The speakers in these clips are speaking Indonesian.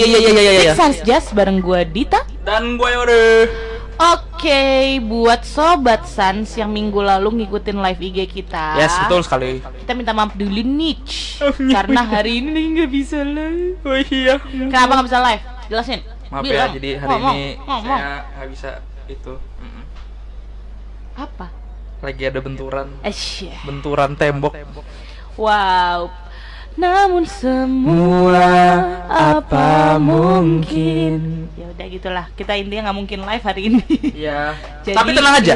Iya, iya, iya, iya, iya, iya, iya. Sans Jazz bareng gua Dita. Dan gue Yore. Oke, buat sobat Sans yang minggu lalu ngikutin live IG kita. Yes, betul sekali. Kita minta maaf dulu nih, karena hari ini nggak bisa live. Oh iya. Kenapa nggak bisa live? Jelasin. Maaf Bilang. ya, jadi hari Ngomong, ini ngomong. saya nggak bisa itu. Mm-mm. apa? Lagi ada benturan, Eh, benturan tembok. Wow. Namun semua apa mungkin? Ya udah gitulah. Kita intinya nggak mungkin live hari ini. Iya. Jadi, Tapi tenang aja.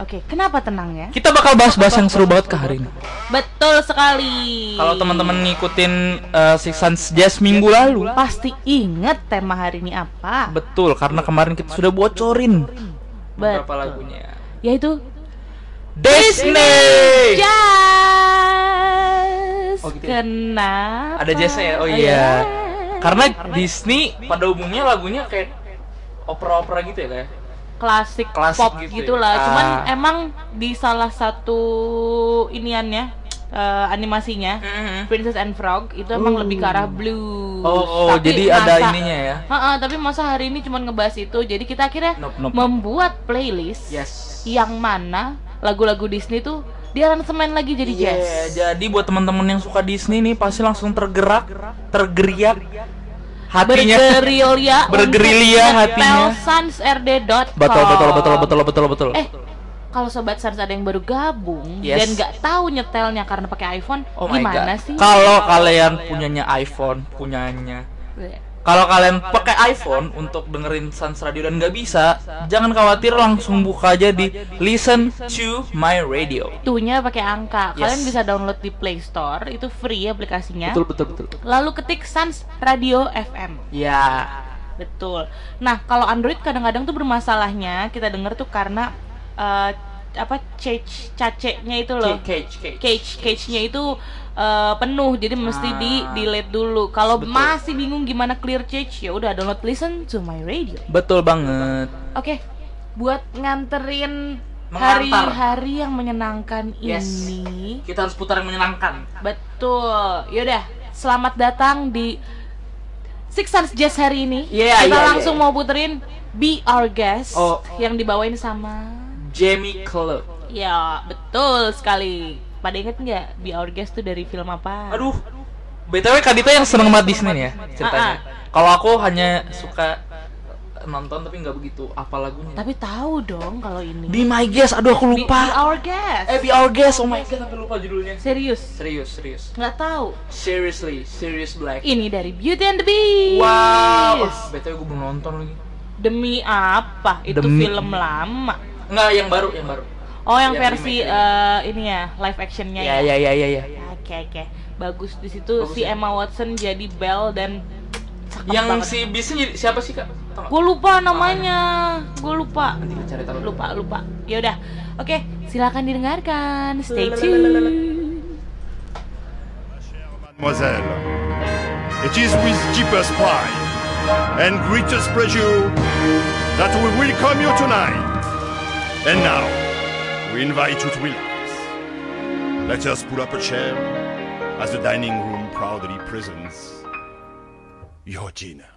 Oke, kenapa tenang ya? Kita bakal bahas-bahas yang seru banget ke hari ini. Betul sekali. Kalau teman-teman ngikutin uh, Six Sans Jazz minggu lalu, pasti inget tema hari ini apa? betul karena kemarin kita sudah bocorin beberapa lagunya. Yaitu Disney. jazz. Oh, gitu ya? Kenapa? Ada jazznya ya? Oh iya. Karena Disney pada umumnya lagunya kayak opera-opera gitu ya kayak. klasik, Klasik pop gitu gitu, ya. lah. Cuman Ah. emang di salah satu iniannya eh, animasinya Princess and Frog itu emang lebih ke arah blues. Oh, oh, Tapi jadi ada masa- ininya ya. Ha-ha, tapi masa hari ini cuman ngebahas itu. Jadi kita akhirnya Nope, nope. membuat playlist Yes. yang mana lagu-lagu Disney tuh dia aransemen lagi jadi Iya, jazz. jadi buat teman-teman yang suka Disney nih pasti langsung tergerak, tergeriak hatinya. Bergerilya Bergerilya hatinya. nyetelsansrd.com. Betul, betul, betul, betul, betul, betul. Eh, kalau sobat Sans ada yang baru gabung Yes. dan nggak tahu nyetelnya karena pakai iPhone, Oh gimana sih? Kalau kalian punyanya iPhone, punyanya kalau kalian pakai iPhone untuk dengerin Sans Radio dan nggak bisa, jangan khawatir langsung buka aja di Listen to My Radio. Tuhnya pakai angka. Kalian Yes. bisa download di Play Store, itu free aplikasinya. Betul betul betul. Lalu ketik Sans Radio FM. Ya. Betul. Nah, kalau Android kadang-kadang tuh bermasalahnya kita denger tuh karena eh, apa cache cache-nya itu loh. Cage, cage. Cage cage-nya itu eh, penuh jadi mesti Ah. di delete dulu. Kalau masih bingung gimana clear cache ya udah download listen to my radio. Betul banget. Oke. Buat nganterin hari-hari yang menyenangkan Yes. ini. Kita harus putar yang menyenangkan. Betul. Yaudah, selamat datang di Six Sense Jazz hari ini. Yeah, Kita yeah, langsung yeah. mau puterin Be Our Guest Oh. yang dibawain sama Jamie Club. Ya, betul sekali. Pada inget nggak Be Our Guest tuh dari film apa? Aduh. BTW Kak Dita yang seneng banget Disney ya ceritanya. Ah, Kalau aku hanya suka nonton tapi nggak begitu apa lagunya. Tapi tahu dong kalau ini. Be My Guest, aduh aku Be, Be lupa. Our Guest. Eh, Be Our Guest, oh my god, sampai lupa judulnya. Serius? Serius, serius. Nggak tahu. Seriously, Serious Black. Ini dari Beauty and the Beast. Wow. Wah, BTW gue belum nonton lagi. Demi apa? Itu Demi- film lama. Enggak, yang baru, yang baru. Oh, yang Yang versi eh, ini ya, live actionnya Ya, ya, ya, ya, ya. Oke oke, bagus di situ Bagus si ya? Emma Watson jadi Belle dan cakep Yang banget. si bisnya jadi- siapa sih, Kak? Gue lupa namanya, gue lupa, Nanti kita cari tahu. lupa lupa. Ya udah, oke, silakan didengarkan. Stay tuned. Mademoiselle, it is with deepest pride and greatest pleasure that we welcome you tonight. And now, we invite you to relax. Let us pull up a chair as the dining room proudly presents your dinner.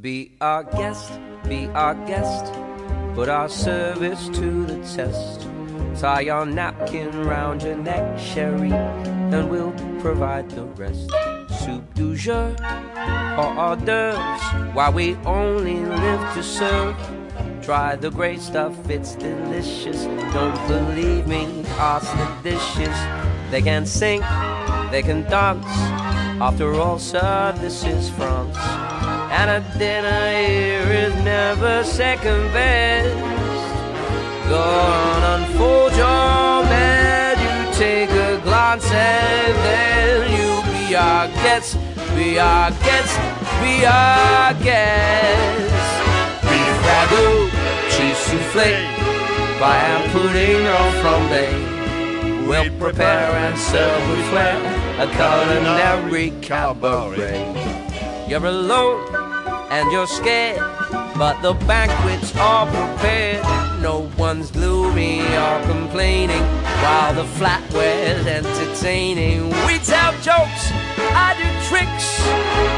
Be our guest, be our guest. Put our service to the test. Tie your napkin round your neck, Sherry, and we'll provide the rest. Soup du jour or hors d'oeuvres, while we only live to serve. Try the great stuff, it's delicious. Don't believe me, ask the dishes. They can sing, they can dance. After all, sir, this is France. And a dinner here is never second best. Go on, unfold your bed. You take a glance and then you be our guest. Be our guest. Be our guest. Ragout, cheese souffle, by hand pudding or flambe. We'll prepare and serve with flair a culinary cabaret. You're alone and you're scared, but the banquet's are prepared. No one's gloomy or complaining while the flatware's entertaining. We tell jokes, I do tricks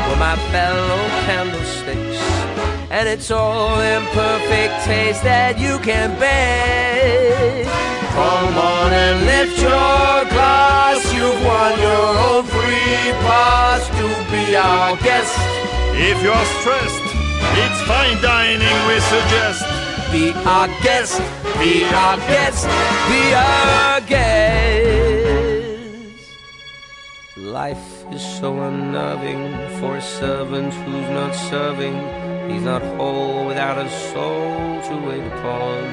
with my fellow candlesticks. And it's all in perfect taste that you can beg. Come on and lift your glass. You've won your own free pass to be our guest. If you're stressed, it's fine dining we suggest. Be our guest, be our guest, be our guest. Life is so unnerving for a servant who's not serving. He's not whole without a soul to wait upon.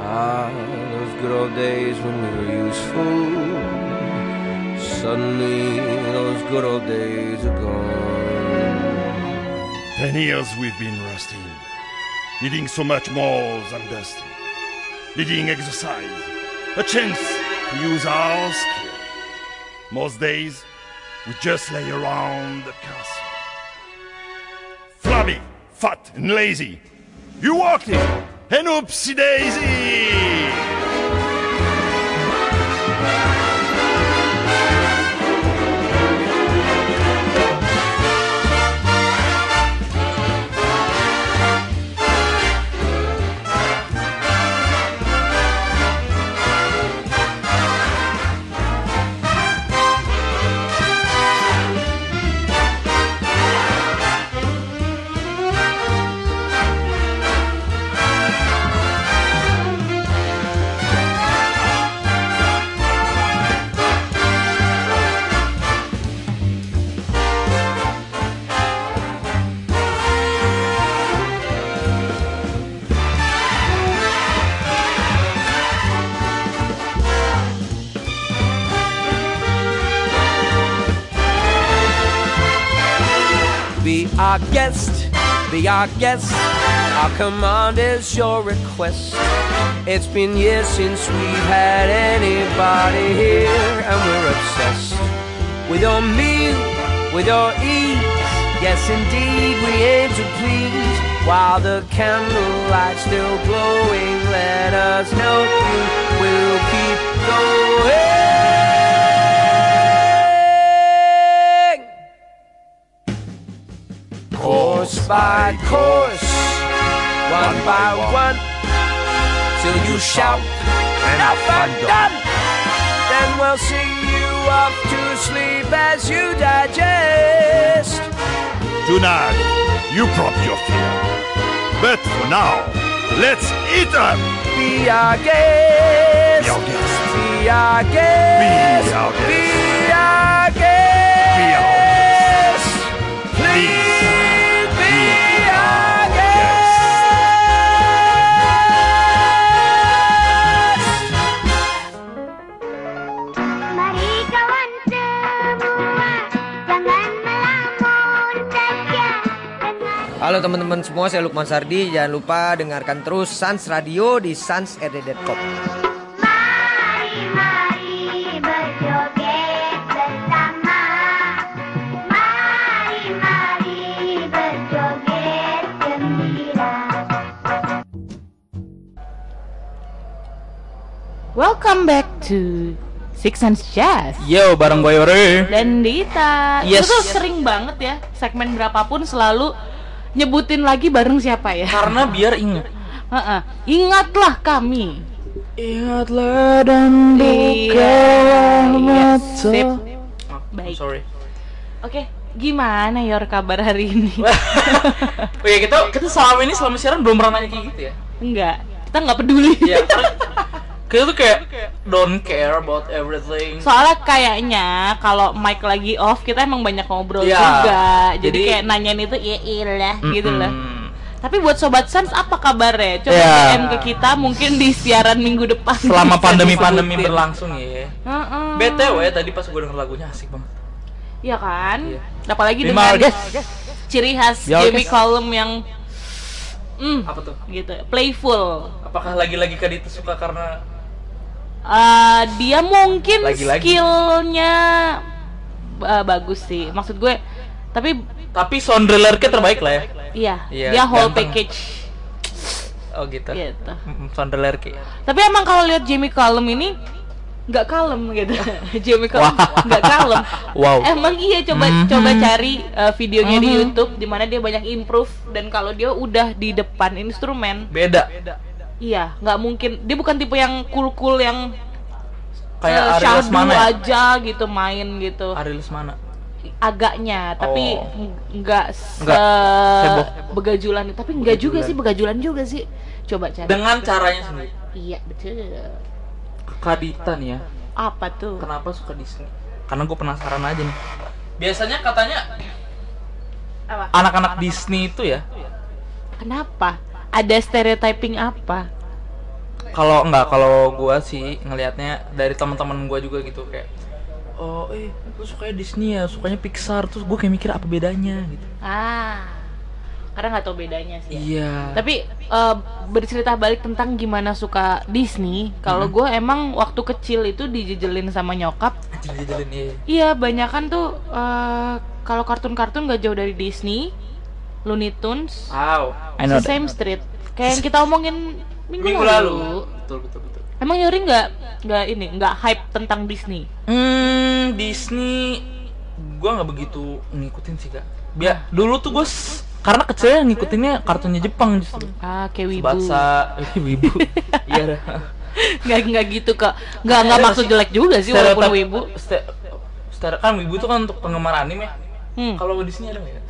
Ah, those good old days when we were useful. Suddenly, those good old days are gone. Ten years we've been rusting, needing so much more than dusting, needing exercise, a chance to use our skill. Most days, we just lay around the castle. Flabby, fat, and lazy. You walked it, and oopsie daisy! Our guest, be our guest. Our command is your request. It's been years since we've had anybody here, and we're obsessed with your meal, with your ease. Yes, indeed, we aim to please. While the candlelight's still glowing, let us help you. We'll keep going. Course by course, one by one, till you shout, enough and done. Then we'll sing you up to sleep as you digest. Tonight, you prop your fear. But for now, let's eat up! Be our guest. Be our guest. Be our guest. Be our guest. Be our guest. Be our Please Halo teman-teman semua, saya Lukman Sardi. Jangan lupa dengarkan terus Sans Radio di sansrd.com. Mari, mari berjoget bersama. Mari, mari berjoget gembira. Welcome back to Six Sense Jazz Yo, bareng Boy Ore. dan Dita. Yes. Itu tuh sering banget ya segmen berapapun selalu nyebutin lagi bareng siapa ya. Karena biar ingat. Heeh. Ingatlah kami. Ingatlah dan Iya, iya, sip. Oh, Baik. Sorry. Oke, gimana Yor kabar hari ini? Oh ya kita kita selama ini selama siaran belum pernah nanya kayak gitu ya. Enggak, kita nggak peduli. Iya. kita tuh kayak don't care about everything. Soalnya kayaknya kalau mic lagi off kita emang banyak ngobrol Iya. juga. Jadi, Jadi- kayak nanyain itu ya ilah gitu Mm-mm. lah. Tapi buat sobat Sans apa kabarnya? Coba Iya. DM ke kita mungkin di siaran minggu depan. Selama pandemi-pandemi berlangsung ya. Heeh. BTW tadi pas gue denger lagunya asik banget. Iya kan? Iya. Apalagi Be dengan my guest. ciri khas our Jamie. Cullum yang hmm, Apa tuh? gitu, playful. Apakah lagi-lagi Kadita suka karena Eh, dia mungkin Lagi-lagi. skillnya eh, bagus sih. Maksud gue, tapi tapi sound drillernya terbaik lah ya. iya, Iya, dia whole ganteng. package. Oh gitu. Gitu. Sondelerki. Tapi emang kalau lihat Jamie Cullum ini nggak kalem gitu. Jamie Cullum Wah. nggak kalem. Wow. Emang iya coba Mhm. coba cari uh, videonya di Mhm. YouTube di mana dia banyak improve dan kalau dia udah di depan instrumen, Beda. Iya nggak mungkin. Dia bukan tipe yang cool-cool yang Kayak uh, syahdu Lesmana ya? aja gitu main gitu. Ari Lesmana. Agaknya, tapi Oh. ng- nggak se heboh. begajulan. Tapi nggak juga sih begajulan juga sih. Coba cari. Dengan caranya sendiri. Iya betul. Kak Dita nih ya. Apa tuh? Kenapa suka Disney? Karena gue penasaran aja nih. Biasanya katanya anak-anak Disney itu ya Kenapa? Ada stereotyping apa? kalau enggak kalau gua sih ngelihatnya dari teman-teman gua juga gitu kayak oh eh lu sukanya Disney ya sukanya Pixar terus gue kayak mikir apa bedanya gitu Ah, karena nggak tahu bedanya sih. ya. iya Tapi eh, bercerita balik tentang gimana suka Disney. Kalau gue emang waktu kecil itu dijejelin sama nyokap. dijelin iya Iya, banyakan tuh eh, kalau kartun-kartun gak jauh dari Disney, Looney Tunes, wow I know that. Sesame Street. Kayak yang kita omongin minggu, minggu lalu. betul betul betul. Emang Yori nggak nggak ini nggak hype tentang Disney? hmm Disney gua nggak begitu ngikutin sih kak. Biar dulu tuh gue karena kecilnya ngikutinnya kartunnya Jepang justru. Ah, kayak wibu. Eh, wibu iya nggak nggak gitu kak. Nggak nggak maksud jelek juga sih walaupun wibu. ste- stere- kan wibu tuh kan untuk penggemar anime. Hmm. kalau Disney ada nggak ya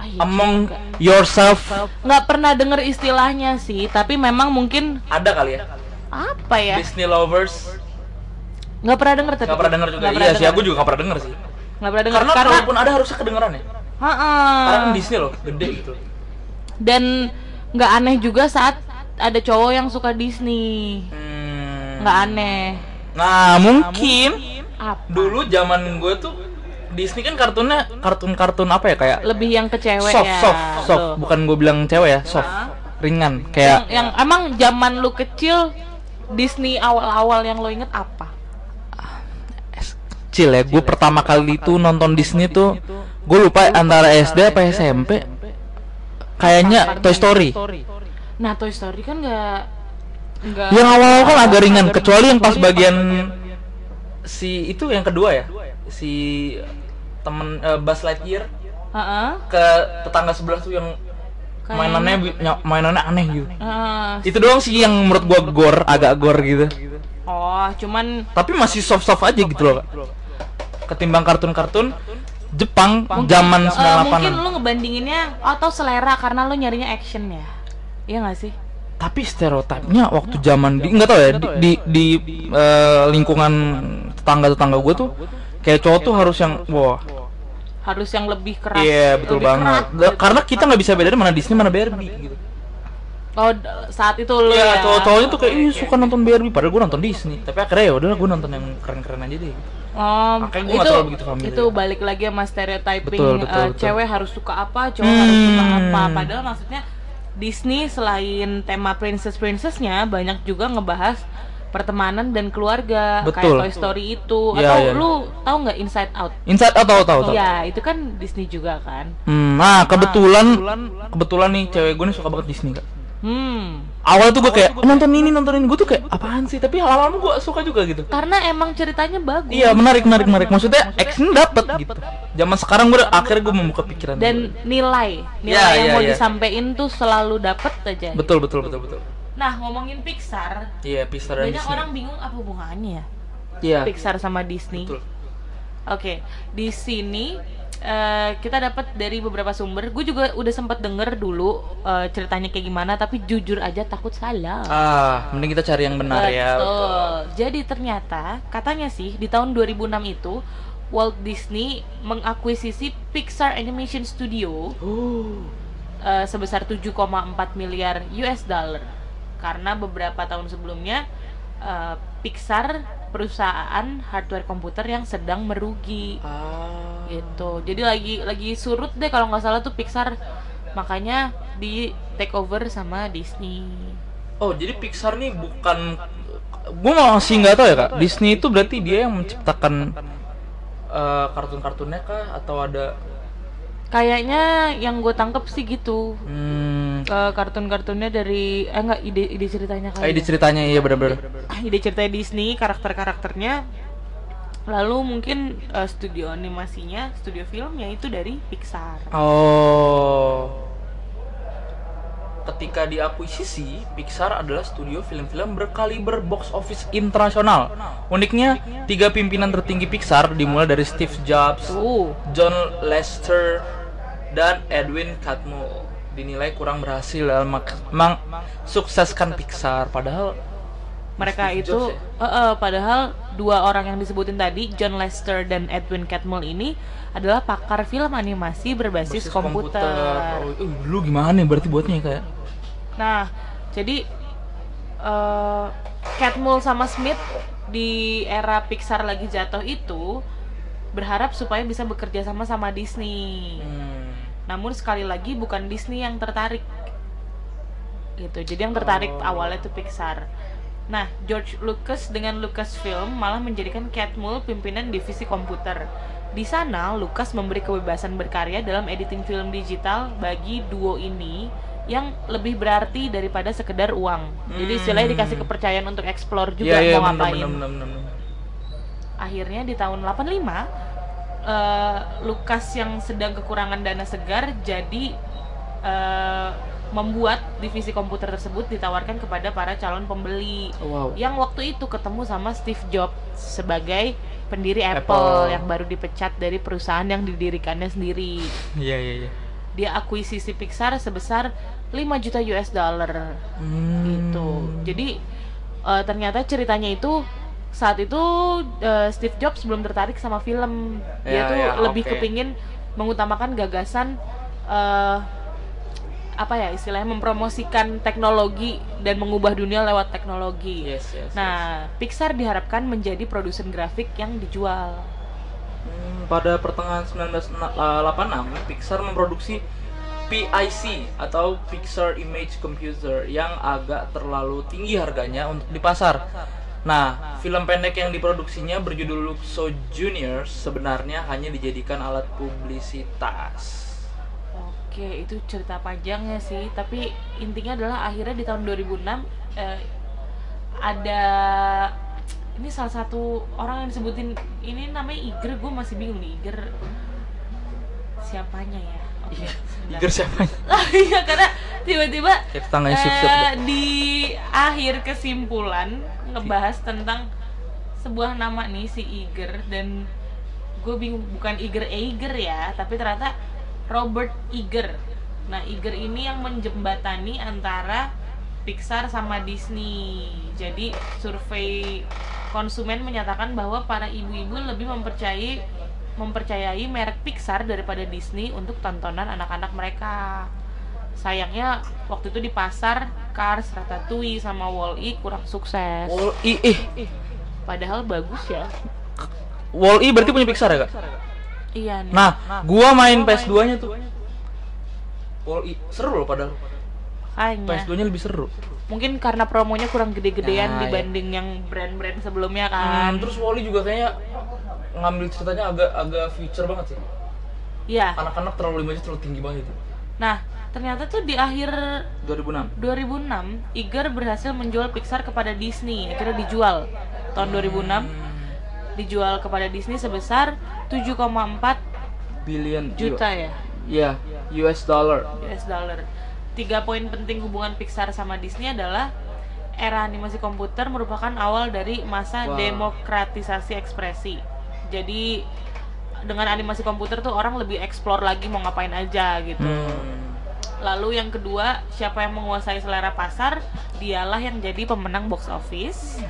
Ah, iya among juga. yourself. Nggak pernah denger istilahnya sih tapi memang mungkin ada kali ya? Apa ya? Disney lovers. Nggak pernah denger tapi nggak pernah denger juga. Nggak iya sih aku juga nggak pernah denger sih. Nggak pernah denger. Karena, karena, kalaupun ada harusnya kedengeran ya. Ha-ha. karena kan Disney loh gede gitu. Dan nggak aneh juga saat ada cowok yang suka Disney. Hmm. nggak aneh. Nah mungkin. Apa? dulu zaman gue tuh Disney kan kartunnya kartun-kartun apa ya kayak lebih yang ke cewek soft ya. soft soft. Tuh. bukan gue bilang cewek ya soft. Ringan yang, kayak yang emang zaman lu kecil Disney awal-awal yang lo inget apa? Kecil ya gue pertama kali itu nonton Disney tuh gue lupa antara SD apa SMP kayaknya Toy Story. Nah Toy Story kan nggak nggak yang awal-awal kan agak ringan kecuali yang pas bagian si itu yang kedua ya? Si temen eh, Buzz Lightyear Ha-ha. ke tetangga sebelah tuh yang Kayaknya- mainannya mainannya aneh gitu. Ah, itu doang sih yang menurut gua gore agak gore gitu. Oh cuman tapi masih soft soft aja gitu loh Kak. ketimbang kartun-kartun Jepang zaman Eh, 98 mungkin lu ngebandinginnya atau selera karena lu nyarinya action ya. Iya gak sih? Tapi stereotipnya waktu zaman di nggak tahu ya di di, di, eh, lingkungan tetangga tetangga gue tuh kayak cowok tuh harus yang wah. harus yang lebih keras. Iya betul lebih banget. keras. Karena kita nggak bisa bedain mana Disney mana Barbie gitu. Oh saat itu lu Iya, ya. cowok-cowoknya tuh kayak ih suka nonton Barbie. Padahal gue nonton Disney. Tapi akhirnya ya udahlah gue nonton yang keren-keren aja deh. Oh, Makanya itu begitu familiar. itu balik lagi sama stereotyping Betul, betul, eh, betul. cewek harus suka apa, cowok harus suka Hmm. apa. Padahal maksudnya Disney selain tema princess princessnya banyak juga ngebahas pertemanan dan keluarga Betul. kayak Toy Story itu Iya, atau iya. lu tahu nggak Inside Out? Inside Out tahu tahu tahu Iya, itu kan Disney juga kan. Hmm, nah kebetulan kebetulan nih cewek gue nih suka banget Disney kak Hmm. awal tuh gue kayak "Oh, nonton ini nonton ini gue tuh kayak apaan sih tapi lama-lama gue suka juga gitu Karena emang ceritanya bagus. Iya menarik menarik menarik maksudnya action dapet gitu. Zaman sekarang gue akhirnya gue membuka pikiran. Dan nilai, nilai Iya, yang iya, mau iya. disampaikan tuh selalu dapet aja. betul betul betul betul. Nah, ngomongin Pixar, Iya Pixar dan banyak Disney. orang bingung apa hubungannya Iya. Pixar sama Disney. Betul. Oke, di sini eh, kita dapat dari beberapa sumber. Gue juga udah sempat denger dulu eh, ceritanya kayak gimana, tapi jujur aja takut salah. Ah, mending kita cari yang benar ya. Betul. Jadi ternyata katanya sih di tahun 2006 itu Walt Disney mengakuisisi Pixar Animation Studio eh, sebesar 7,4 miliar US dollar karena beberapa tahun sebelumnya eh, Pixar perusahaan hardware komputer yang sedang merugi. Ah. gitu. Jadi lagi lagi surut deh kalau nggak salah tuh Pixar. Makanya di take over sama Disney. Oh jadi Pixar nih bukan gue masih nggak tahu ya kak. Disney itu berarti dia yang menciptakan eh, kartun-kartunnya kah? Atau ada kayaknya yang gue tangkep sih gitu hmm, eh, kartun-kartunnya dari eh enggak ide ide ceritanya kali. Ah, ide ya. ceritanya iya benar-benar. Ah, ide ceritanya Disney, karakter-karakternya. Lalu mungkin eh, studio animasinya, studio filmnya itu dari Pixar. Oh. Ketika diakuisisi, Pixar adalah studio film-film berkaliber box office internasional. Uniknya, tiga pimpinan tertinggi Pixar dimulai dari Steve Jobs. John Lester, dan Edwin Catmull dinilai kurang berhasil dalam mak- sukseskan Pixar. Padahal mereka Steve itu Jobs eh, eh, padahal dua orang yang disebutin tadi John Lester dan Edwin Catmull ini adalah pakar film animasi berbasis berbasis komputer. Oh, uh, lu gimana nih berarti buatnya kayak? Nah, jadi eh Catmull sama Smith di era Pixar lagi jatuh itu berharap supaya bisa bekerja sama sama Disney. Hmm. Namun sekali lagi bukan Disney yang tertarik. Gitu. Jadi yang tertarik Oh. awalnya itu Pixar. Nah, George Lucas dengan Lucasfilm malah menjadikan Catmull pimpinan divisi komputer. Di sana, Lucas memberi kebebasan berkarya dalam editing film digital bagi duo ini yang lebih berarti daripada sekedar uang. Jadi istilahnya dikasih kepercayaan untuk explore juga Iya, iya, mau bener, ngapain bener, bener, bener, bener. akhirnya di tahun 85 eh, Lukas yang sedang kekurangan dana segar jadi eh, membuat divisi komputer tersebut ditawarkan kepada para calon pembeli Wow. yang waktu itu ketemu sama Steve Jobs sebagai pendiri Apple, Apple. yang baru dipecat dari perusahaan yang didirikannya sendiri. Iya, iya, iya. Dia akuisisi Pixar sebesar 5 juta US dollar Hmm. gitu. Jadi eh, ternyata ceritanya itu saat itu eh, Steve Jobs belum tertarik sama film. Dia Ya, tuh ya, lebih oke. kepingin mengutamakan gagasan eh, apa ya istilahnya mempromosikan teknologi dan mengubah dunia lewat teknologi. Yes, yes, nah, Pixar diharapkan menjadi produsen grafik yang dijual. Hmm, pada pertengahan 1986, Pixar memproduksi PIC atau Pixar Image Computer yang agak terlalu tinggi harganya untuk di pasar. Nah, film pendek yang diproduksinya berjudul Luxo Junior sebenarnya hanya dijadikan alat publisitas. Oke, itu cerita panjangnya sih, tapi intinya adalah akhirnya di tahun 2006 eh, ada ini salah satu orang yang disebutin ini namanya Iger, gue masih bingung nih Iger siapanya ya? Sebentar. Iger siapa? Iya, karena tiba-tiba eh, deh. di akhir kesimpulan ngebahas tentang sebuah nama nih si Iger dan gue bingung bukan Iger Eiger ya tapi ternyata Robert Iger nah Iger ini yang menjembatani antara Pixar sama Disney jadi survei konsumen menyatakan bahwa para ibu-ibu lebih mempercayai mempercayai merek Pixar daripada Disney untuk tontonan anak-anak mereka sayangnya waktu itu di pasar Cars, Ratatouille sama Wall-E kurang sukses Wall E eh padahal bagus ya Wall E berarti punya Pixar ya, Kak? iya nih Nah, gua main PS2-nya tuh. Wall E seru loh padahal. Kayaknya. PS2-nya lebih seru. mungkin karena promonya kurang gede-gedean Nah, iya. dibanding yang brand-brand sebelumnya kan Hmm, terus Wall E juga kayaknya ngambil ceritanya agak agak future banget sih. Iya. Anak-anak terlalu image terlalu tinggi banget itu. nah ternyata tuh di akhir 2006. 2006 Iger berhasil menjual Pixar kepada Disney akhirnya dijual tahun 2006 dijual kepada Disney sebesar 7,4 Billion juta ya Iya, US dollar. US dollar. Tiga poin penting hubungan Pixar sama Disney adalah era animasi komputer merupakan awal dari masa Wow. demokratisasi ekspresi. Jadi dengan animasi komputer tuh orang lebih explore lagi mau ngapain aja gitu. Hmm. Lalu yang kedua, siapa yang menguasai selera pasar, dialah yang jadi pemenang box office.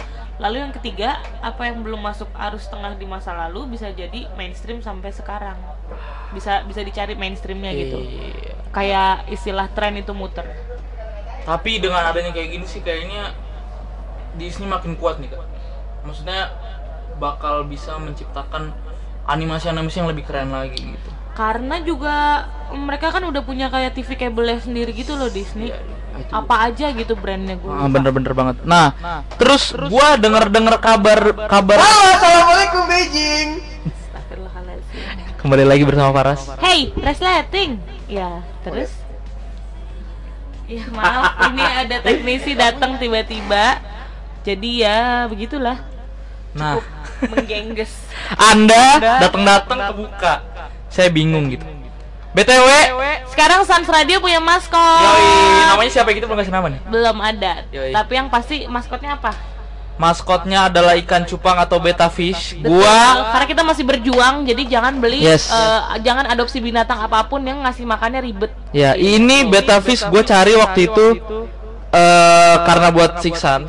Lalu yang ketiga, apa yang belum masuk arus tengah di masa lalu bisa jadi mainstream sampai sekarang. Bisa bisa dicari mainstreamnya gitu. Iya. Kayak istilah tren itu muter. Tapi dengan adanya kayak gini sih kayaknya Disney makin kuat nih kak. Maksudnya bakal bisa menciptakan animasi-animasi yang lebih keren lagi gitu. Karena juga mereka kan udah punya kayak TV kabelnya sendiri gitu loh Disney. Iya, itu. Apa aja gitu brandnya gue. Ah, bener-bener banget. Nah, terus, gua denger-denger kabar kabar Assalamualaikum Beijing. Kembali lagi bersama Faras. Hey, resleting. Ya, terus Ya maaf, ini ada teknisi datang tiba-tiba. Jadi ya begitulah. Nah, Menggengges. Anda datang-datang kebuka. Saya bingung gitu. BTW, Sekarang Sans Radio punya maskot. yoi, namanya siapa gitu belum kasih nama nih? Belum ada. Yoi. Tapi yang pasti maskotnya apa? Maskotnya adalah ikan cupang atau beta fish. Betul, Gua karena kita masih berjuang, jadi jangan beli, Yes. eh, jangan adopsi binatang apa pun yang ngasih makannya ribet. ya ini beta fish gue cari waktu itu eh karena buat Six Sans.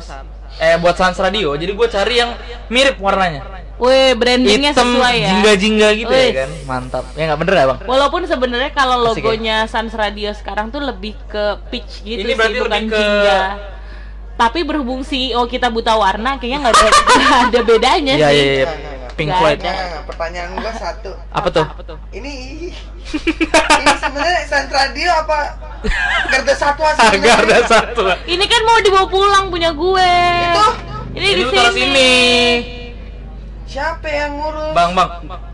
Eh buat Sans Radio. Jadi gue cari yang mirip warnanya. Wih, brandingnya Hitam sesuai ya. jingga-jingga gitu Wih. ya kan. Mantap. Ya nggak bener ya, Bang? Walaupun sebenarnya kalau Asik ya? logonya Sans Radio sekarang tuh lebih ke peach gitu Ini sih, bukan lebih ke- jingga. Tapi berhubung CEO kita buta warna, kayaknya nggak ada, bedanya Iya, sih. iya, iya. Pink Floyd. ada. Nah, pertanyaan gua satu. Apa tuh? Ini ini sebenarnya Sans Radio apa Garda Satwa sebenarnya? Garda satu. Ini kan mau dibawa pulang punya gue. Itu? Ini di sini. sini. Siapa yang ngurus? Bang, Bang.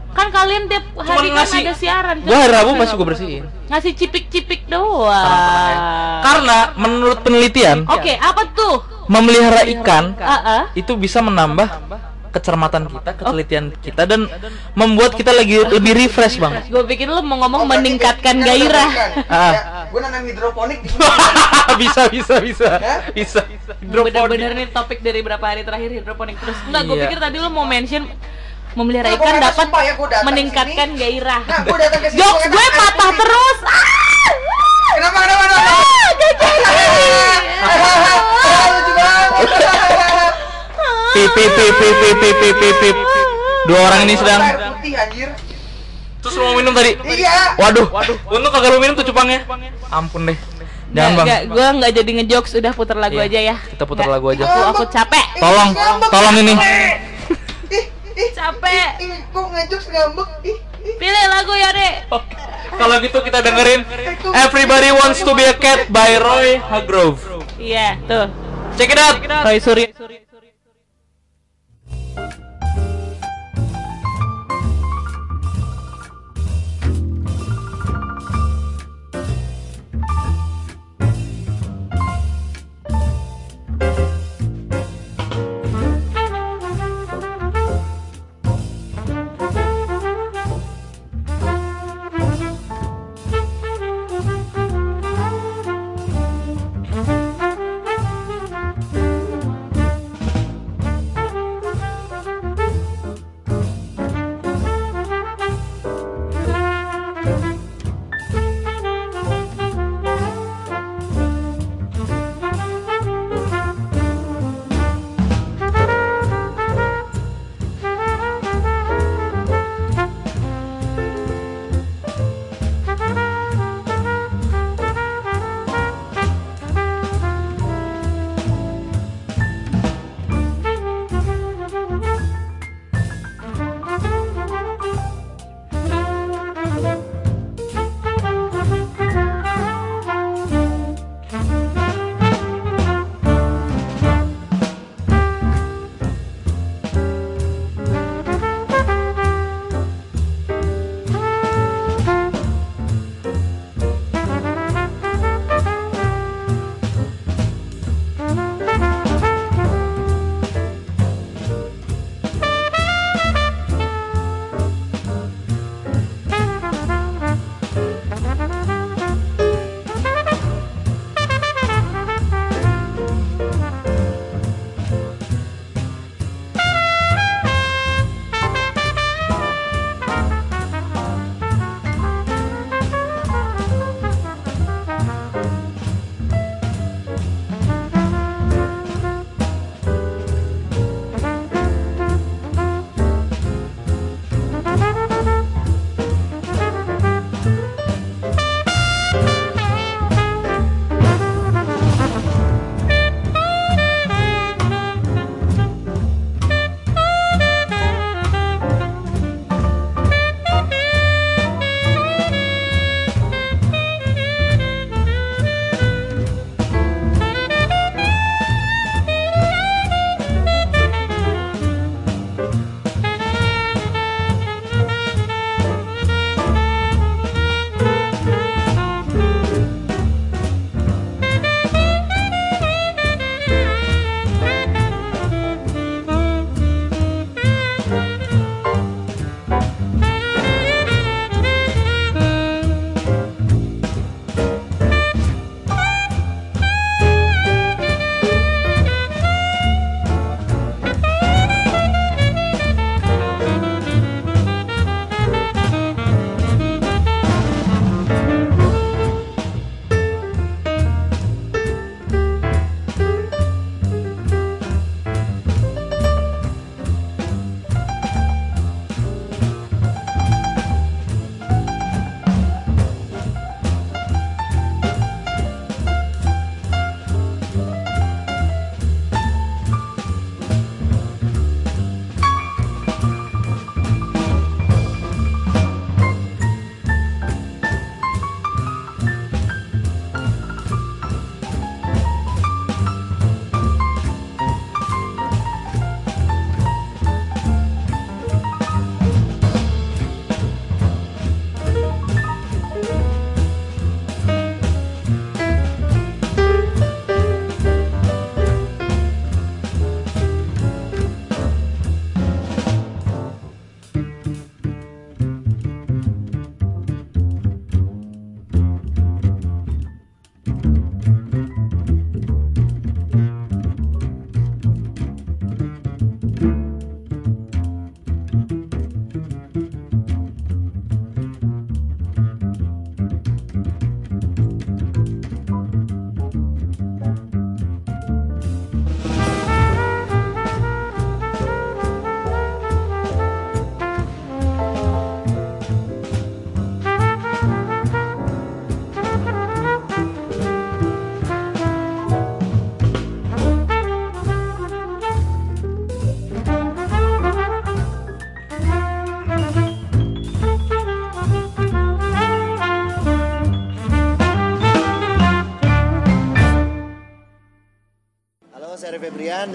Kan kalian tiap hari kan ngasih- ada siaran. Gua hari Rabu pasti gue bersihin. ngasih cipik-cipik doang. Karena menurut penelitian, Oke, apa tuh? memelihara ikan itu bisa menambah kecermatan kita, ketelitian kita dan membuat kita lagi lebih refresh, Bang. Gue pikir lu mau ngomong Oh, meningkatkan gairah. Ah. Gua nanam hidroponik bisa, bisa, bisa. Hah? Bisa. Bener-bener nih topik dari berapa hari terakhir hidroponik terus. Enggak, gue Iya. pikir tadi lu mau mention memelihara Nah, ikan kata dapat ya, meningkatkan sini. gairah. Nah, gua datang ke sini, Jokes gue patah terus. Ah! Kenapa kenapa kenapa? Ah, gak jadi. Ah, lucu banget. Pip pip pip pip pip pip pip pip. Dua orang ini sedang putih anjir. Terus mau minum tadi? Iya. Waduh. Waduh. Untung kagak lu minum tuh cupangnya. Ampun deh. Jangan bang. Gue nggak jadi ngejokes, udah putar lagu iya. aja ya. Kita putar lagu aja. Aku, aku capek. Tolong, tolong ini. capek. Kok ngejokes ngambek? Pilih lagu ya deh. Oh, kalau gitu kita dengerin Everybody Wants to Be a Cat by Roy Hargrove. Iya, tuh. Check it out. Roy Surya.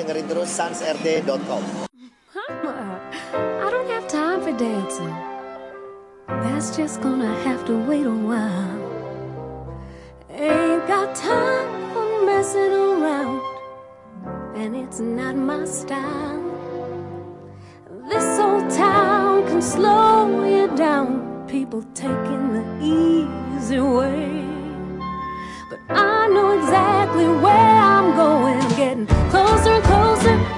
Dengerin terus sansrt.com. Mama, I don't have time for dancing. That's just gonna have to wait a while. Ain't got time for messing around, and it's not my style. This old town can slow you down, people taking the easy way. But I know exactly where I'm going, getting closer and closer 自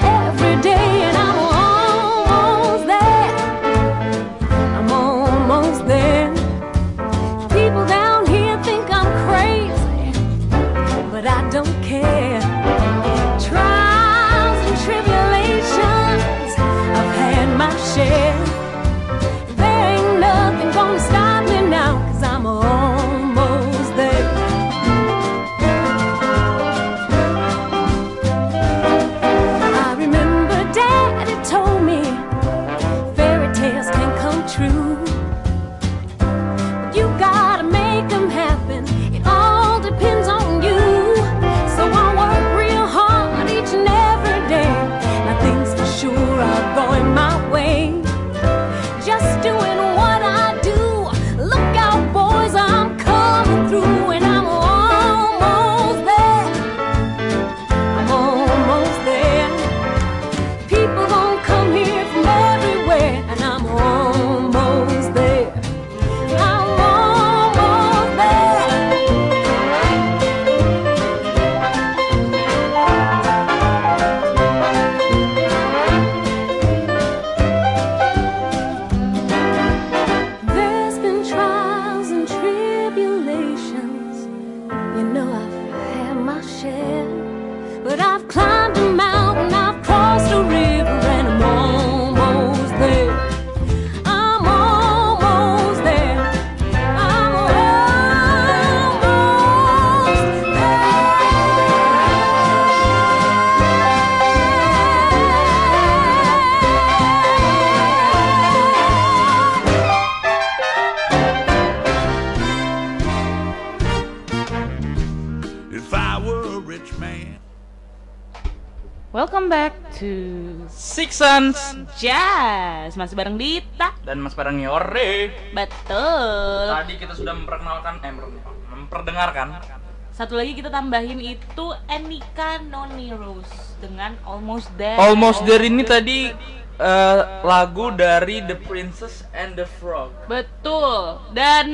Sense Jazz. Masih bareng Dita. Dan Mas Barang Yore. Betul. Tadi kita sudah memperkenalkan, eh memperdengarkan. Satu lagi kita tambahin itu Enika Noni Rose Dengan Almost There. Almost There ini tadi eh, lagu dari The Princess and the Frog. Betul. Dan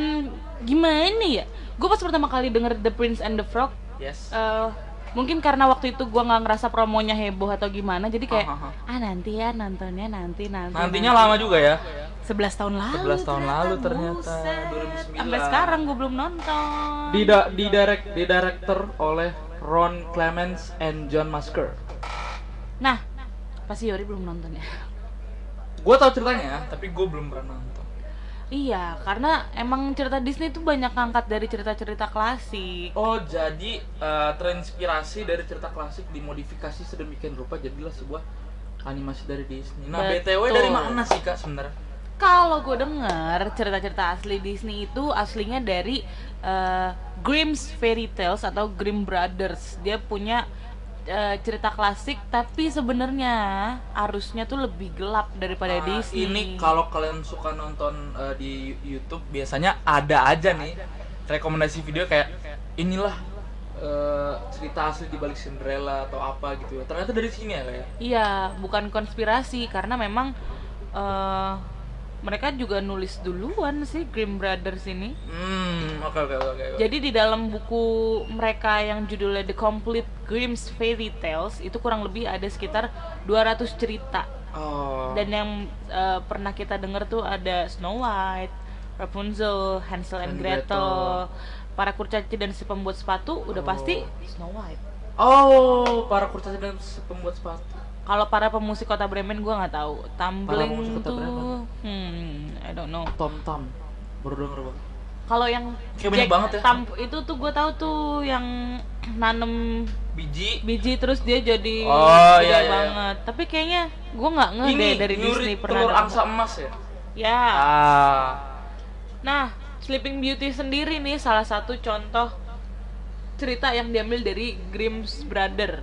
gimana ya? Gue pas pertama kali denger The Prince and the Frog Yes. eh, Mungkin karena waktu itu gua nggak ngerasa promonya heboh atau gimana Jadi kayak. Ah nanti ya nontonnya nanti nanti Nantinya nanti." lama juga ya. 11 tahun lalu 11 tahun lalu ternyata, buset. 2009. Sampai sekarang gue belum nonton Di di direct di director oleh Ron Clements and John Masker. Nah Pasti Yori belum nonton ya Gue tau ceritanya, tapi gue belum pernah nonton. Iya, karena emang cerita Disney itu banyak ngangkat dari cerita-cerita klasik. Oh, jadi eh, terinspirasi dari cerita klasik dimodifikasi sedemikian rupa jadilah sebuah animasi dari Disney. Nah, Betul. BTW dari mana sih Kak sebenarnya? Kalau gue denger cerita-cerita asli Disney itu aslinya dari eh, Grimm's Fairy Tales atau Grimm Brothers. Dia punya eh, cerita klasik, tapi sebenarnya arusnya tuh lebih gelap daripada Ah, Disney. Ini kalau kalian suka nonton eh, di YouTube biasanya ada aja nih rekomendasi video kayak inilah eh, cerita asli di balik Cinderella atau apa gitu ya. Ternyata dari sini ya kayak. Iya, bukan konspirasi karena memang eh, mereka juga nulis duluan sih Grimm Brothers ini. Hmm, oke oke oke. oke. Jadi di dalam buku mereka yang judulnya The Complete Grimm's Fairy Tales itu kurang lebih ada sekitar 200 cerita. Oh. Dan yang eh, pernah kita dengar tuh ada Snow White, Rapunzel, Hansel and And Gretel, Gretel. para kurcaci dan si pembuat sepatu udah pasti Snow White. Oh, para kurcaci dan pembuat sepatu. Kalau para pemusik kota Bremen gua nggak tahu. Tumbling Kota tuh, Bremen. hmm, I don't know. Tom Tom. Baru denger bang. Kalau yang Kayak banyak banget ya. Tam- itu tuh gue tahu tuh yang nanem Biji. biji terus dia jadi Oh, iya, iya, iya. banget. Tapi kayaknya gue nggak nge Ini deh dari Disney pernah. telur angsa emas ya. Ya. Ah. Nah, Sleeping Beauty sendiri nih salah satu contoh cerita yang diambil dari Grimm's Brother.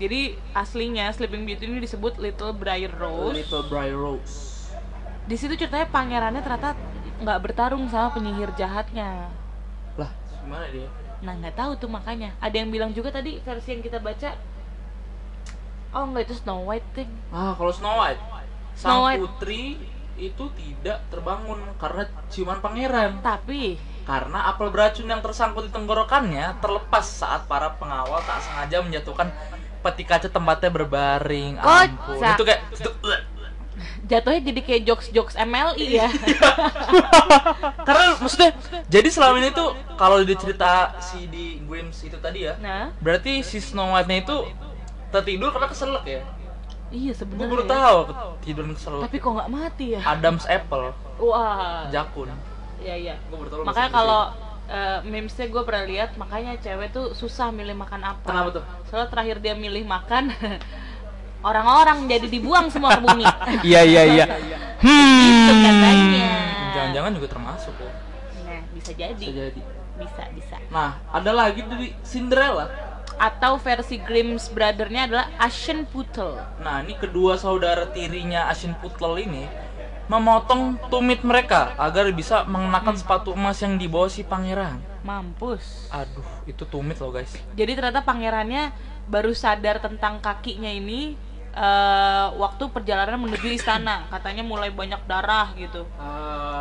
Jadi aslinya Sleeping Beauty ini disebut Little Briar Rose. Little Briar Rose. Di situ ceritanya pangerannya ternyata nggak bertarung sama penyihir jahatnya. Lah, gimana dia? Nah nggak tahu tuh makanya. Ada yang bilang juga tadi versi yang kita baca. Oh nggak itu Snow White thing. Ah, kalau Snow White, Snow sang White. putri itu tidak terbangun karena ciuman pangeran. Tapi Karena apel beracun yang tersangkut di tenggorokannya terlepas saat para pengawal tak sengaja menjatuhkan peti kaca tempatnya berbaring. Ampun. Kocak. Itu kayak jatuhnya jadi kayak jokes-jokes MLI ya. karena maksudnya jadi selama ini tuh kalau di cerita si di Grims itu tadi ya, Nah, berarti si Snow White-nya itu tertidur karena keselak ya. iya Gue sebenarnya. baru tahu tidur keselak. Tapi kok nggak mati ya? Adam's apple, Wah. jakun. Iya iya. Gue Makanya kalau eh, memesnya gue pernah lihat, makanya cewek tuh susah milih makan apa. Kenapa tuh? Soalnya terakhir dia milih makan orang-orang jadi dibuang semua ke bumi. Iya iya iya. Hmm. Itu katanya. Jangan-jangan juga termasuk ya. Nah, bisa jadi. Bisa jadi. Bisa, bisa. Nah, ada lagi dari Cinderella. Atau versi Grimm's brother-nya adalah Ashen Putel. Nah, ini kedua saudara tirinya Asin Putel ini memotong tumit mereka agar bisa mengenakan sepatu emas yang dibawa si pangeran. Mampus. Aduh, itu tumit loh guys. Jadi ternyata pangerannya baru sadar tentang kakinya ini eh, waktu perjalanan menuju istana. Katanya mulai banyak darah gitu.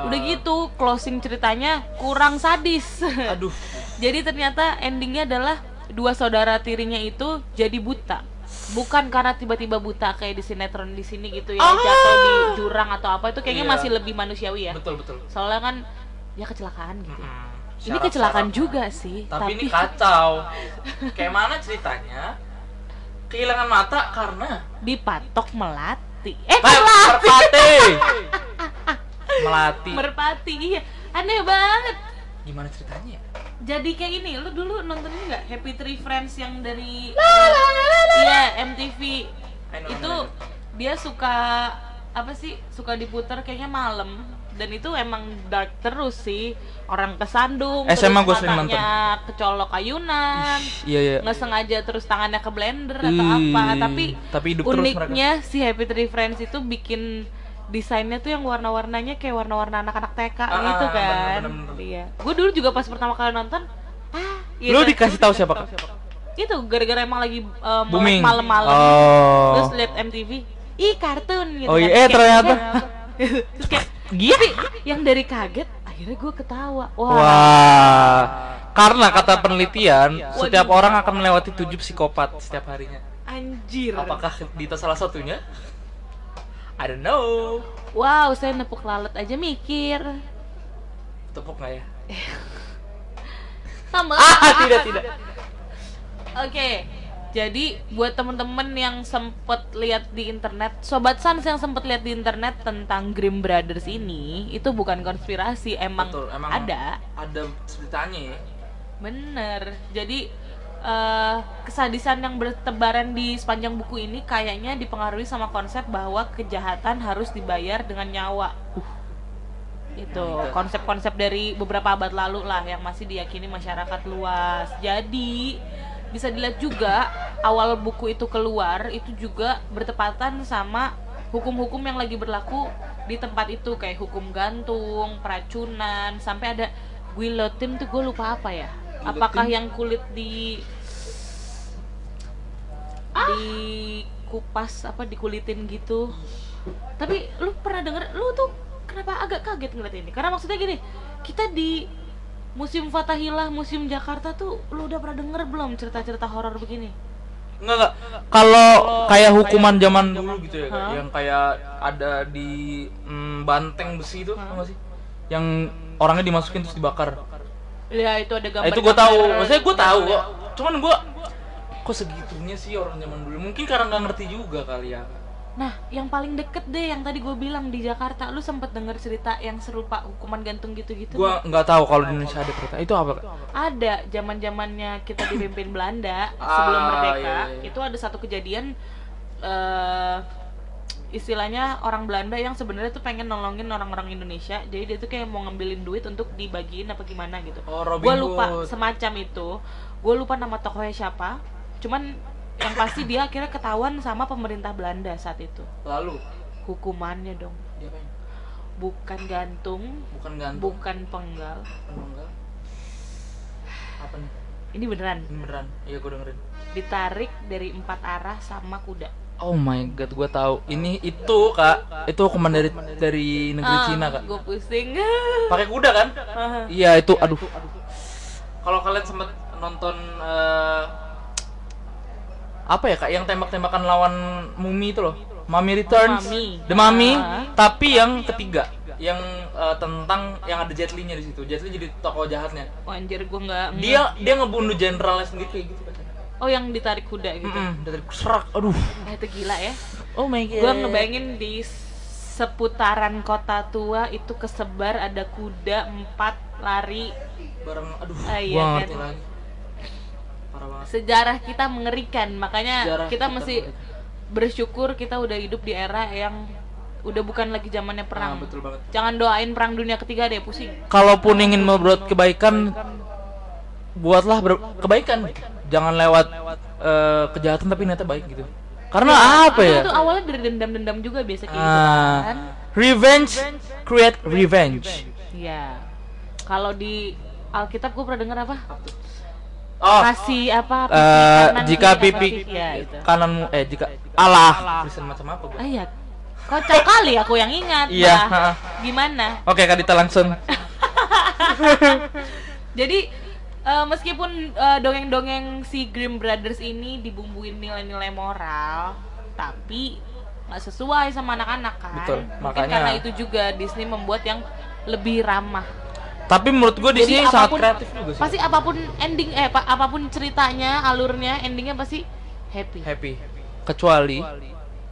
Udah gitu, closing ceritanya kurang sadis. Aduh, jadi ternyata endingnya adalah dua saudara tirinya itu jadi buta. Bukan karena tiba-tiba buta kayak di sinetron di sini gitu ya, jatuh di jurang atau apa itu kayaknya Iya. masih lebih manusiawi ya. betul betul. Soalnya kan ya kecelakaan gitu. Hmm, Ini kecelakaan juga sih, Tapi, ini kacau. Kayak mana ceritanya? Kehilangan mata karena dipatok melati. Eh, melati. merpati. Melati. Merpati. Iya, aneh banget. Gimana ceritanya ya? Jadi kayak ini, lu dulu nonton ini nggak Happy Tree Friends yang dari Iya, MTV. I know, Itu dia suka apa sih? Suka diputar kayaknya malam dan itu emang dark terus sih. Orang kesandung, SMA terus gua sering matanya kecolok ayunan. Iya iya. nggak sengaja terus tangannya ke blender atau Ih, apa tapi, tapi hidup terus uniknya si Happy Tree Friends itu bikin desainnya tuh yang warna-warnanya kayak warna-warna anak-anak TK Ah, gitu ah, kan bener-bener. iya gue dulu juga pas pertama kali nonton ah gitu. Lu dikasih tahu siapa kak? itu gara-gara emang lagi uh, Booming. malam-malam Oh. terus liat MTV ih kartun gitu Oh kan. iya, eh, Kayak- ternyata. terus kayak tapi yang dari kaget akhirnya gue ketawa wah, Wah. Karena kata penelitian, Waduh. setiap orang akan melewati tujuh psikopat setiap harinya. anjir Apakah Dita salah satunya? I don't know. wow saya nepuk lalat aja mikir Tepuk nggak ya? sama Ah, tidak tidak. Oke, jadi buat temen-temen yang sempet lihat di internet, sobat Sans yang sempet lihat di internet tentang Grimm Brothers ini, itu bukan konspirasi, emang, Betul, emang ada, Ada ceritanya ya. bener. Jadi eh, kesadisan yang bertebaran di sepanjang buku ini kayaknya dipengaruhi sama konsep bahwa kejahatan harus dibayar dengan nyawa. itu konsep-konsep dari beberapa abad lalu lah yang masih diyakini masyarakat luas. Jadi bisa dilihat juga awal buku itu keluar itu juga bertepatan sama hukum-hukum yang lagi berlaku di tempat itu kayak hukum gantung, peracunan, sampai ada guillotine tuh gue lupa apa ya. Apakah yang kulit di di kupas apa dikulitin gitu tapi lu pernah denger lu tuh kenapa agak kaget ngeliat ini karena maksudnya gini kita di museum Fatahillah museum Jakarta tuh lu udah pernah denger belum cerita-cerita horor begini Enggak enggak. Kalau kayak hukuman zaman dulu gitu ya, Hah? yang kayak ada di mm, banteng besi itu, tau gak sih? Yang orangnya dimasukin terus dibakar. Ya itu ada Nah, gambar itu gue tahu. Maksudnya gue tahu kok. Cuman gue kok segitunya sih orang zaman dulu. Mungkin karena nggak ngerti juga kali ya. nah yang paling deket deh yang tadi gue bilang di Jakarta lu sempet denger cerita yang serupa hukuman gantung gitu-gitu Gue nggak? tahu kalau di Indonesia ada cerita. Itu apa? Kak? ada zaman zamannya kita dipimpin Belanda sebelum Ah, merdeka iya, iya. itu ada satu kejadian eh istilahnya orang Belanda yang sebenarnya tuh pengen nolongin orang-orang Indonesia jadi dia tuh kayak mau ngambilin duit untuk dibagiin apa gimana gitu Oh, gue lupa Hood. semacam itu gue lupa nama tokohnya siapa cuman yang pasti dia akhirnya ketahuan sama pemerintah Belanda saat itu Lalu hukumannya dong dia bukan gantung Bukan gantung. bukan penggal enggak. Apa nih? ini beneran Ini beneran. Iya gue dengerin. ditarik dari empat arah sama kuda Oh my god, gue tahu. Ini itu kak, itu hukuman dari dari negeri Cina kak. gue Ah, pusing Pakai kuda kan? Ah. Iya itu, aduh. Kalau kalian sempat nonton eh, apa ya kak, yang tembak-tembakan lawan mumi itu loh, Mummy Returns, Mummy. The Mummy, Ah. tapi yang ketiga, yang eh, tentang yang ada Jet Li-nya di situ. Jet Li jadi tokoh jahatnya. oh, anjir gue nggak Dia dia ngebunuh jenderalnya sendiri kayak gitu kan. Oh yang ditarik kuda gitu Mm-mm, dari serak, aduh. Eh, itu gila ya Oh my god. gue ngebayangin di seputaran kota tua itu kesebar ada kuda empat lari bareng aduh Ah, iya gua kan. ngerti lagi parah banget sejarah kita mengerikan makanya Sejarah kita kita mesti mengerikan. bersyukur kita udah hidup di era yang udah bukan lagi zamannya perang Ah, betul banget. jangan doain perang dunia ketiga deh pusing kalaupun ingin membuat kebaikan buatlah ber- kebaikan jangan lewat eh, kejahatan tapi ternyata baik gitu karena apa ya itu awalnya dari dendam-dendam juga biasa kayak gitu Ah, kan revenge create revenge Iya. Kalau di Alkitab gue pernah dengar apa? oh Kasih apa? eh, kanan, jika pipi sih? Ya, itu. kananmu eh jika Allah Kristen macam apa gua Ah iya. Kocak kali aku yang ingat. Iya. Gimana? oke kak Dita langsung Jadi eh, meskipun eh, dongeng-dongeng si Grimm Brothers ini dibumbuin nilai-nilai moral, tapi nggak sesuai sama anak-anak kan. Betul, Mungkin makanya- karena itu juga Disney membuat yang lebih ramah. tapi menurut gue di sini sangat kreatif juga sih Pasti apa pun ending eh pa- apa pun ceritanya, alurnya, endingnya pasti happy. happy kecuali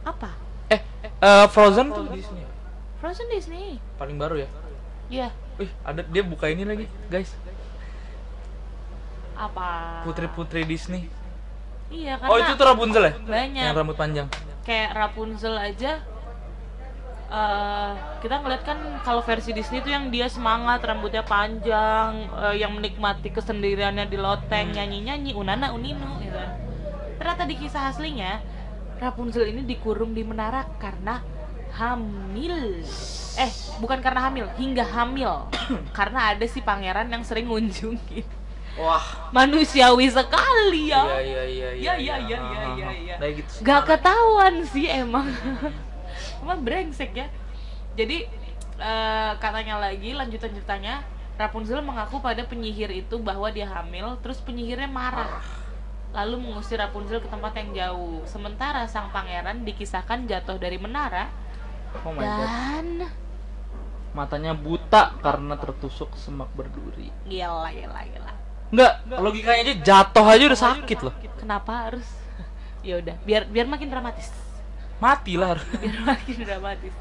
Apa? eh eh, Frozen tuh di sini Frozen Disney. paling baru ya Iya. Wih, ada dia buka ini lagi, guys. Apa? Putri-putri Disney. Iya karena Oh, itu tuh Rapunzel ya? banyak. Yang rambut panjang. kayak Rapunzel aja eh kita ngeliat kan kalau versi Disney tuh yang dia semangat rambutnya panjang eh, yang menikmati kesendiriannya di loteng nyanyi nyanyi unana uninu gitu kan. ternyata di kisah aslinya Rapunzel ini dikurung di menara karena hamil eh bukan karena hamil hingga hamil karena ada si pangeran yang sering ngunjungin Wah. manusiawi sekali ya Iya, iya, iya, Iya, iya, iya, iya, iya, iya. Gitu. Gak ketahuan sih emang Emang brengsek ya Jadi eh, katanya lagi lanjutan ceritanya Rapunzel mengaku pada penyihir itu bahwa dia hamil Terus penyihirnya marah Lalu mengusir Rapunzel ke tempat yang jauh Sementara sang pangeran dikisahkan jatuh dari menara Oh my god. Dan Matanya buta karena tertusuk semak berduri. Gila gila gila Enggak, logikanya aja jatuh aja udah sakit loh. Kenapa harus ya udah biar biar makin dramatis Mati lah. biar makin dramatis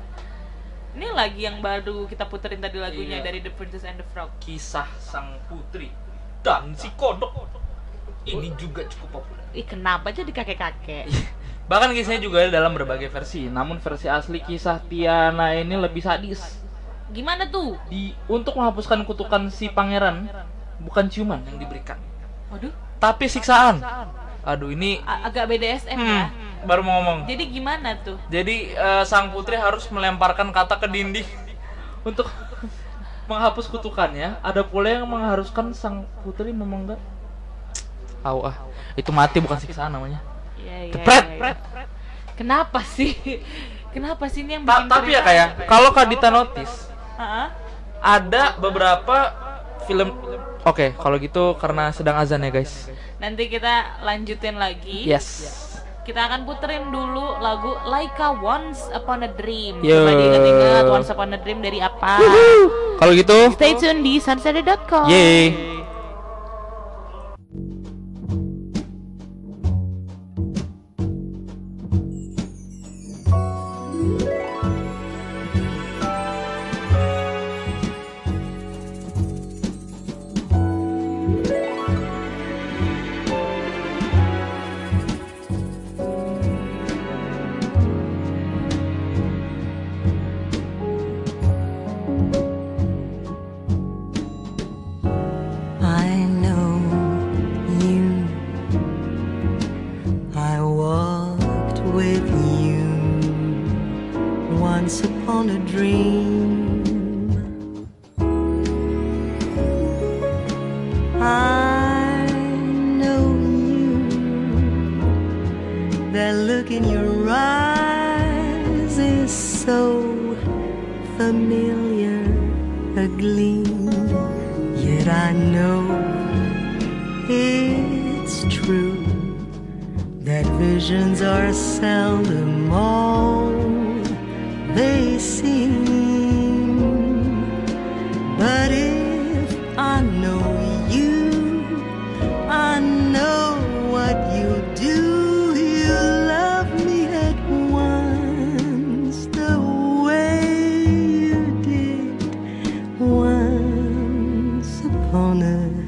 ini lagi yang baru kita puterin tadi lagunya Iya. dari The Princess and the Frog Kisah sang putri dan si kodok. Ini juga cukup populer. ih kenapa jadi kakek kakek Bahkan kisahnya juga ada dalam berbagai versi. Namun versi asli kisah Tiana ini lebih sadis. gimana tuh Di untuk menghapuskan kutukan si pangeran, bukan ciuman yang diberikan, waduh tapi siksaan. Aduh, ini a- agak BDSM ya hmm, baru mau ngomong. jadi gimana tuh Jadi eh, sang putri harus melemparkan kata ke dinding untuk menghapus kutukannya. Ada pula yang mengharuskan sang putri memenggak. Au ah, itu mati bukan siksaan namanya. Iya, iya, iya, iya. kenapa sih kenapa sih ini yang Ta- bikin tapi ya kayak kalau Kadita notice ada beberapa film Oke, kalau gitu karena sedang azan ya guys. nanti kita lanjutin lagi Yes. kita akan puterin dulu lagu Laika Once Upon a Dream Yo. coba diingat-ingat Once Upon a Dream dari apa Kalau gitu, stay tune di sunset.com yeay. on a dream. I know you. That look in your eyes is so familiar a gleam. Yet I know it's true that visions are seldom all. 전에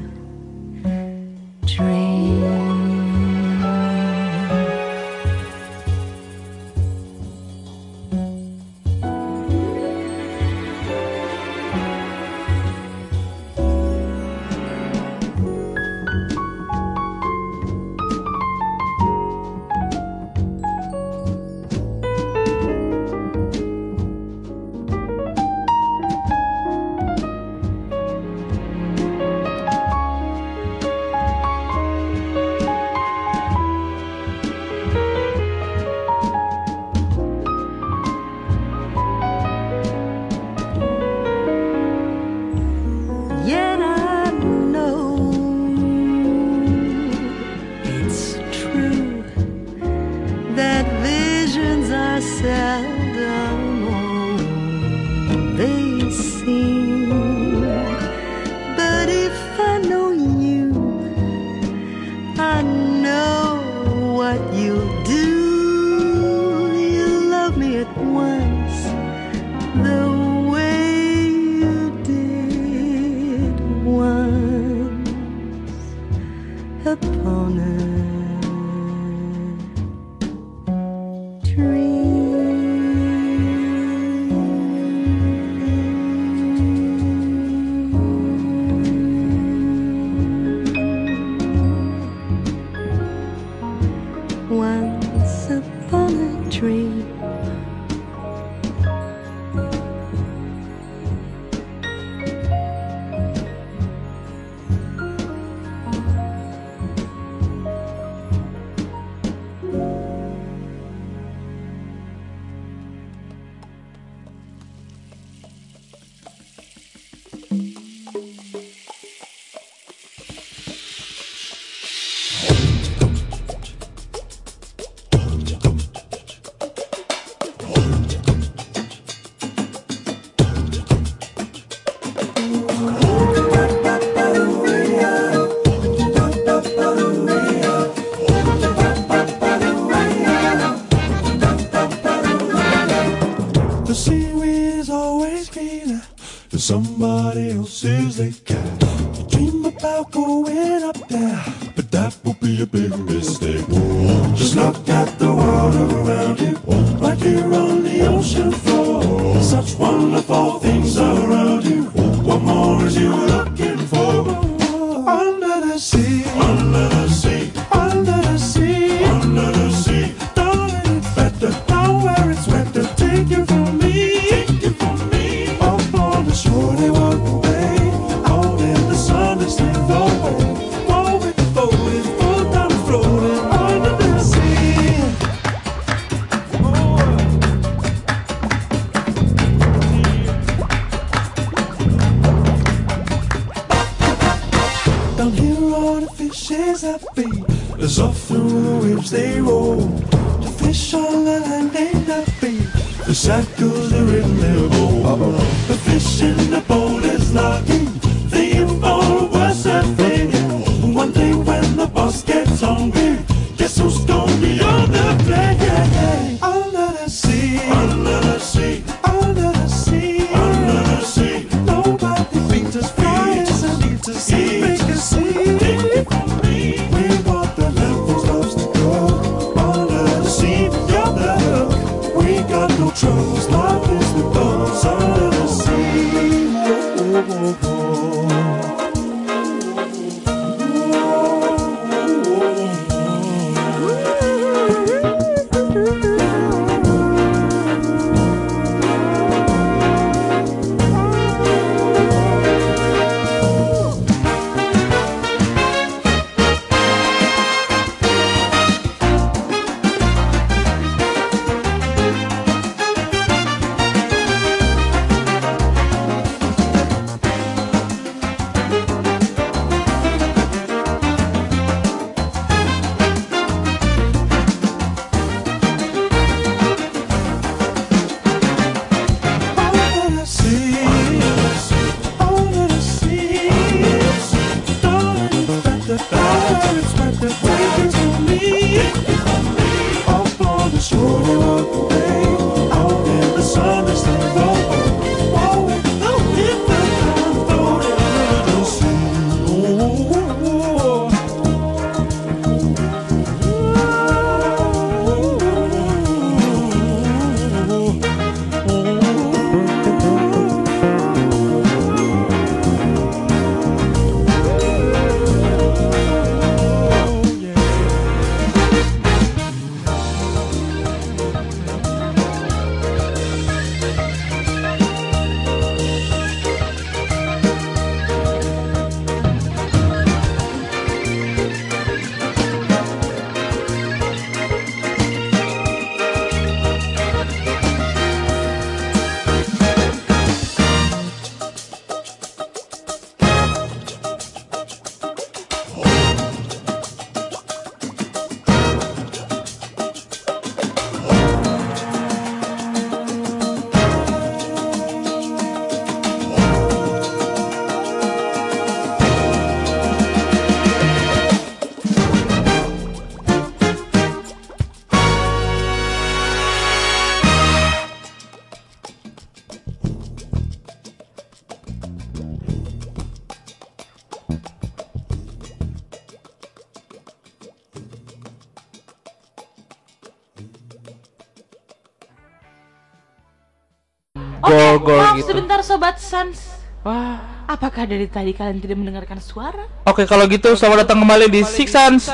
sobat Sans. Wah. Apakah dari tadi kalian tidak mendengarkan suara? Oke kalau gitu selamat datang kembali di Six Jas.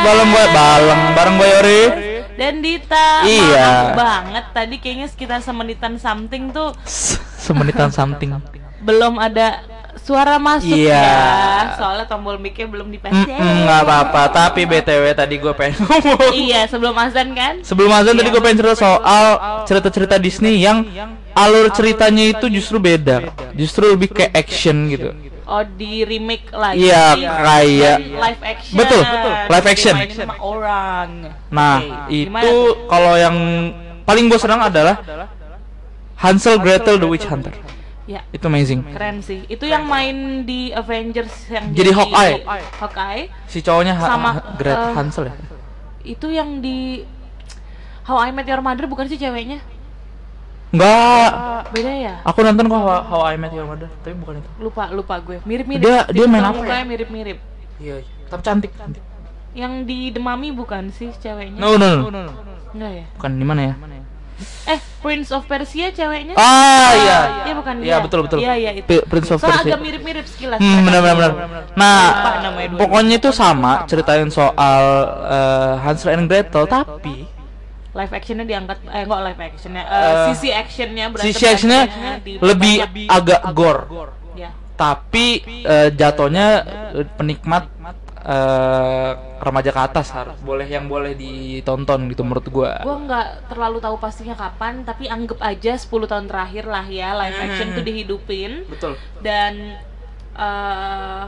Bareng gue Baleng bareng gue Yori Dan Dita. Iya. Maaf banget tadi kayaknya sekitar semenitan something tuh Semenitan something belum ada suara masuk Iya. ya. Soalnya tombol mic-nya belum dipencet. Nggak apa-apa tapi btw tadi gue pengen ngomong Iya, sebelum azan kan? sebelum azan tadi gue pengen cerita soal cerita-cerita Disney yang alur ceritanya itu justru beda justru lebih kayak action gitu Oh, di remake lagi. Iya, kayak- live action. Betul, betul, live action. Sama orang. nah gimana itu kalau yang paling gue senang adalah Hansel Gretel the Witch Hunter Ya. itu amazing Keren sih. Itu yang main di Avengers yang Jadi Hawkeye. Hawkeye. si cowoknya ha- Sama, Gret eh, Hansel ya Itu yang di How I Met Your Mother bukan sih ceweknya? Enggak Beda ya? aku nonton kok How, How I Met Your Mother tapi bukan itu Lupa, lupa gue. Mirip-mirip. Dia- dia main apa ya? mukanya mirip-mirip. iya iya. tapi cantik cantik Yang di The Mummy bukan sih ceweknya? no no no Enggak ya? bukan di mana ya Eh, Prince of Persia ceweknya? ah iya Iya bukan Iya, dia. betul, betul. Iya iya itu. Prince of Soalnya Persia. agak mirip-mirip sekilas. Hmm, benar benar benar. Nah, pokoknya itu sama ceritain soal eh, Hansel and Gretel tapi live actionnya diangkat eh enggak live actionnya eh, Eh, sisi actionnya sisi actionnya di- lebih agak gore. ya Tapi eh, jatuhnya penikmat eh, remaja ke atas harus boleh yang boleh ditonton gitu menurut gua. gua nggak terlalu tahu pastinya kapan tapi anggap aja 10 tahun terakhir lah ya live action Mhm. tuh dihidupin Betul. dan eh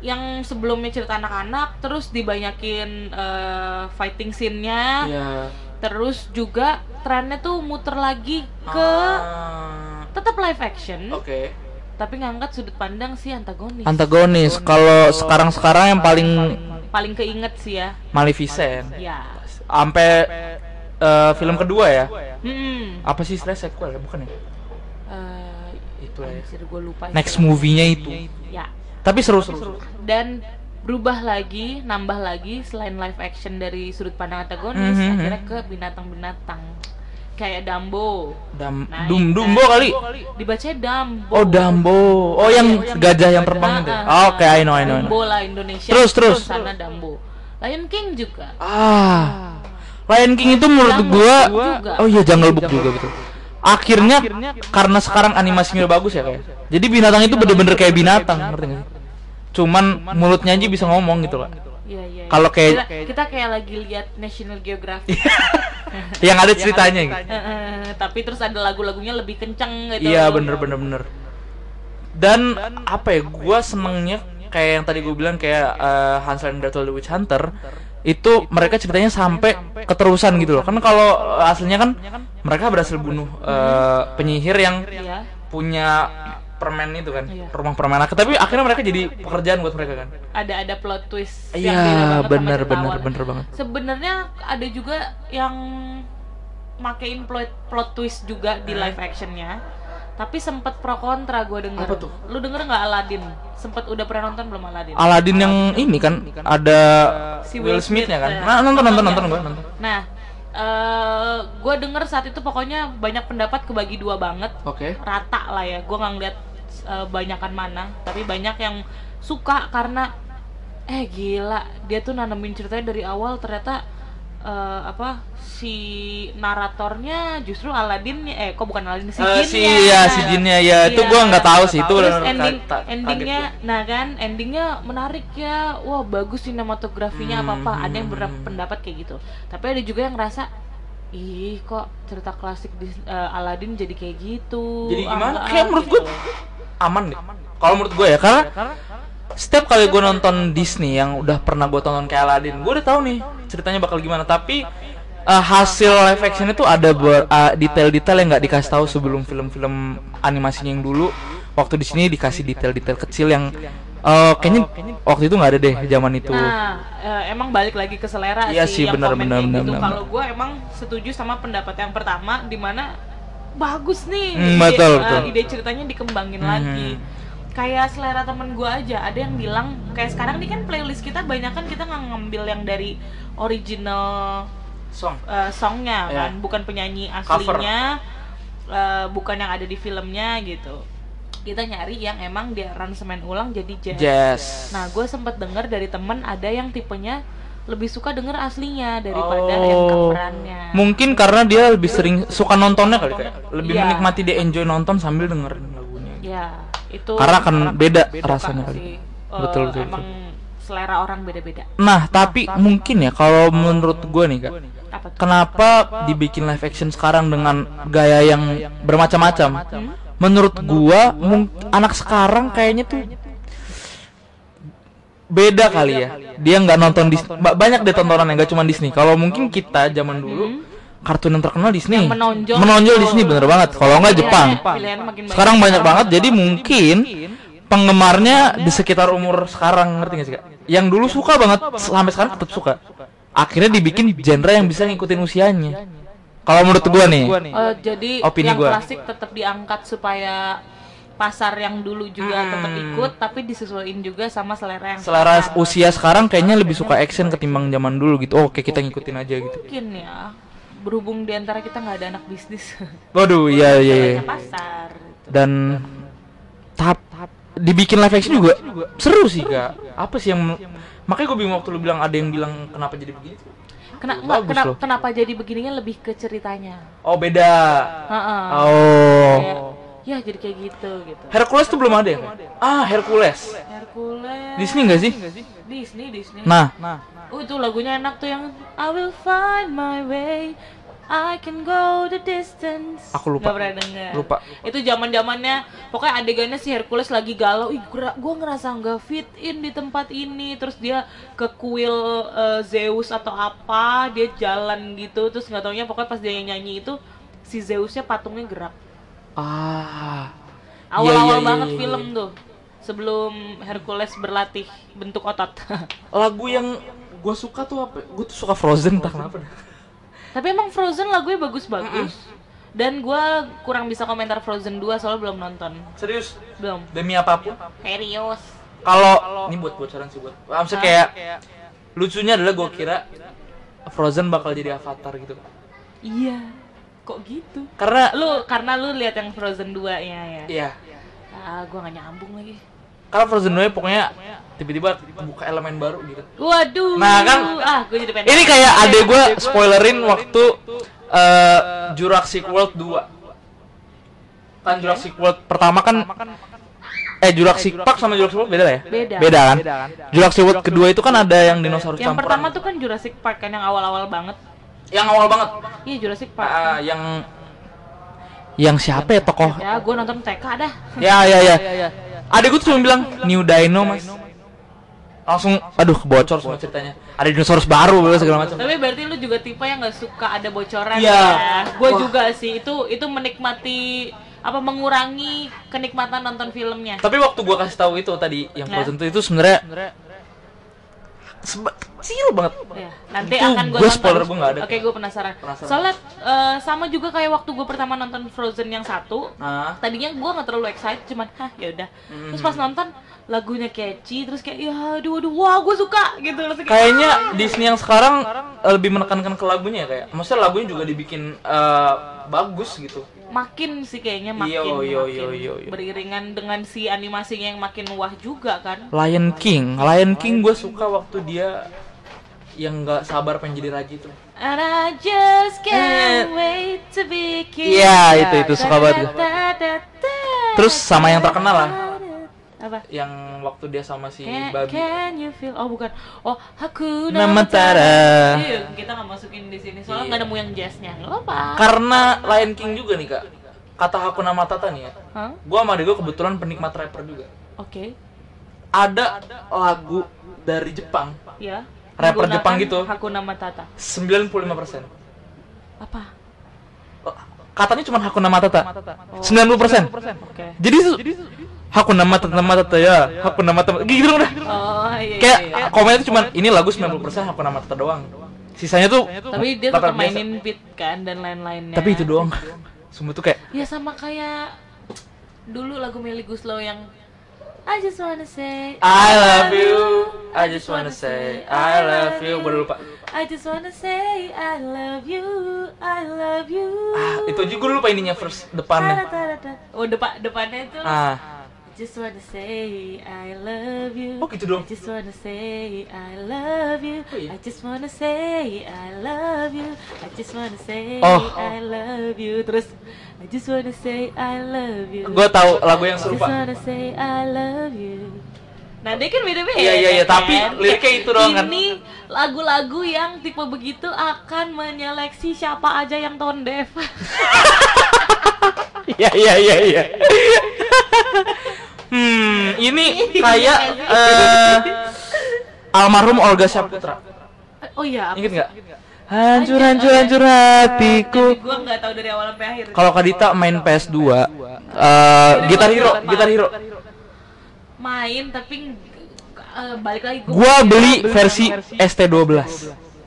yang sebelumnya cerita anak-anak terus dibanyakin eh, fighting scene-nya Iya. Terus juga trennya tuh muter lagi ke tetap live action Ah. Oke. tapi ngangkat sudut pandang si antagonis Antagonis. Kalau sekarang-sekarang yang paling paling keinget sih ya Maleficent. ya Sampai eh, film kedua ya. hmm. Apa sih istilah sequel ya? Bukan ya? Eh, Itu ya. gue lupa Next movie-nya itu. ya Tapi seru-seru. dan berubah lagi nambah lagi selain live action dari sudut pandang antagonis Mhm. akhirnya ke binatang-binatang kayak Dumbo Dam Nah, Dum ini Dumbo kali. dibacanya Dumbo Oh Dumbo. Oh yang gajah yang terbang itu. Oh, Oke, I know, I know. I know. Dumbo lah Indonesia Terus, terus. sana Dumbo Lion King juga Ah. Lion King itu menurut Jungle gua juga. Oh iya Jungle Book juga betul. Akhirnya karena sekarang animasinya bagus ya kayak. Jadi binatang itu bener-bener kayak binatang, ngerti gak sih? Cuman mulutnya aja bisa ngomong gitu lah. Iya, iya. Kalau Kita, kayak kita kayak lagi lihat National Geographic. yang ada ceritanya gitu. Eh, tapi terus ada lagu-lagunya lebih kenceng gitu. Iya bener bener bener. Dan apa ya? Gua senengnya kayak yang tadi gue bilang kayak eh, Hansel and Gretel the Witch Hunter itu mereka ceritanya sampai keterusan gitu loh. Kan kalau aslinya kan mereka berhasil bunuh eh, penyihir yang Iya. punya permen itu kan Iya. rumah permen Nah, tapi akhirnya mereka jadi pekerjaan buat mereka kan ada ada plot twist Iya, bener, awal. bener banget. sebenarnya ada juga yang makein plot plot twist juga di live actionnya tapi sempet pro kontra gue denger Apa tuh? lu denger nggak Aladdin sempet udah pernah nonton belum Aladdin Aladdin yang ini kan ada Si Will Smith-nya kan Smith, nah, ya. nonton nonton nonton Nonton gue ya? nonton Nah, eh gue denger saat itu pokoknya banyak pendapat kebagi dua banget. Oke. Rata lah ya. Gue nggak ngeliat eh, banyakan mana, tapi banyak yang suka karena eh gila dia tuh nanemin ceritanya dari awal ternyata eh, apa si naratornya justru Aladin eh kok bukan Aladin si jinnya. si ya si jinnya ya itu Iya. gua nggak tahu sih itu Terus ending endingnya nah kan endingnya menarik ya. Wah bagus sinematografinya apa apa ada yang Hmm. berpendapat kayak gitu. Tapi ada juga yang ngerasa ih kok cerita klasik di eh, Aladdin jadi kayak gitu? Jadi gimana? Ah, kayak menurut gue gitu. aman deh. Kalau menurut gue ya karena setiap kali gue nonton Disney yang udah pernah gue tonton kayak Aladdin gue udah tahu nih ceritanya bakal gimana. Tapi uh, hasil live action itu ada ber- uh, detail-detail yang nggak dikasih tahu sebelum film-film animasinya yang dulu. Waktu di sini dikasih detail-detail kecil yang uh, kayaknya waktu itu nggak ada deh zaman itu Nah, eh, emang balik lagi ke selera Iya sih sih, yang benar, komen benar, benar. Kalau gue emang setuju sama pendapat yang pertama di mana bagus nih Hmm, ide, betul, eh, betul. ide ceritanya dikembangin Hmm. lagi. Kayak selera temen gue aja, ada yang bilang kayak sekarang nih kan playlist kita banyak kan kita nggak ngambil yang dari original song eh, songnya Iya. kan, bukan penyanyi Cover. aslinya, eh, bukan yang ada di filmnya gitu. Kita nyari yang emang di aransemen ulang jadi jazz. jazz Nah, gue sempat dengar dari temen ada yang tipenya lebih suka denger aslinya daripada yang Oh. coverannya. mungkin karena dia lebih sering suka nontonnya kali kayak lebih Iya. menikmati dia enjoy nonton sambil dengerin lagunya Ya, itu Karena akan beda suka rasanya kali. sih. Betul, Eh, betul, betul. Emang selera orang beda-beda. Nah, tapi mungkin ya kalau menurut gue nih kak, kenapa dibikin live action sekarang dengan gaya yang bermacam-macam? Menurut gua, mung- anak sekarang kayaknya tuh beda kali ya. Dia nggak nonton Disney. Banyak deh tontonan yang nggak cuma Disney. Kalau mungkin kita zaman dulu kartun yang terkenal Disney, Yang menonjol. menonjol Disney bener banget. Kalau nggak Jepang. Sekarang banyak banget. Jadi mungkin penggemarnya di sekitar umur sekarang ngerti gak sih kak? Yang dulu suka banget sampai sekarang tetap suka. Akhirnya dibikin genre yang bisa ngikutin usianya. Kalau menurut gua nih, Eh, jadi Opini yang gua. klasik tetap diangkat supaya pasar yang dulu juga tetap ikut tapi disesuaikan juga sama selera yang selera sekarang. usia sekarang kayaknya lebih suka action ketimbang zaman dulu gitu. Oke, kita ngikutin aja gitu. mungkin ya berhubung di antara kita nggak ada anak bisnis Waduh, iya iya iya. Salahnya pasar gitu. Dan tahap dibikin live action juga seru sih kak. Apa sih yang makanya gue bingung waktu lu bilang ada yang bilang kenapa jadi begitu? Kena, Bagus nggak, kenapa, loh. kenapa jadi begininya lebih ke ceritanya Oh beda. Heeh. Oh. Kayak, ya jadi kayak gitu gitu Hercules tuh belum ada ya? Ah Hercules. Hercules Disney nggak sih? Disney Disney Nah, Oh itu lagunya enak tuh yang I will find my way I can go the distance Aku lupa. Gak pernah denger Lupa. Itu zaman zamannya Pokoknya adegannya si Hercules lagi galau Ih gue ngerasa nggak fit in di tempat ini Terus dia ke kuil eh, Zeus atau apa Dia jalan gitu Terus nggak taunya pokoknya pas dia nyanyi itu Si Zeusnya patungnya gerak ah. Awal-awal Iya, iya, banget iya, iya. film tuh Sebelum Hercules berlatih bentuk otot Lagu yang gue suka tuh apa? Gue tuh suka Frozen entah kenapa. Tapi emang Frozen lagunya bagus-bagus. Dan gua kurang bisa komentar Frozen 2 soalnya belum nonton. Serius? Belum. Demi apa pun. Serius. Kalau ini buat bocoran sih buat. Maksudnya kayak lucunya adalah gue kira Frozen bakal jadi Avatar gitu. Iya. Kok gitu? Karena Lu karena lu lihat yang Frozen 2 ya ya. iya. Ah, gua gak nyambung lagi. Karena Frozen 2 pokoknya tiba-tiba buka elemen baru gitu. Waduh. Nah, kan, ah, gua jadi pengen. Ini kayak adek gue spoilerin waktu eh, Jurassic World 2 Kan Jurassic World pertama kan Eh Jurassic Park sama Jurassic World beda lah ya? Beda. Beda kan? Jurassic World kedua itu kan ada yang dinosaurus yang campuran pertama tuh kan Jurassic Park kan yang awal-awal banget. Yang awal banget Iya Jurassic Park. Ah, Yang Yang siapa ya tokoh? Ya, gua nonton TK dah. Ya ya ya Adek gue tuh cuma bilang New Dino mas Langsung Aduh kebocor semua ceritanya Ada dinosaurus baru segala macam Tapi berarti lu juga tipe yang nggak suka ada bocoran Iya. ya. Gue juga sih. Itu itu menikmati apa mengurangi kenikmatan nonton filmnya Tapi waktu gua kasih tahu itu tadi yang Nah. Frozen itu sebenarnya seba- kecil banget. Ya, nanti Itu akan gue gua spoiler nggak ada. Oke, gue penasaran. Penasaran. Soalnya eh, sama juga kayak waktu gue pertama nonton Frozen yang satu. Nah, Tadinya gue nggak terlalu excited, cuman hah ya udah. Terus Hmm. pas nonton lagunya catchy, terus kayak ya aduh aduh wah gue suka gitu. Terus kayak, kayaknya Disney yang sekarang eh, lebih menekankan ke lagunya ya kayak. Maksudnya lagunya juga dibikin eh, bagus gitu. makin sih kayaknya makin Yo, yo, makin yo, yo, yo. beriringan dengan si animasinya yang makin wah juga kan. Lion King, Lion King gue suka waktu dia yang nggak sabar pengen jadi raja itu. And I just can't wait to be king. Eh. Iya, itu itu suka banget. Terus sama yang terkenal lah. Apa? Yang waktu dia sama si Can, babi. can you feel? Oh bukan. Oh Hakuna Nama Matata. Iya, kita nggak masukin di sini soalnya Iya. nggak nemu yang jazznya. Nggak apa. Karena Lion King juga nih kak. Kata Hakuna Matata nih ya. Hah? Gua sama gua kebetulan penikmat rapper juga. Oke. Ada lagu dari Jepang Ya. Rapper Menggunakan Jepang gitu. Hakuna Matata. 95%. Apa? Katanya cuma Hakuna Matata. Oh. 90%. Oke. Jadi itu Hakuna Matata Matata ya, Hakuna Matata gitu dong dah. Oh iya. Kayak iya, iya. komennya tuh cuma ini lagu 90% Hakuna Matata doang. Sisanya tuh Tapi dia tetap biasa. mainin beat kan dan lain-lainnya. Tapi itu doang. Semua tuh kayak Ya sama kayak dulu lagu Melly Guslow yang I just wanna say I love you. I just wanna say I love you. Baru lupa. I just wanna say I love you I love you Ah, itu aja gue lupa ininya first depannya. Oh depan depannya itu Ah, I just wanna say I love you Oh, gitu dong. I just wanna say I love you Oh, iya. I just wanna say I love you I just wanna say Oh. I love you Terus I just wanna say I love you gue tahu lagu yang Just serupa. wanna say I love you. Nah, dia kan beda-beda. Iya, iya, iya, kan? tapi liriknya itu doang kan. Ini lagu-lagu yang tipe begitu akan menyeleksi siapa aja yang tone deaf. Iya iya iya iya. Hmm, ini kayak eh almarhum Olga Saputra. oh iya, sih? nggak? Hancur hancur hancur hatiku. Tapi gua nggak tahu dari awal sampai akhir. Kalau Kadita main PS2, eh Gitar Hero, Gitar Hero. Main tapi eh, balik lagi gua Gua beli versi ST12.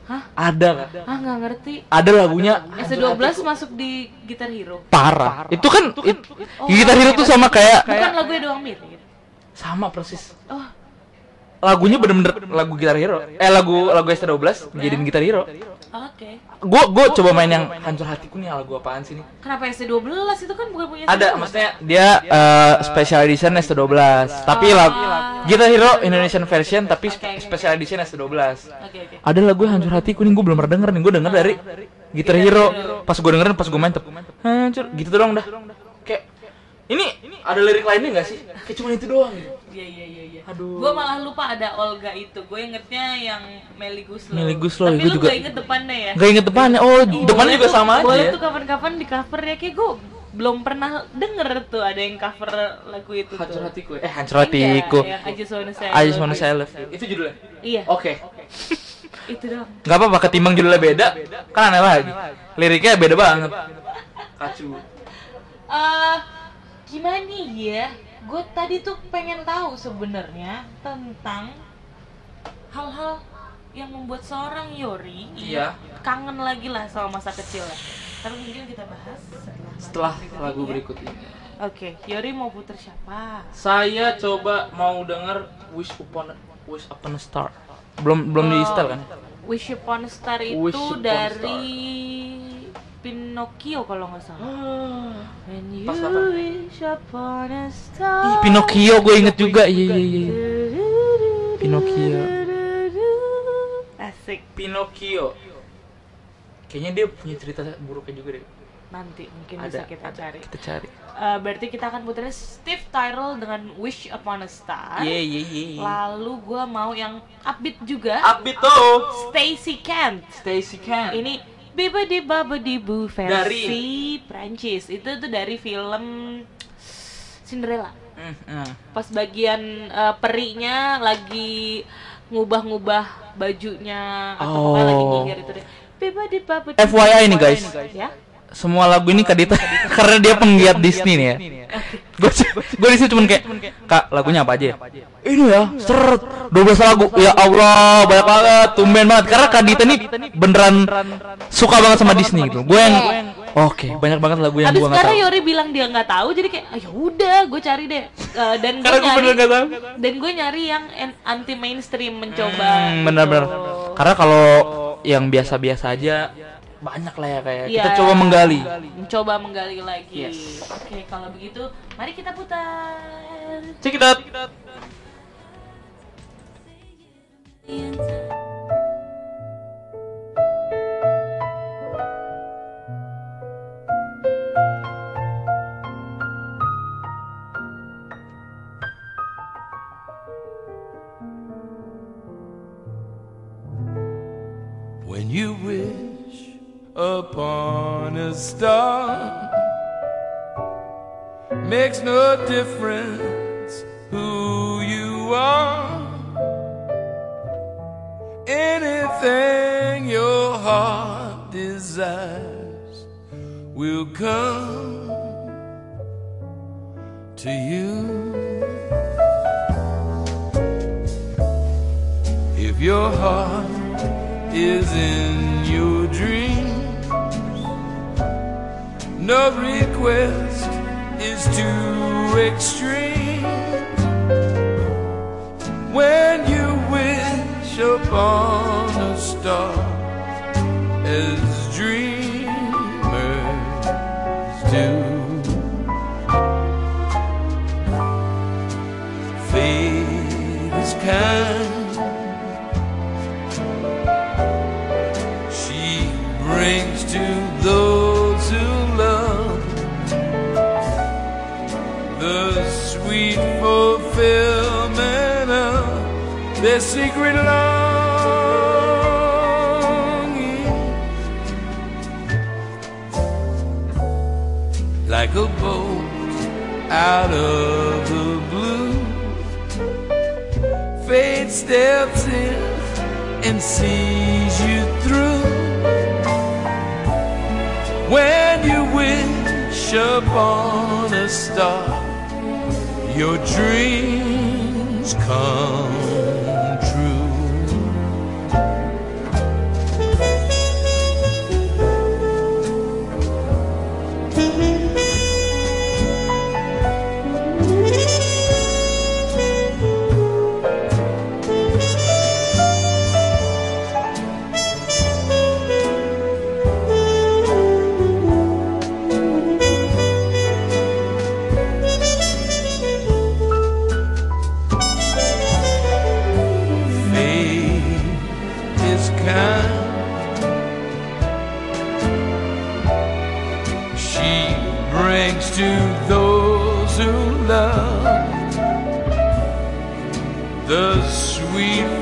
Hah? Ada kan? Ah, nggak ngerti. Ada lagunya S12 masuk di Gitar Hero. parah. Itu kan it, Oh, Gitar Hero tuh sama kayak Bukan lagunya doang mirip. sama persis. Oh, Lagunya bener-bener lagu Gitar Hero. Eh lagu lagu ST12 dijadiin Gitar Hero. oke. Gua gua coba main yang hancur hatiku nih lagu apaan sih nih? Kenapa S12 itu kan bukan punya Ada, S12. maksudnya dia eh, special edition S12, tapi Ah. lagu Guitar Hero Indonesian version tapi special edition S12. Oke, oke. Ada lagu hancur hatiku nih gue belum pernah denger nih, gue denger dari Guitar Hero. Pas gue dengerin pas gue main tuh hancur gitu doang dah. Kayak ini ada lirik lainnya nggak sih? Kayak cuma itu doang gitu. Iya iya iya iya. Aduh. Gua malah lupa ada Olga itu. Gue ingetnya yang Melly Guslow. Melly Guslow, Tapi gua lu juga- gak inget depannya ya? Gak inget depannya. Oh, Ih, depannya juga tuh- sama aja. Boleh ya. tuh kapan-kapan di cover ya kayak gue belum pernah denger tuh ada yang cover lagu itu Hancur tuh. hatiku. Eh, hancur hatiku. Iya, yang I just wanna say I just wanna love say I you. love you. Itu judulnya. Iya. Oke. Itu dong. Gak apa-apa ketimbang judulnya beda, kan aneh lagi. Liriknya beda banget. Kacu. Eh gimana nih ya? Gue tadi tuh pengen tahu sebenarnya tentang hal-hal yang membuat seorang Yori Iya. kangen lagi lah sama masa kecilnya. Tapi mungkin kita bahas setelah, Setelah lagu berikut ini. Oke, Yori mau puter siapa? Saya coba mau denger Wish Upon Wish Upon a Star. Belum belum di setel kan? Wish Upon a Star itu Upon dari Pinocchio kalau nggak salah. When you Pas wish upon a star. Ih, Pinocchio gue inget juga. Iya iya iya. Pinocchio. Asik. Pinocchio. Kayaknya dia punya cerita buruknya juga deh. Nanti mungkin Ada, bisa kita ada. cari. Kita cari. Eh, berarti kita akan puterin Steve Tyrell dengan Wish Upon a Star. Iya iya iya. Lalu gua mau yang upbeat juga. Upbeat tuh. Stacy Kent. Stacy Kent. Ini Biba di Baba di Bu versi Dari- Prancis. Itu tuh dari film Cinderella. Hmm. Pas bagian eh, perinya lagi ngubah-ngubah bajunya atau pokoknya lagi Oh. nyihir itu deh. Biba di Baba di FYI nih, guys. Ya. Semua lagu ini ke Dita karena dia penggiat Disney nih ya. Gue gue di sini cuman kayak kak lagunya apa aja ya? Ini ya seret 12 lagu ya Allah banyak banget tumben banget karena kak Dita nih beneran suka banget sama Disney gitu. Gue yang oke banyak banget lagu yang gue nggak karena tahu. Yori bilang dia nggak tahu, jadi kayak ah, ya udah, gue cari deh. Eh, dan gue nyari, tahu. dan gue nyari yang anti mainstream mencoba. Hmm, bener-bener. Karena kalau yang biasa-biasa aja banyak lah ya kayak kita Iya, coba menggali. Mencoba menggali lagi. Yes. Oke, kalau begitu, mari kita putar. Check it out. When you wish upon a star, makes no difference who you are. Anything your heart desires will come to you. If your heart is in your dreams. No request is too extreme. When you wish upon a star, as their secret longing like a bolt out of the blue fate steps in and sees you through. When you wish upon a star, your dreams come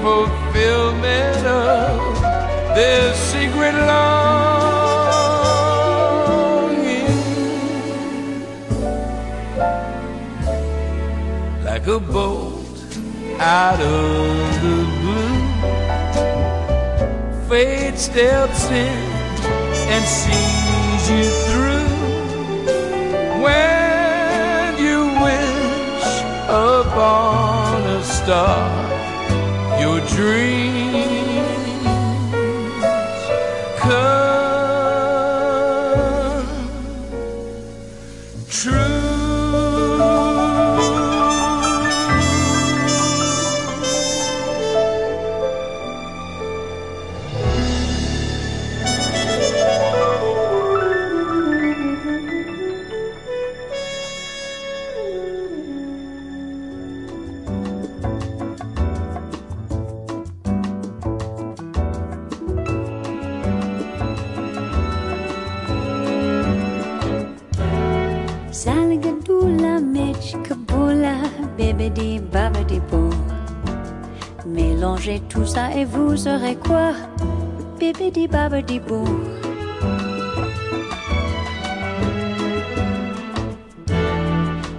fulfillment of their secret longing. Like a bolt out of the blue. Fate steps in and sees you through. When you wish upon a star, your dreams et vous serez quoi? Bibidi babidi bou.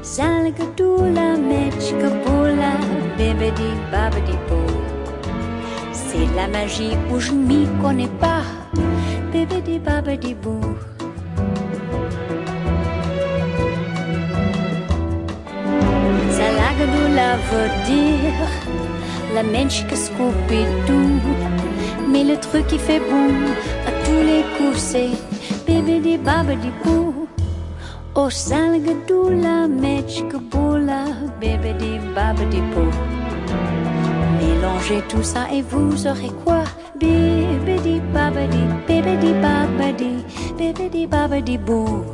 Zalgadoula, mechkaboula, bibidi babidi bou. C'est la magie où je m'y connais pas, bibidi babidi bou. Zalgadoula veut dire la mèche que Scooby-Doo. Mais le truc qui fait boum à tous les coups, c'est bébé babadi boo. Oh, Salagadula mèche que boula, bébé babadi boo. Mélangez tout ça et vous aurez quoi? Bébé babadi, bébé babadi, bébé babadi boo.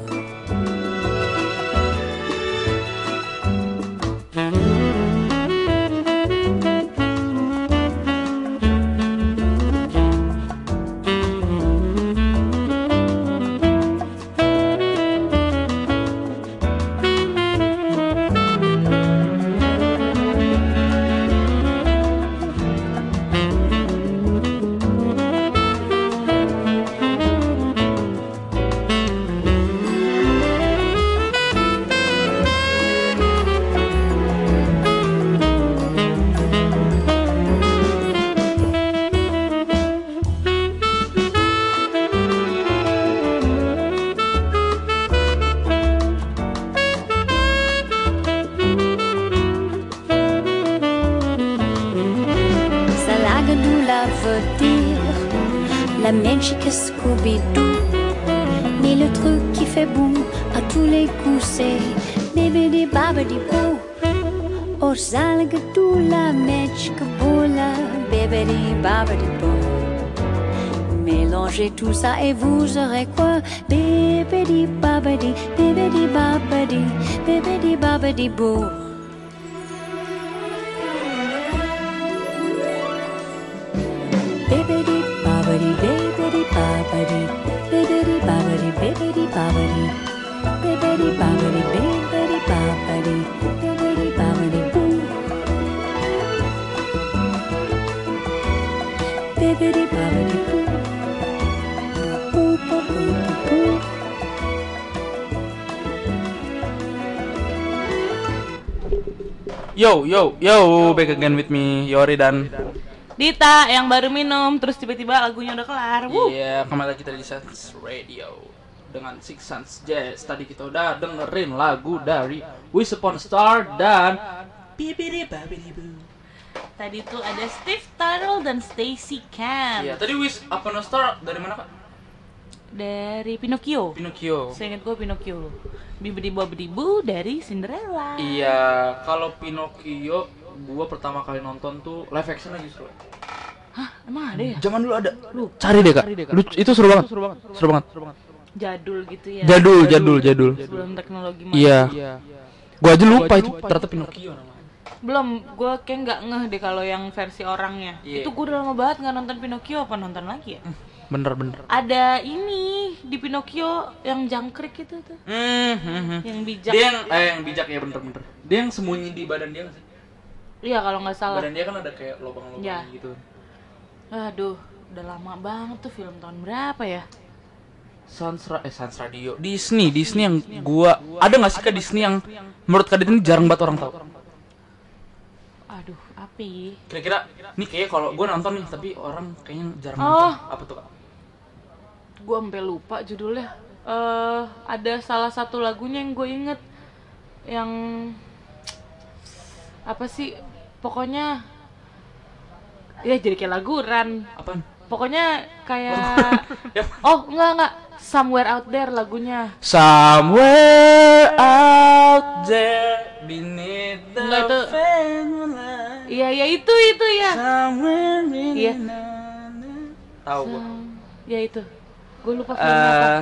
Yo, yo, yo, back again with me, Yori dan Dita yang baru minum terus tiba-tiba lagunya udah kelar. Iya, kembali lagi tadi di Sans Radio dengan Six Sense Jazz. Tadi kita udah dengerin lagu dari Wish Upon a Star dan Bibidi Babidi Boo. Tadi tuh ada Steve Tuttle dan Stacy Camp Iya, tadi Wish Upon a Star dari mana, Kak? Dari Pinocchio. Pinocchio. Saya ingat gue Pinocchio. Bibidi Bobbidi Boo dari Cinderella. Iya, kalau Pinocchio gua pertama kali nonton tuh live action lagi justru. Hah, emang ada ya? Zaman dulu ada. Lu Cari deh, Kak. Lu, itu seru banget. Seru banget. Seru banget. jadul gitu ya. Jadul, jadul, jadul. Sebelum teknologi maju. Iya. Gua aja lupa itu ternyata Pinocchio namanya. Belum, gue kayak nggak ngeh deh kalau yang versi orangnya. Iya. Itu gue udah lama banget nggak nonton Pinocchio apa nonton lagi ya? Bener, bener. Ada ini di Pinocchio yang jangkrik itu tuh. Hmm, hmm. Yang bijak. Dia yang eh yang bijak ya bener-bener. Dia yang sembunyi di badan dia sih? Iya kalau nggak salah. Badan dia kan ada kayak lubang-lubang Ya. gitu. Aduh, udah lama banget tuh film tahun berapa ya? Sans eh Sans Radio. Disney, Disney yang gua ada nggak sih ke Disney yang menurut kalian ini jarang banget orang tahu? Aduh, api. Kira-kira nih kayaknya kalau gua nonton nih tapi orang kayaknya jarang Oh. nonton. Apa tuh, Kak? Gue sampai lupa judulnya. Eh, ada salah satu lagunya yang gue inget yang apa sih? Pokoknya ya jadi kayak lagu Ran. Apaan? Pokoknya kayak oh enggak enggak Somewhere Out There lagunya. Somewhere out there beneath the Enggak itu. Iya ya itu itu ya. Somewhere in Iya. Tahu gua. Ya itu. Gue lupa film apa. Eh,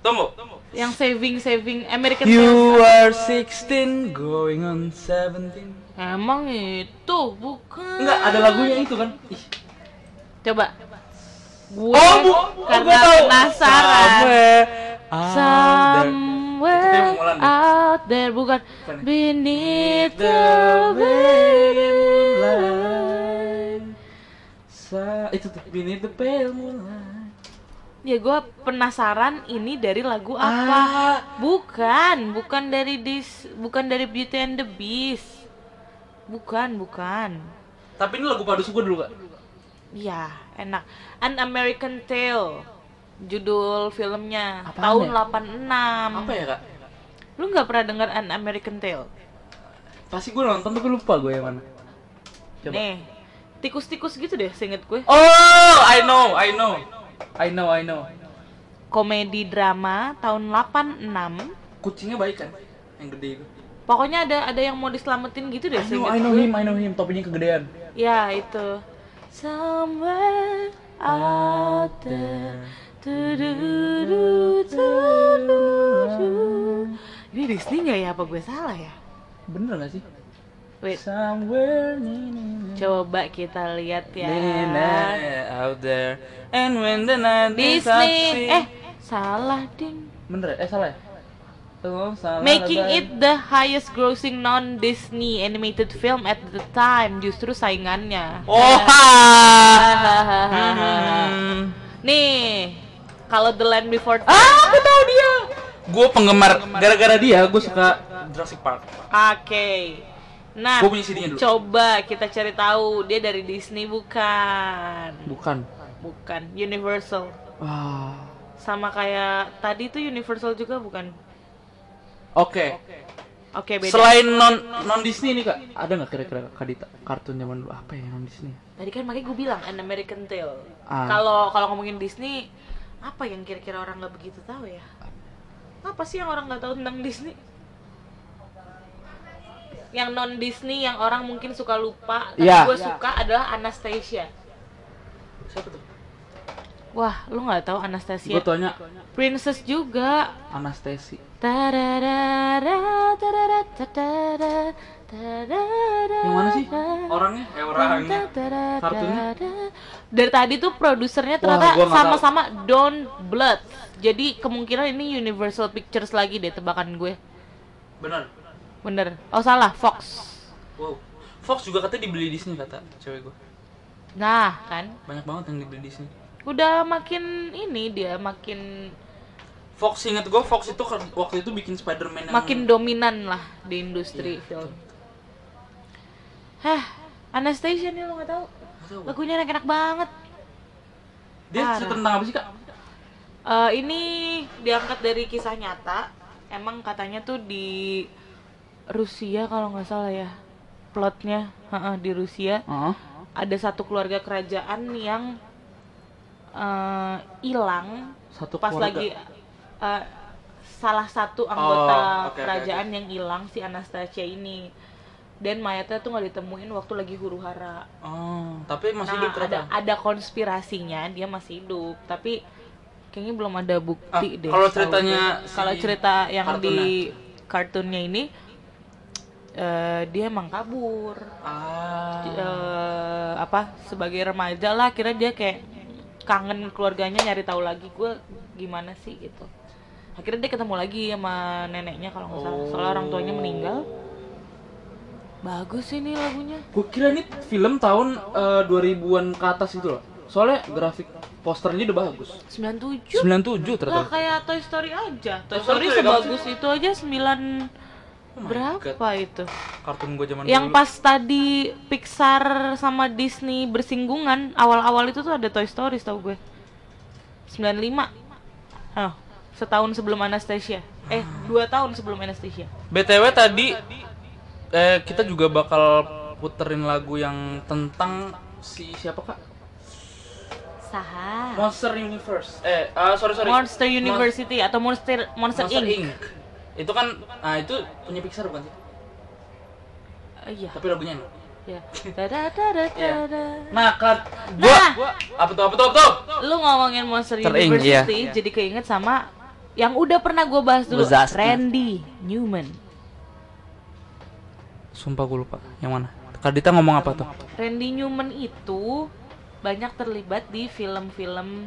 tunggu. Yang saving saving American You are 16 going on 17. Emang itu bukan. Enggak, ada lagunya itu kan. Ih, Coba. Gue Oh, bu, karena gua tahu. penasaran. Somewhere Somewhere out there bukan beneath the moonlight. Sa itu tuh beneath the pale moonlight. Ya gue penasaran ini dari lagu apa? Ah. Bukan, bukan dari dis, bukan dari Beauty and the Beast. Bukan, bukan. Tapi ini lagu padus gua dulu, Kak. Iya, enak. An American Tale. Judul filmnya Apaan tahun ya? 86. Apa ya, Kak? Lu nggak pernah dengar An American Tale? Pasti gue nonton tapi lupa gue yang mana. Coba. Nih, tikus-tikus gitu deh, seinget gue. Oh, I know, I know. I know, I know. Komedi drama tahun 86. Kucingnya baik kan? Yang gede itu. Pokoknya ada ada yang mau diselamatin gitu deh, I know, I know him, I know him. Topinya kegedean. Ya, itu. Somewhere out there. Du-du-du-du-du. Ini Disney nggak ya? Apa gue salah ya? Bener gak sih? Wait, Somewhere coba kita lihat ya. out there. And when the night is Disney. Eh, salah ding. bener ya? Eh salah ya? Oh, salah Making lebay. it the highest grossing non Disney animated film at the time justru saingannya. Oh, Hmm. Nih, kalau The Land Before Time. Ah, aku tahu dia. Gue penggemar gara-gara dia gue suka Jurassic Park. Oke. Nah, Gua punya CD-nya dulu. coba kita cari tahu dia dari Disney bukan? Bukan. Bukan, Universal. Ah. Sama kayak tadi tuh Universal juga bukan? Oke. Oke, beda. Selain non non Disney nih kak, ada nggak kira-kira kak Dita kartun zaman dulu apa ya non Disney? Tadi kan makanya gue bilang An American Tale. Ah. Kalau kalau ngomongin Disney, apa yang kira-kira orang nggak begitu tahu ya? Apa sih yang orang nggak tahu tentang Disney? Yang non Disney yang orang mungkin suka lupa, tapi Iya. gue suka adalah Anastasia. Siapa tuh? Wah, lu nggak tahu Anastasia? Gue tanya Princess juga. Anastasi. Yang mana sih? Orangnya? Eh orangnya. tadada, Kartunnya? Dari tadi tuh produsernya ternyata sama-sama Don Blood. Jadi kemungkinan ini Universal Pictures lagi deh tebakan gue. Bener. Bener. Oh salah, Fox. Wow. Fox juga katanya dibeli Disney kata cewek gue. Nah, kan Banyak banget yang dibeli Disney. udah makin ini dia makin Fox inget gue Fox itu ke- waktu itu bikin Spider-Man yang makin dominan lah di industri film. Hah, Anastasia nih lo nggak tahu? Lagunya enak-enak banget. Dia Parah. cerita tentang apa sih kak? Eh, ini diangkat dari kisah nyata. Emang katanya tuh di Rusia kalau nggak salah ya. Plotnya di Rusia Heeh. ada satu keluarga kerajaan yang eh, hilang Satu pas keluarga. lagi eh, salah satu anggota Oh, oke, kerajaan yang hilang si Anastasia ini dan mayatnya tuh nggak ditemuin waktu lagi huru hara. Oh, tapi masih Nah, hidup ada ada konspirasinya dia masih hidup, tapi kayaknya belum ada bukti Ah, deh. kalau ceritanya si kalau cerita yang kartunnya. di kartunnya ini eh, dia emang kabur. Ah. Eh, apa sebagai remaja lah kira dia kayak kangen keluarganya nyari tahu lagi gue gimana sih gitu. Akhirnya dia ketemu lagi sama neneknya kalau nggak salah. Soalnya orang tuanya meninggal. Bagus ini lagunya. Gue kira ini film tahun eh, 2000-an ke atas itu loh. Soalnya grafik posternya udah bagus. 97 97 Lah ternyata. kayak Toy Story aja. Toy Toy Story Story sebagus itu aja 9 Oh berapa itu? Kartun gue zaman Yang dulu. pas tadi Pixar sama Disney bersinggungan, awal-awal itu tuh ada Toy Story tau gue. 95. Oh, setahun sebelum Anastasia. Eh, dua tahun sebelum Anastasia. BTW tadi eh kita juga bakal puterin lagu yang tentang si siapa kak? Saha. Monster Universe. Eh, ah, sorry sorry. Monster Mon- University atau Monster Monster, Monster Inc. Inc. Itu kan, nah itu punya Pixar bukan sih? Eh, iya. Tapi lagunya enak. Ya. Da-da-da-da-da-da. Nah, kan gua, Nah. gua apa tuh apa tuh apa tuh? Lu ngomongin Monster Inc, iya. University jadi keinget sama yang udah pernah gue bahas dulu, Wazowski. Randy Newman. Sumpah gue lupa. Yang mana? Kak Dita ngomong apa tuh? Randy Newman itu banyak terlibat di film-film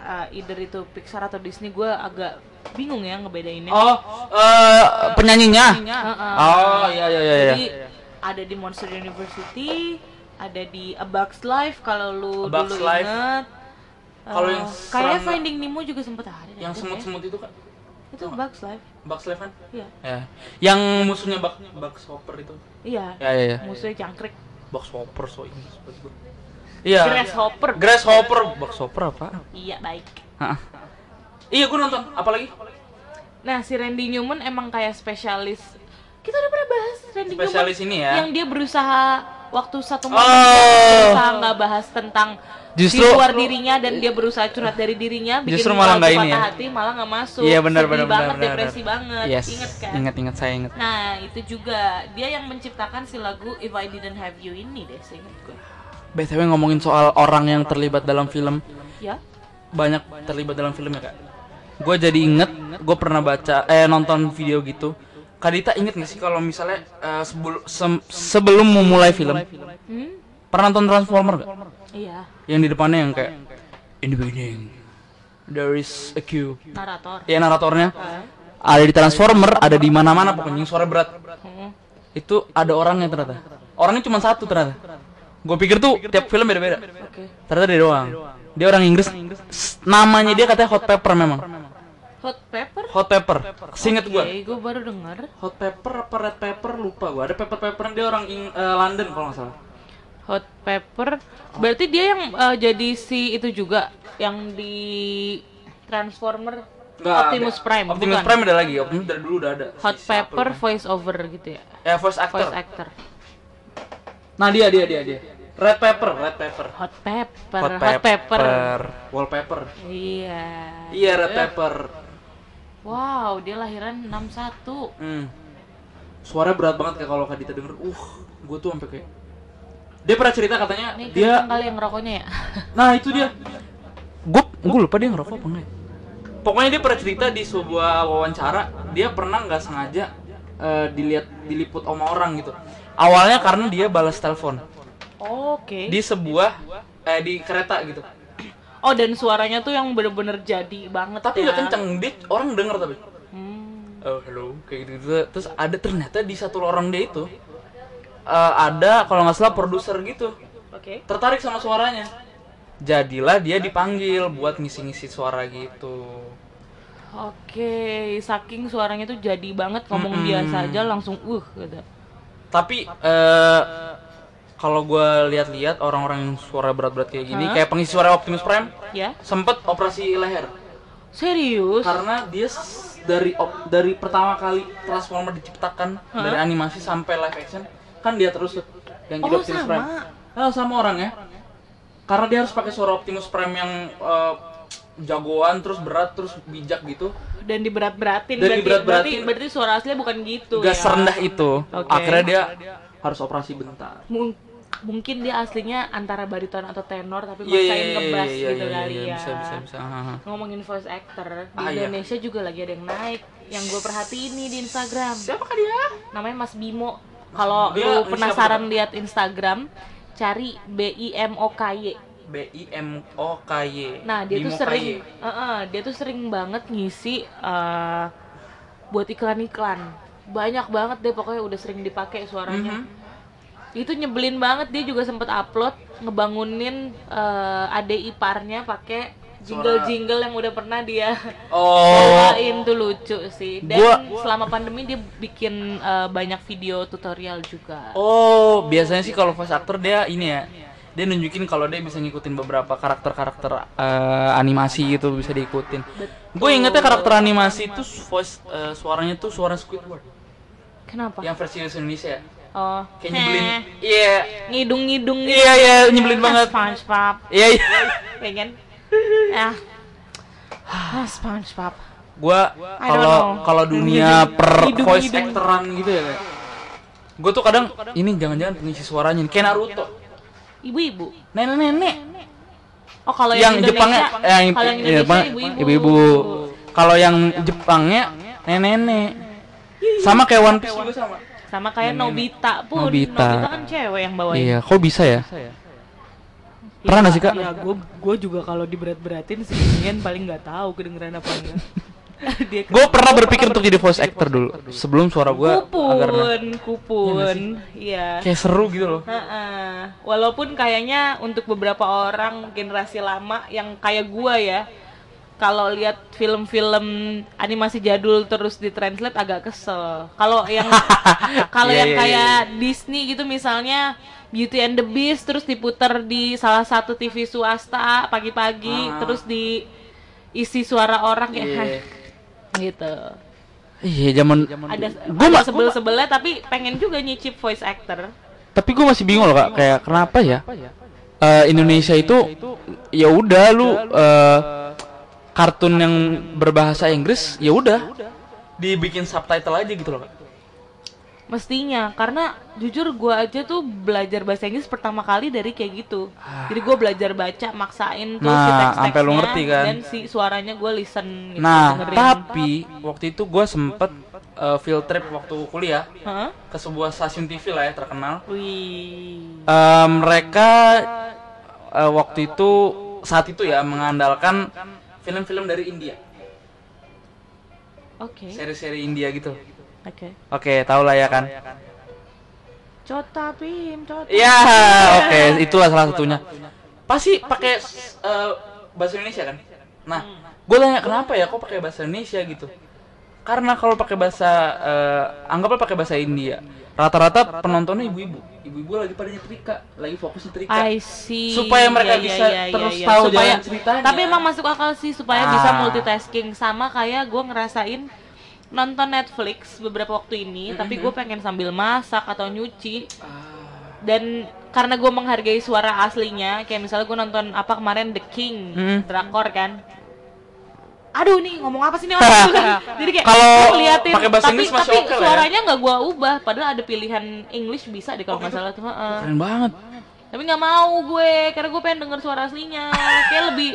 uh, either itu Pixar atau Disney gue agak bingung ya ngebedainnya. Oh, eh penyanyinya. Heeh. Oh, iya iya iya. iya. Jadi ada di Monster University, ada di A Bug's Life kalau lu A Bug's dulu Life. inget. Kalau Eh, yang kayak Finding Nemo juga sempet ada. Yang itu ya. semut-semut itu kan? Itu Bug's Life. Bugs Life kan? Iya. Ya. Yang musuhnya Bug Bugs Hopper itu. Iya. Ya ya ya. Musuhnya jangkrik. Bugs Hopper so Inggris buat gua. Iya. Grasshopper. Grasshopper. Bugs Hopper apa? Iya, baik. Heeh. Iya, gua nonton. Apalagi? Nah, si Randy Newman emang kayak spesialis Kita udah pernah bahas Randy Spesialis Newman ini ya. Yang dia berusaha waktu satu Oh. momen dia berusaha nggak bahas tentang Justru- di luar dirinya dan dia berusaha curhat dari dirinya bikin Justru malah nggak ini patah ya. hati malah nggak masuk Iya benar benar banget benar. depresi benar. banget Yes. inget kan Ingat ingat saya ingat. nah itu juga dia yang menciptakan si lagu If I Didn't Have You ini deh seingat gue BTW ngomongin soal orang yang terlibat dalam film, ya banyak terlibat dalam film ya kak. Gue jadi inget, gue pernah baca, eh nonton video gitu. Kak Dita inget gak sih kalau misalnya eh, sebelum sem- sebelum memulai film, hmm? pernah nonton Transformer gak? iya Yang di depannya yang kayak In the beginning, there is a Q. narator Ya naratornya Ah. ada di Transformer, ada di mana-mana pokoknya yang suara berat. Hmm. Itu ada orangnya ternyata. Orangnya cuma satu ternyata. Gue pikir tuh tiap film beda-beda. oke Ternyata dia doang. Dia orang Inggris. Namanya dia katanya Hot Pepper memang. hot pepper Hot Pepper. Singet Oke, gua. gue baru dengar Hot Pepper apa Red Pepper lupa gua. Ada Pepper Pepper dia orang Ing- eh, London kalau nggak salah. hot pepper berarti dia yang eh, jadi si itu juga yang di Transformer Nggak, Optimus ada. Prime Optimus bukan? Prime ada lagi. Optimus dari dulu udah ada. hot Si pepper voice over gitu ya Ya voice actor. voice actor Nah dia dia dia dia. Red Pepper, Red Pepper. hot pepper Hot hot pepper, Wallpaper. iya Iya Red Pepper. wow dia lahiran 61 Hmm. Suaranya berat banget kayak kalau Kak Dita denger. Uh, gue tuh sampai kayak dia pernah cerita katanya ini dia kali yang ngerokoknya ya Nah itu dia. Gue gue lupa dia ngerokok apa enggak. ya. Pokoknya dia pernah cerita di sebuah wawancara dia pernah nggak sengaja eh, dilihat diliput sama orang gitu. Awalnya karena dia balas telepon oke di sebuah eh di kereta gitu. oh dan suaranya tuh yang bener-bener jadi banget Tapi ya kenceng, dia orang denger tapi. Hmm. Oh hello kayak gitu, gitu. Terus ada ternyata di satu lorong dia itu eh, ada kalau nggak salah produser gitu oke tertarik sama suaranya. Jadilah dia dipanggil buat ngisi-ngisi suara gitu. Oke, saking suaranya tuh jadi banget ngomong Mm-mm. biasa aja langsung uh gitu. Tapi eh kalau gue lihat-lihat orang-orang yang suara berat-berat kayak gini, Hah? kayak pengisi suara Optimus Prime, Ya, sempet operasi leher serius? karena dia dari op- dari pertama kali Transformer diciptakan Hah? dari animasi sampai live action kan dia terus yang jadi Oh, Optimus sama? Prime. Oh, sama orang ya. Karena dia harus pakai suara Optimus Prime yang eh, jagoan terus berat terus bijak gitu. Dan diberat-beratin Dan berarti, diberat-beratin. berarti berarti suara aslinya bukan gitu Gak ya. serendah itu. Oke. Akhirnya dia harus operasi bentar. Mung- mungkin dia aslinya antara bariton atau tenor tapi Iya, maksain iya, ngebas iya, gitu iya, kali iya, ya. bisa, bisa, bisa. Ngomongin voice actor di Ah, iya. Indonesia juga lagi ada yang naik yang gue perhatiin nih di Instagram. Siapa kah dia? Namanya Mas Bimo. Kalau lu penasaran lihat Instagram, cari B I M O K Y. B I M O K Y. Nah dia tuh Bimo sering, KY. Heeh, dia tuh sering banget ngisi eh, buat iklan-iklan. Banyak banget deh pokoknya udah sering dipakai suaranya. Mhm. Itu nyebelin banget dia juga sempet upload ngebangunin eh, adik iparnya pakai jingle-jingle yang udah pernah dia Oh. bawain tuh lucu sih. Dan Gua- selama pandemi dia bikin eh, banyak video tutorial juga. Oh, biasanya sih kalau voice actor dia ini ya. Dia nunjukin kalau dia bisa ngikutin beberapa karakter-karakter eh, animasi gitu bisa diikutin. Gue ingetnya karakter animasi itu voice eh, suaranya tuh suara Squidward Kenapa? yang versi Indonesia. Oh, Kayak nyebelin. Iya. ngidung-ngidung gitu. Iya, iya, nyebelin banget. SpongeBob. Iya, iya. ya kan? Ah. Ah, SpongeBob. Gua don't kalau kalau dunia per Hidung- voice actoran gitu ya kayak. Gue tuh kadang ini jangan-jangan pengisi suaranya kayak Naruto. Ibu-ibu. Nenek-nenek. Oh, kalau yang yang, Jepangnya Indonesia, yang kalau yang iya, Indonesia Jepang, ibu-ibu. ibu-ibu. Kalau yang Jepangnya nenek-nenek. Sama kayak One Piece juga sama. Sama kayak Nobita pun. Nobita. kan cewek yang bawain. Iya, kok bisa ya? Pernah nggak sih, Kak? Ya, gue gue juga kalau diberat-beratin sebenarnya paling nggak tahu kedengeran apa enggak. Gue pernah berpikir untuk jadi voice actor dulu sebelum suara gue agar kupun, kupun. Iya. kayak seru gitu loh. Ha-ha. Walaupun kayaknya untuk beberapa orang generasi lama yang kayak gua ya, kalau lihat film-film animasi jadul terus ditranslate agak kesel. Kalau yang kalau Iya, yang iya, iya, kayak Disney gitu misalnya Beauty and the Beast terus diputar di salah satu TV swasta pagi-pagi Ah. terus di isi suara orang ya Iya. gitu. Iya zaman ada Gua ada ma- sebel-sebelnya tapi pengen juga nyicip voice actor. Tapi gue masih bingung loh kak. Kayak kenapa ya? Eh, Indonesia itu ya udah lu eh, kartun yang berbahasa Inggris ya udah. Dibikin subtitle aja gitu loh kak mestinya karena jujur gua aja tuh belajar bahasa Inggris pertama kali dari kayak gitu jadi gua belajar baca maksain tuh si Nah, teks-teksnya sampai lu ngerti kan? dan si suaranya gua listen gitu nah dengerin. tapi waktu itu gue sempet eh, field trip waktu kuliah Hah? ke sebuah stasiun TV lah ya terkenal Wih. Eh, mereka eh, waktu itu saat itu ya mengandalkan film-film dari India Oke. seri-seri India gitu Oke. oke tau lah ya kan Cota Bim, Cota. Iya, oke, itulah salah satunya. Pasti pakai eh, bahasa Indonesia kan? Nah, gue tanya kenapa ya kok pakai bahasa Indonesia gitu? Karena kalau pakai bahasa eh, anggaplah pakai bahasa India, rata-rata penontonnya ibu-ibu. Ibu-ibu lagi pada nyetrika, lagi fokus nyetrika. I see. Supaya mereka Iya, bisa iya, iya, terus iya. tahu supaya, jalan ceritanya. Tapi emang masuk akal sih supaya Ah. bisa multitasking sama kayak gue ngerasain nonton Netflix beberapa waktu ini, tapi gue pengen sambil masak atau nyuci. Dan karena gue menghargai suara aslinya, kayak misalnya gue nonton apa kemarin The King, Mm. drakor kan. Aduh nih ngomong apa sih nih orang tuh kan? Jadi kayak Kalau gua ngeliatin, pakai bahasa tapi, Inggris masih tapi ya. suaranya nggak gue ubah, padahal ada pilihan English bisa deh kalau nggak salah tuh. Keren banget. Tapi nggak mau gue, karena gue pengen denger suara aslinya. Kayak lebih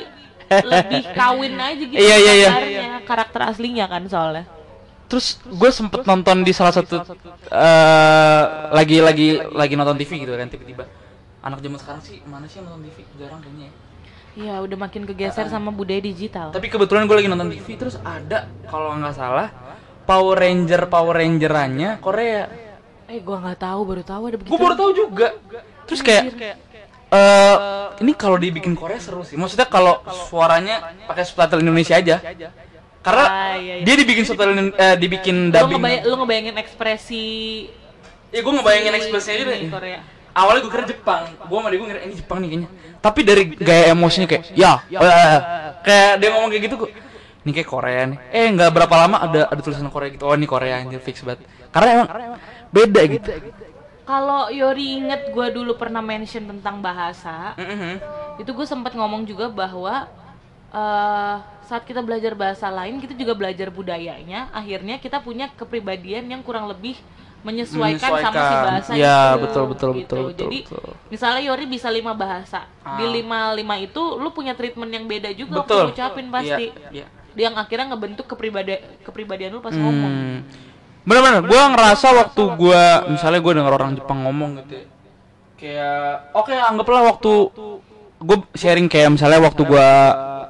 lebih kawin aja gitu Iya, iya, iya. karakter aslinya kan soalnya. Terus gue sempet nonton di salah satu eh lagi lagi lagi nonton TV gitu kan tiba-tiba. Anak zaman sekarang sih mana sih yang nonton TV? Jarang kayaknya ya. Iya, udah makin kegeser sama budaya digital. Tapi kebetulan gue lagi nonton TV terus ada kalau nggak salah Power Ranger Power Rangerannya Korea. eh, gue nggak tahu, baru tahu ada begitu. Gue baru tahu juga. Terus kayak eh ini kalau dibikin Korea seru sih. Maksudnya kalau suaranya pakai subtitle Indonesia aja. Karena Ah, iya, iya. dia dibikin subtitle eh, dibikin Lu, dubbing. ngebay lu ngebayangin ekspresi Ya gue ngebayangin si ekspresinya ini, gitu. Korea. Awalnya gue kira Jepang. Gue sama dia gue ngira ini Jepang nih kayaknya. Tapi dari gaya emosinya kayak ya, eh, kayak dia ngomong kayak gitu kok. Ini kayak Korea nih. Eh nggak berapa lama ada ada tulisan Korea gitu. Oh ini Korea anjir fix banget. Karena emang beda gitu. Kalau Yori inget gue dulu pernah mention tentang bahasa, Mhm. itu gue sempat ngomong juga bahwa eh saat kita belajar bahasa lain, kita juga belajar budayanya. Akhirnya kita punya kepribadian yang kurang lebih menyesuaikan, sama si Menyesuaikan. bahasa Iya, itu. betul, betul, gitu. betul, betul, Jadi betul. misalnya Yori bisa lima bahasa, di Ah. lima lima itu lu punya treatment yang beda juga Betul. waktu ngucapin pasti. Iya, iya. Yang akhirnya ngebentuk kepribadian kepribadian lu pas ngomong. Hmm. Bener-bener, gue ngerasa waktu gue, misalnya gue denger orang Jepang ngomong gitu ya. Kayak, oke anggaplah waktu gue sharing kayak misalnya waktu gue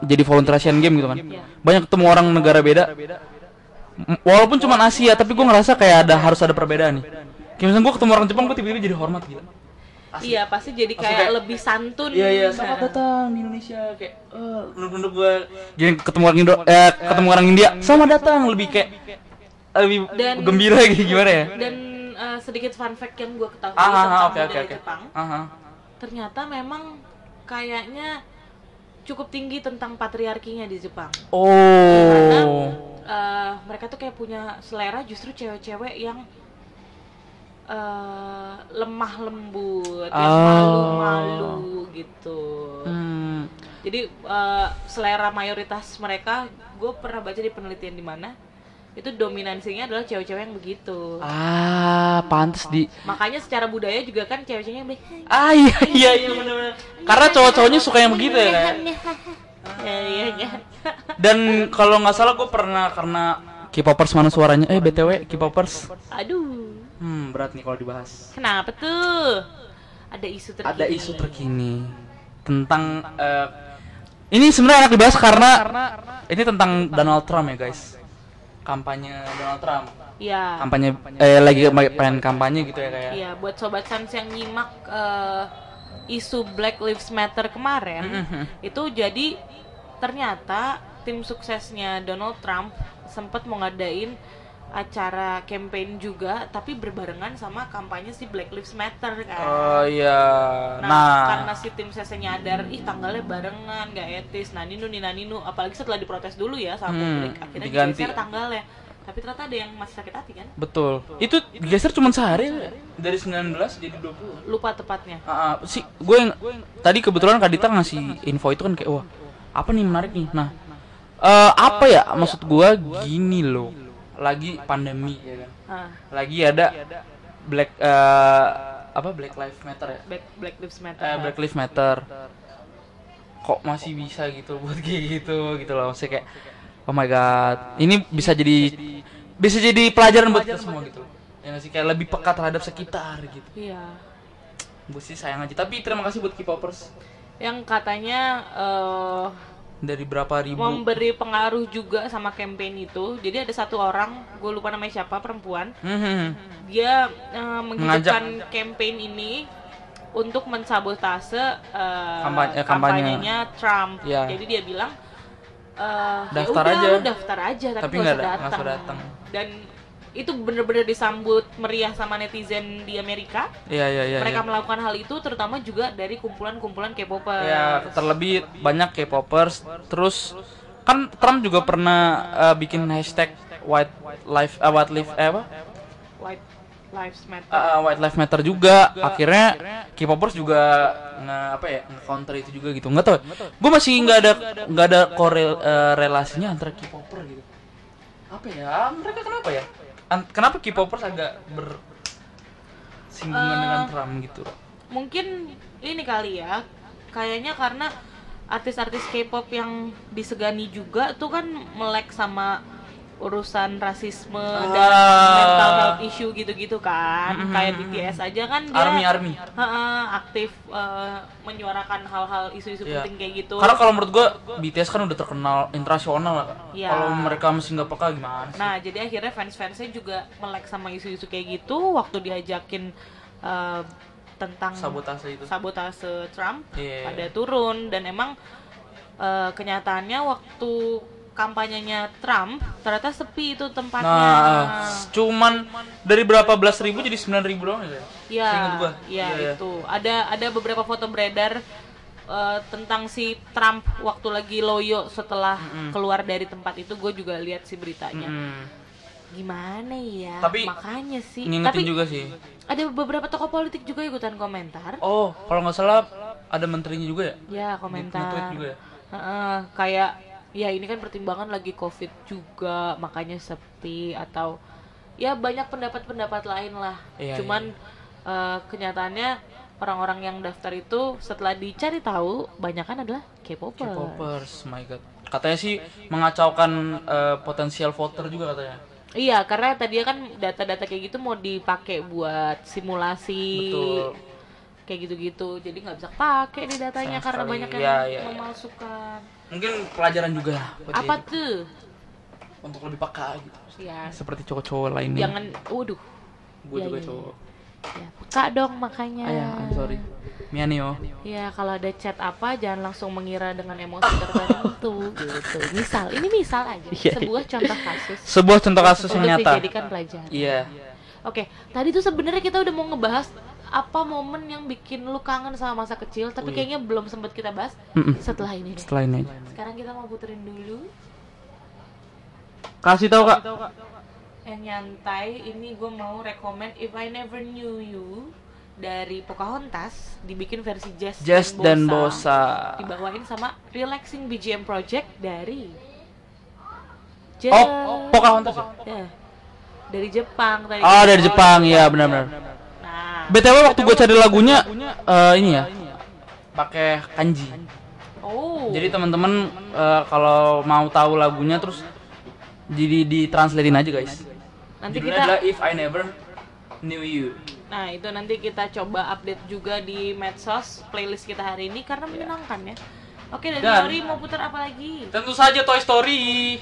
jadi volunteer Asian Game gitu kan. Banyak ketemu orang negara beda. Walaupun cuma Asia, tapi gue ngerasa kayak ada harus ada perbedaan nih. Kayak misalnya gue ketemu orang Jepang, gue tiba-tiba jadi hormat gitu. Iya, pasti jadi kayak, kayak- lebih santun. Iya iya, selamat datang di Indonesia kayak eh nunduk-nunduk gue jadi ketemu orang Indo eh ketemu orang India, selamat datang lebih kayak lebih Dan- gembira gitu gimana ya? Dan eh, sedikit fun fact yang gue ketahui Ah, ah, tentang ah, oke budaya oke oke. Jepang, Aha. ternyata memang kayaknya cukup tinggi tentang patriarkinya di Jepang. Oh. Eh, mereka tuh kayak punya selera justru cewek-cewek yang eh, lemah lembut, yang Oh. malu-malu gitu. Hmm. Jadi eh, selera mayoritas mereka, gue pernah baca di penelitian di mana itu dominansinya adalah cewek-cewek yang begitu. Ah, pantes di Makanya secara budaya juga kan cewek-ceweknya yang baik. Ah iya iya iya benar-benar. Karena cowok-cowoknya suka yang begitu ya. Ya, iya, iya. Dan kalau nggak salah gue pernah karena K-popers mana suaranya? Eh BTW K-popers. Aduh, Hmm, berat nih kalau dibahas. kenapa tuh? Ada isu terkini. Ada isu terkini tentang eh, ini sebenarnya enak dibahas karena ini tentang Donald Trump ya guys. Kampanye Donald Trump. Iya. Kampanye eh lagi pengen kampanye gitu ya kayak. Iya, buat sobat Sans yang nyimak eh, isu Black Lives Matter kemarin, Mhm. itu jadi ternyata tim suksesnya Donald Trump sempat mau ngadain acara campaign juga tapi berbarengan sama kampanye si Black Lives Matter kan. Oh iya. Nah, Nah, karena si tim sesnya nyadar, ih tanggalnya barengan, gak etis, nah ninu nina ninu, apalagi setelah diprotes dulu ya sama Hmm, publik, akhirnya diganti. digeser tanggalnya. Tapi ternyata ada yang masih sakit hati kan? Betul. Itu geser cuma sehari ya? dari 19 jadi 20. Lupa tepatnya. Ah, ah, sih gue yang tadi kebetulan Kak Dita ngasih info itu kan kayak wah apa nih menarik nih nah eh apa ya maksud gue gini loh lagi pandemi. Ya kan? Ah, lagi ada black eh apa black lives matter ya? Black, Black Lives Matter. eh, black lives matter. Kok masih bisa gitu buat kayak gitu gitu loh. Maksudnya kayak oh my god. Ini bisa jadi bisa jadi pelajaran buat kita semua gitu ya nggak sih? Kayak lebih peka terhadap sekitar gitu. Iya. gue sih sayang aja. Tapi terima kasih buat K-popers. Yang katanya eh, dari berapa ribu memberi pengaruh juga sama campaign itu. Jadi ada satu orang, gue lupa namanya siapa, perempuan. Mhm. Dia eh, menghidupkan campaign ini untuk mensabotase eh, Kampanye- kampanye. kampanyenya Trump. Iya. Jadi dia bilang ya Daftar udah, aja. daftar aja tapi, nggak datang. datang. Dan itu bener-bener disambut meriah sama netizen di Amerika. Iya iya iya. Mereka iya. melakukan hal itu terutama juga dari kumpulan-kumpulan K-popers. Ya, terlebih banyak K-popers. Terus kan Trump juga pernah eh, bikin hashtag white life eh, white life eh, apa? White Lives Matter. Eh, white life matter juga. Akhirnya K-popers juga nge apa ya counter itu juga gitu. Nggak tahu. Gue masih nggak ada nggak ada korel eh, relasinya antara K-popper gitu. Apa ya? Mereka kenapa ya? Kenapa K-popers agak ber singgungan Eh, dengan Trump gitu? Mungkin ini kali ya. Kayaknya karena artis-artis K-pop yang disegani juga tuh kan melek sama urusan rasisme dan Ah. mental health issue gitu-gitu kan. Mhm. Kayak BTS aja kan dia Army-army. Heeh, aktif eh, menyuarakan hal-hal isu-isu Iya. penting kayak gitu. Karena kalau menurut gua BTS kan udah terkenal internasional lah. Kak. Iya. Kalau mereka masih nggak peka gimana sih? Nah, jadi akhirnya fans-fansnya juga melek sama isu-isu kayak gitu waktu diajakin eh, tentang Sabotase itu. sabotase Trump Iya. pada turun dan emang eh, kenyataannya waktu kampanyenya Trump ternyata sepi itu tempatnya. Nah, cuman dari berapa belas ribu jadi sembilan ribu doang ya? Iya, iya iya. itu. Ada ada beberapa foto beredar eh, tentang si Trump waktu lagi loyo setelah Mm-mm. keluar dari tempat itu gue juga lihat sih beritanya. Mm. Gimana ya? Tapi makanya sih. Tapi juga sih. ada beberapa tokoh politik juga ikutan komentar. Oh, kalau nggak salah ada menterinya juga ya? Ya, komentar. Nge-tweet juga ya? Heeh, kayak ya ini kan pertimbangan lagi Covid juga, makanya sepi atau ya banyak pendapat-pendapat lain lah. Iya, Cuman eh, kenyataannya orang-orang yang daftar itu setelah dicari tahu banyak kan adalah K-popers. K-popers, my god. Katanya sih mengacaukan eh, potensial voter juga katanya. Iya, karena tadi kan data-data kayak gitu mau dipakai buat simulasi. Betul. Kayak gitu-gitu. Jadi nggak bisa pakai nih datanya karena sekali. banyak yang Iya, iya, iya. memalsukan. Mungkin pelajaran juga buat Apa dia tuh? untuk lebih peka gitu. Ya, Seperti cowok-cowok lainnya. jangan waduh. Gue Iya, juga iya, cowok. Ya, peka dong makanya. Ah ya, I'm sorry. Mianio. Ya, kalau ada chat apa jangan langsung mengira dengan emosi tertentu gitu. Misal, ini misal aja. Iya, Sebuah contoh kasus. Sebuah contoh kasus yang nyata. dijadikan pelajaran. Iya. Oke, tadi tuh sebenarnya kita udah mau ngebahas apa momen yang bikin lu kangen sama masa kecil, tapi Wih. kayaknya belum sempat kita bahas Mm-mm. setelah ini. deh. Setelah ini. Sekarang kita mau puterin dulu Kasih tahu kak. yang nyantai. Ini gue mau rekomend If I Never Knew You dari Pocahontas dibikin versi jazz, Jazz dan bossa. dibawain sama Relaxing BGM Project dari Oh, Pocahontas ya? Ya. dari Jepang tadi Oh dari Jepang ya benar-benar. Nah, BTW waktu gue cari lagunya eh, ini ya pakai kanji. oh Jadi teman-teman eh, kalau mau tahu lagunya terus jadi ditranslatein aja guys. nanti Judulnya kita adalah If I Never Knew You. Nah, itu nanti kita coba update juga di medsos playlist kita hari ini karena menyenangkan ya. Oke, dari Dan- Yori mau putar apa lagi? Tentu saja Toy Story.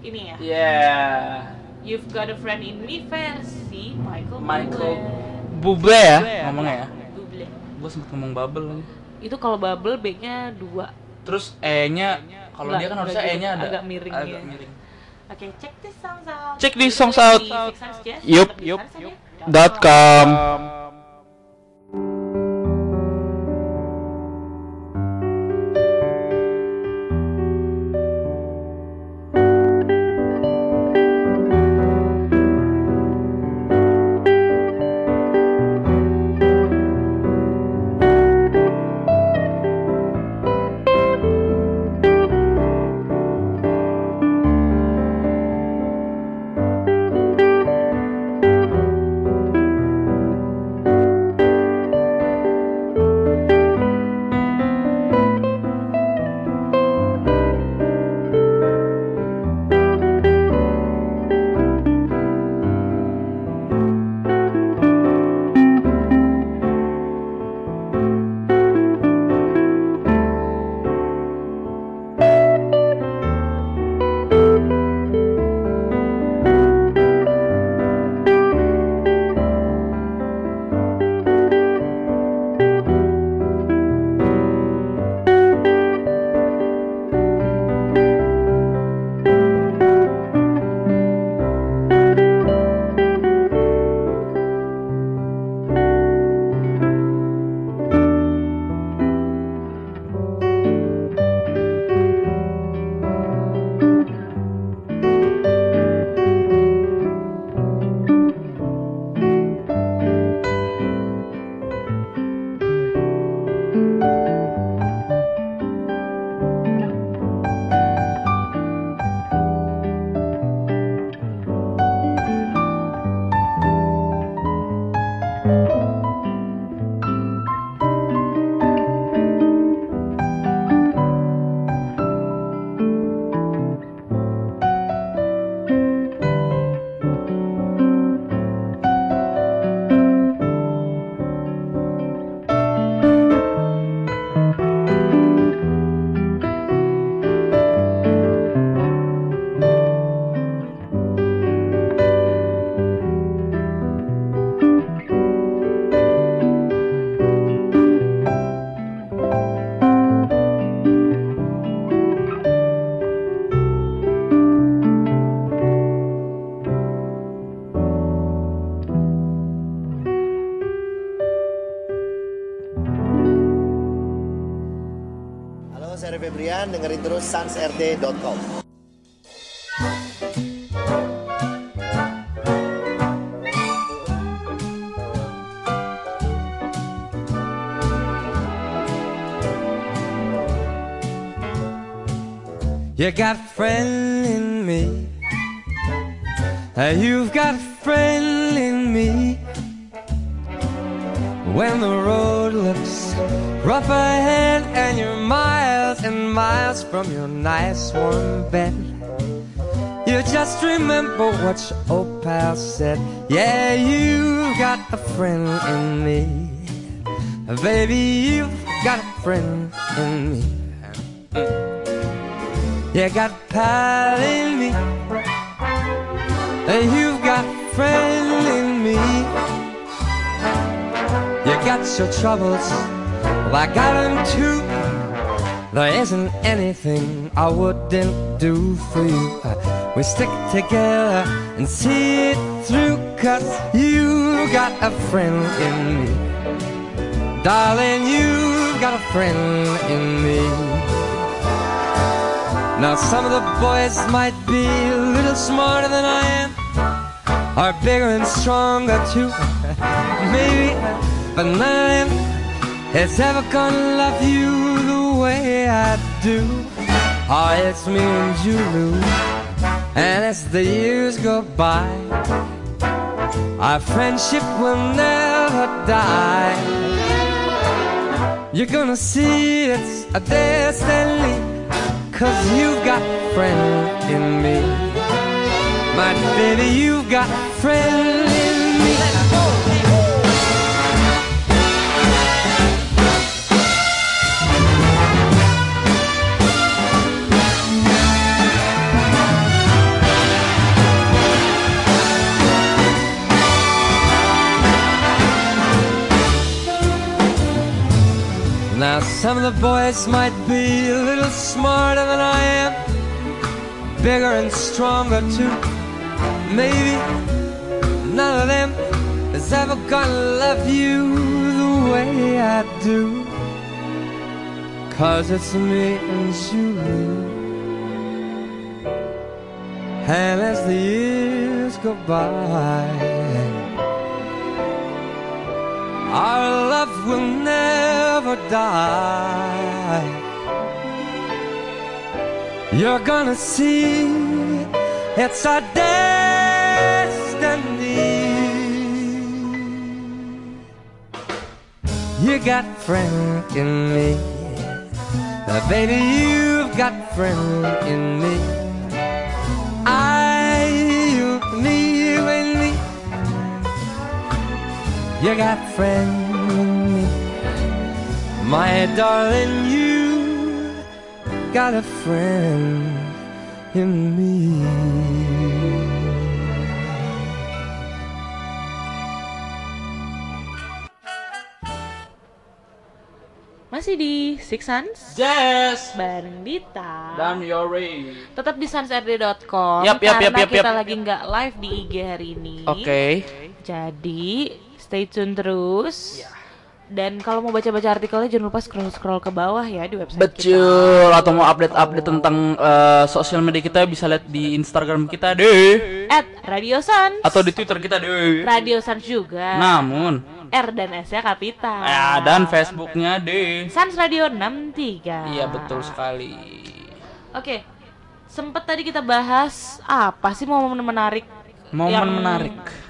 Ini ya. Yeah. You've Got a Friend in Me versi Michael, Michael Bublé. Bublé ya ngomongnya ya. Bublé. Gue sempet ngomong bubble lagi. Itu kalau bubble B-nya 2. Terus E-nya kalau dia kan harusnya gitu, E-nya ada agak miring agak ya. miring. Oke, check this songs out. Check these songs out. Yup, yup. Dot com. sansrd.com. You got a friend in me. You've got a friend in me. When the road looks rough ahead miles from your nice warm bed, you just remember what your old pal said. Yeah, you've got a friend in me. Baby, you've got a friend in me. You got a pal in me. And you've got a friend in me. You got your troubles, well, I got them too. There isn't anything I wouldn't do for you. Uh, We stick together and see it through, cause you got a friend in me. Darling, you've got a friend in me. Now some of the boys might be a little smarter than I am, or bigger and stronger too, maybe, but none of them is ever gonna love you I do. Oh, it's me and you, Lou, and as the years go by, our friendship will never die. You're gonna see it's a destiny. Cause you got friend in me. My baby, you got friend some of the boys might be a little smarter than I am, bigger and stronger too. Maybe none of them is ever gonna love you the way I do. Cause it's me and you. And as the years go by, our love will never die. You're gonna see it's our destiny. You got a friend in me. Baby, you've got a friend in me. I, you, me, you and me. You got a friend in me. My darling, you got a friend in me. Masih di Six Sense Yes. bareng Dita. Dan Yori. Tetap di sansrd.com Yap, yap, karena yap, yap, kita yap. lagi nggak live di IG hari ini. Oke. Jadi stay tune terus. Iya. Dan kalau mau baca-baca artikelnya jangan lupa scroll-scroll ke bawah ya di website kita. Betul. Atau mau update-update tentang eh, sosial media kita bisa lihat di Instagram kita deh. At Radio Sans. Atau di Twitter kita deh. Radio Sans juga. Namun, R dan S nya kapital. ya dan Facebooknya deh. Sans Radio 63. Iya betul sekali. Oke. Sempet tadi kita bahas apa sih momen menarik Momen yang menarik.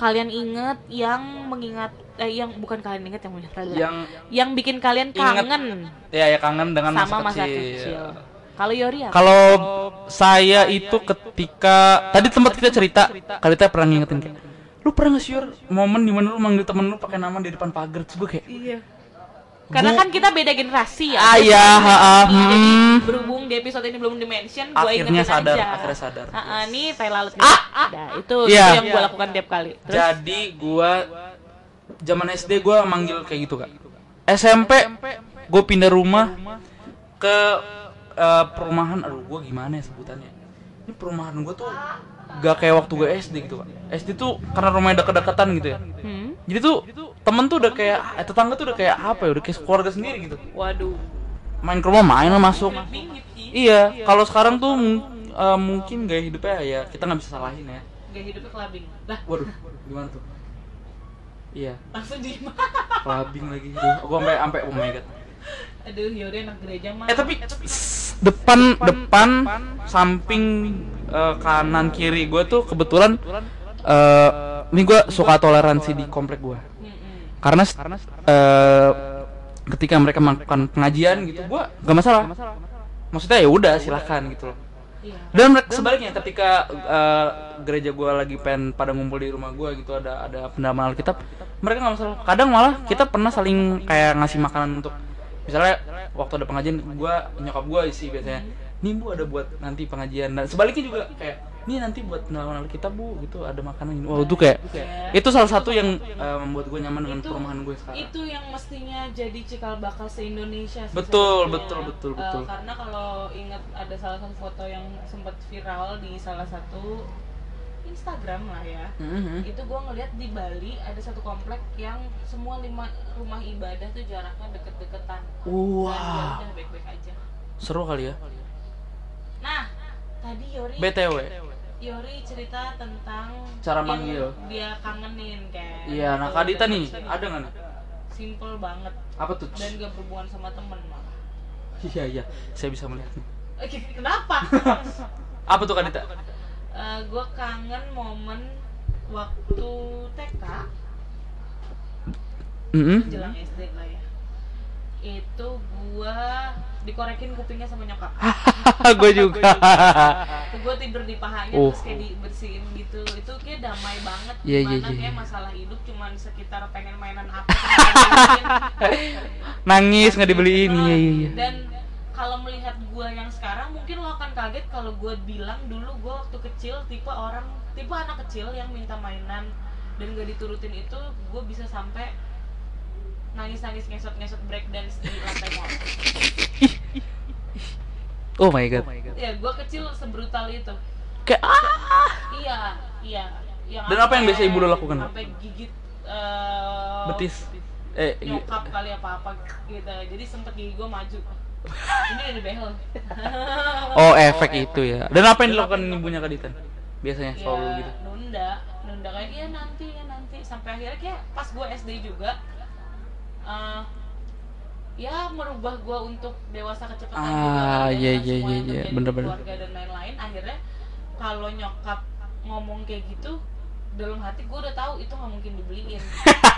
Kalian inget yang mengingat eh yang bukan kalian inget yang mengingat Yang yang bikin kalian inget- kangen Ya ya kangen dengan sama masa masa kecil. kecil. Kalau Yori apa? Kalau saya itu ketika tadi tempat kita cerita, kita pernah ngingetin kayak lu pernah nggak sih Yor, momen di mana lu manggil temen lu pakai nama di depan pagar terus gue kayak Iya. Karena kan kita beda generasi ya. Ah, iya, ha, ha, Jadi hmm. berhubung di episode ini belum di-mention, gue Akhirnya ingetin sadar, aja. akhirnya sadar. Ah, ah, nih tai lalat nih. Nah, itu, Iya. itu yang gue lakukan tiap kali. Terus jadi gua zaman SD gua manggil kayak gitu kak SMP gue pindah rumah ke eh, perumahan aduh gua gimana ya sebutannya ini perumahan gua tuh gak kayak waktu gue SD gitu kak SD tuh karena rumahnya deket-deketan gitu ya. Hmm. jadi tuh temen tuh udah kayak eh, tetangga tuh udah kayak apa ya udah kayak keluarga sendiri gitu. Waduh. main ke rumah main lah masuk. Ih. iya kalau sekarang tuh eh, mungkin gaya hidupnya ya kita nggak bisa salahin ya. Gaya hidupnya clubbing. Lah, waduh gimana tuh? Iya. Langsung di clubbing lagi Duh, gua sampai sampai oh my god. Aduh, Yori anak gereja mah. eh tapi depan depan. samping eh, kanan kiri gue tuh kebetulan eh ini gue suka toleransi di komplek gue karena eh, ketika mereka melakukan pengajian gitu gue gak masalah. Maksudnya ya udah silahkan gitu loh. Dan sebaliknya ketika eh, gereja gue lagi pengen pada ngumpul di rumah gue gitu ada ada pendalaman Alkitab mereka nggak masalah. Kadang malah kita pernah saling kayak ngasih makanan untuk misalnya waktu ada pengajian gue nyokap gue sih biasanya nih bu ada buat nanti pengajian dan sebaliknya juga kayak nih nanti buat pendalaman Alkitab bu gitu ada makanan ini wow itu kayak itu salah satu yang eh, membuat gue nyaman dengan Itu- perumahan gue sekarang Itu yang mestinya jadi cikal bakal se-Indonesia sih Betul, betul, betul, Eh, betul. karena kalau ingat ada salah satu foto yang sempat viral di salah satu Instagram lah ya. Mhm. Itu gua ngeliat di Bali ada satu komplek yang semua lima rumah ibadah tuh jaraknya deket-deketan. Wow. Dan baik-baik aja. seru kali ya Nah, tadi Yori btw Yori cerita tentang Cara manggil. dia kangenin kayak iya nah Kak Dita nih ada nggak nih simple banget. Apa tuh? Dan gak berhubungan sama temen malah. Iya iya. Saya bisa melihatnya Oke, kenapa? apa tuh Kak Dita? Gue kangen momen waktu TK Mhm. jelang SD lah ya. Itu gua dikorekin kupingnya sama nyokap. Gue juga. gue tidur di pahanya Oh. terus kayak dibersihin gitu. Itu kayak damai banget. Iya, gimana iya, iya. kayak masalah hidup cuman sekitar pengen mainan apa nangis nggak dibeliin. iya iya iya. Dan kalau melihat gua yang sekarang mungkin lo akan kaget kalau gua bilang dulu gua waktu kecil tipe orang tipe anak kecil yang minta mainan. Dan gak diturutin itu gua bisa sampai nangis nangis ngesot ngesot breakdance di lantai mall oh my god. Ya gua kecil sebrutal itu. Kayak ah! Iya iya. Yang Dan apa yang biasa ibu lo lakukan? sampai gigit eh, betis. eh nyokap kali apa apa gitu. Jadi sempet gigi gua maju. Ini ada behel. Oh efek itu ya. dan apa yang dilakukan ibunya Kak Dita biasanya ya selalu gitu. nunda nunda kayak iya nanti ya nanti. Sampai akhirnya kayak pas gue SD juga eh, ya merubah gue untuk dewasa kecepatan juga Ah, kan, iya, dengan iya, iya, yang iya, terjadi di bener-bener. keluarga dan lain-lain akhirnya kalau nyokap ngomong kayak gitu dalam hati gue udah tahu itu nggak mungkin dibeliin.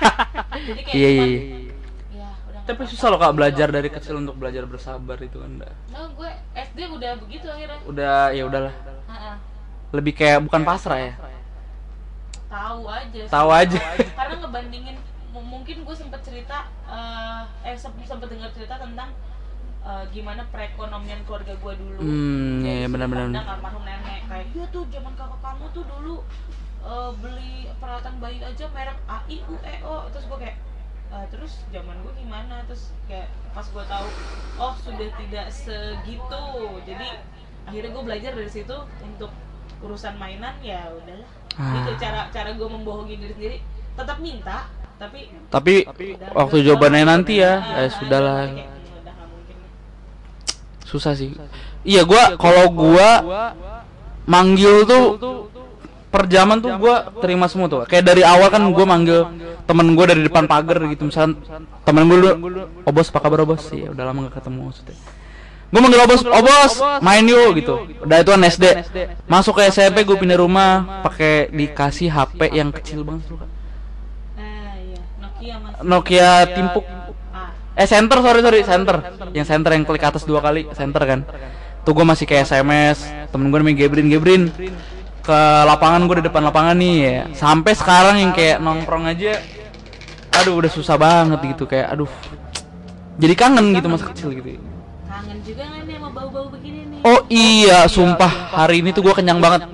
Jadi kayak iya iya cuman, iya ya tapi susah loh kak belajar dari kecil untuk belajar bersabar itu kan udah nah gue SD udah begitu akhirnya. Udah ya udahlah. Ha-ha. lebih kayak bukan pasrah ya? tahu aja. Tahu aja. karena ngebandingin mungkin gue sempet cerita eh eh sempet, dengar cerita tentang eh, gimana perekonomian keluarga gue dulu. Hmm, sudut benar-benar. pandang almarhum nenek kayak iya tuh zaman kakak kamu tuh dulu eh, beli peralatan bayi aja merek A I U E O. Terus gue kayak "Eh, terus zaman gue gimana? Terus kayak pas gue tahu oh sudah tidak segitu. Jadi akhirnya gue belajar dari situ untuk urusan mainan ya udahlah. Ah. itu cara cara gue membohongi diri sendiri tetap minta tapi tapi waktu jawabannya nanti ya eh sudahlah. kayak, "Hmm, udah nggak mungkin. Susah sih. Iya gua kalau gua manggil tuh per zaman tuh gua terima semua tuh. kayak dari awal kan gua manggil temen gua dari depan pagar gitu misalnya temen gua dulu oh bos apa kabar bos? Ya udah lama gak ketemu maksudnya. Gua manggil oh bos oh bos main yuk gitu. udah itu kan SD masuk ke SMP gua pindah rumah pakai dikasih HP yang kecil banget iya Nokia Nokia timpuk. Eh center sorry sorry center Yang center yang klik atas dua kali center kan? Tuh gue masih kayak SMS Temen gue namanya Gebrin Gebrin. Ke lapangan gue di depan lapangan nih ya. Sampai sekarang yang kayak nongkrong aja Aduh udah susah banget gitu. Kayak aduh. Jadi kangen gitu masa kecil gitu. Kangen juga nih sama bau-bau begini nih. Oh iya sumpah. hari ini tuh gue kenyang banget.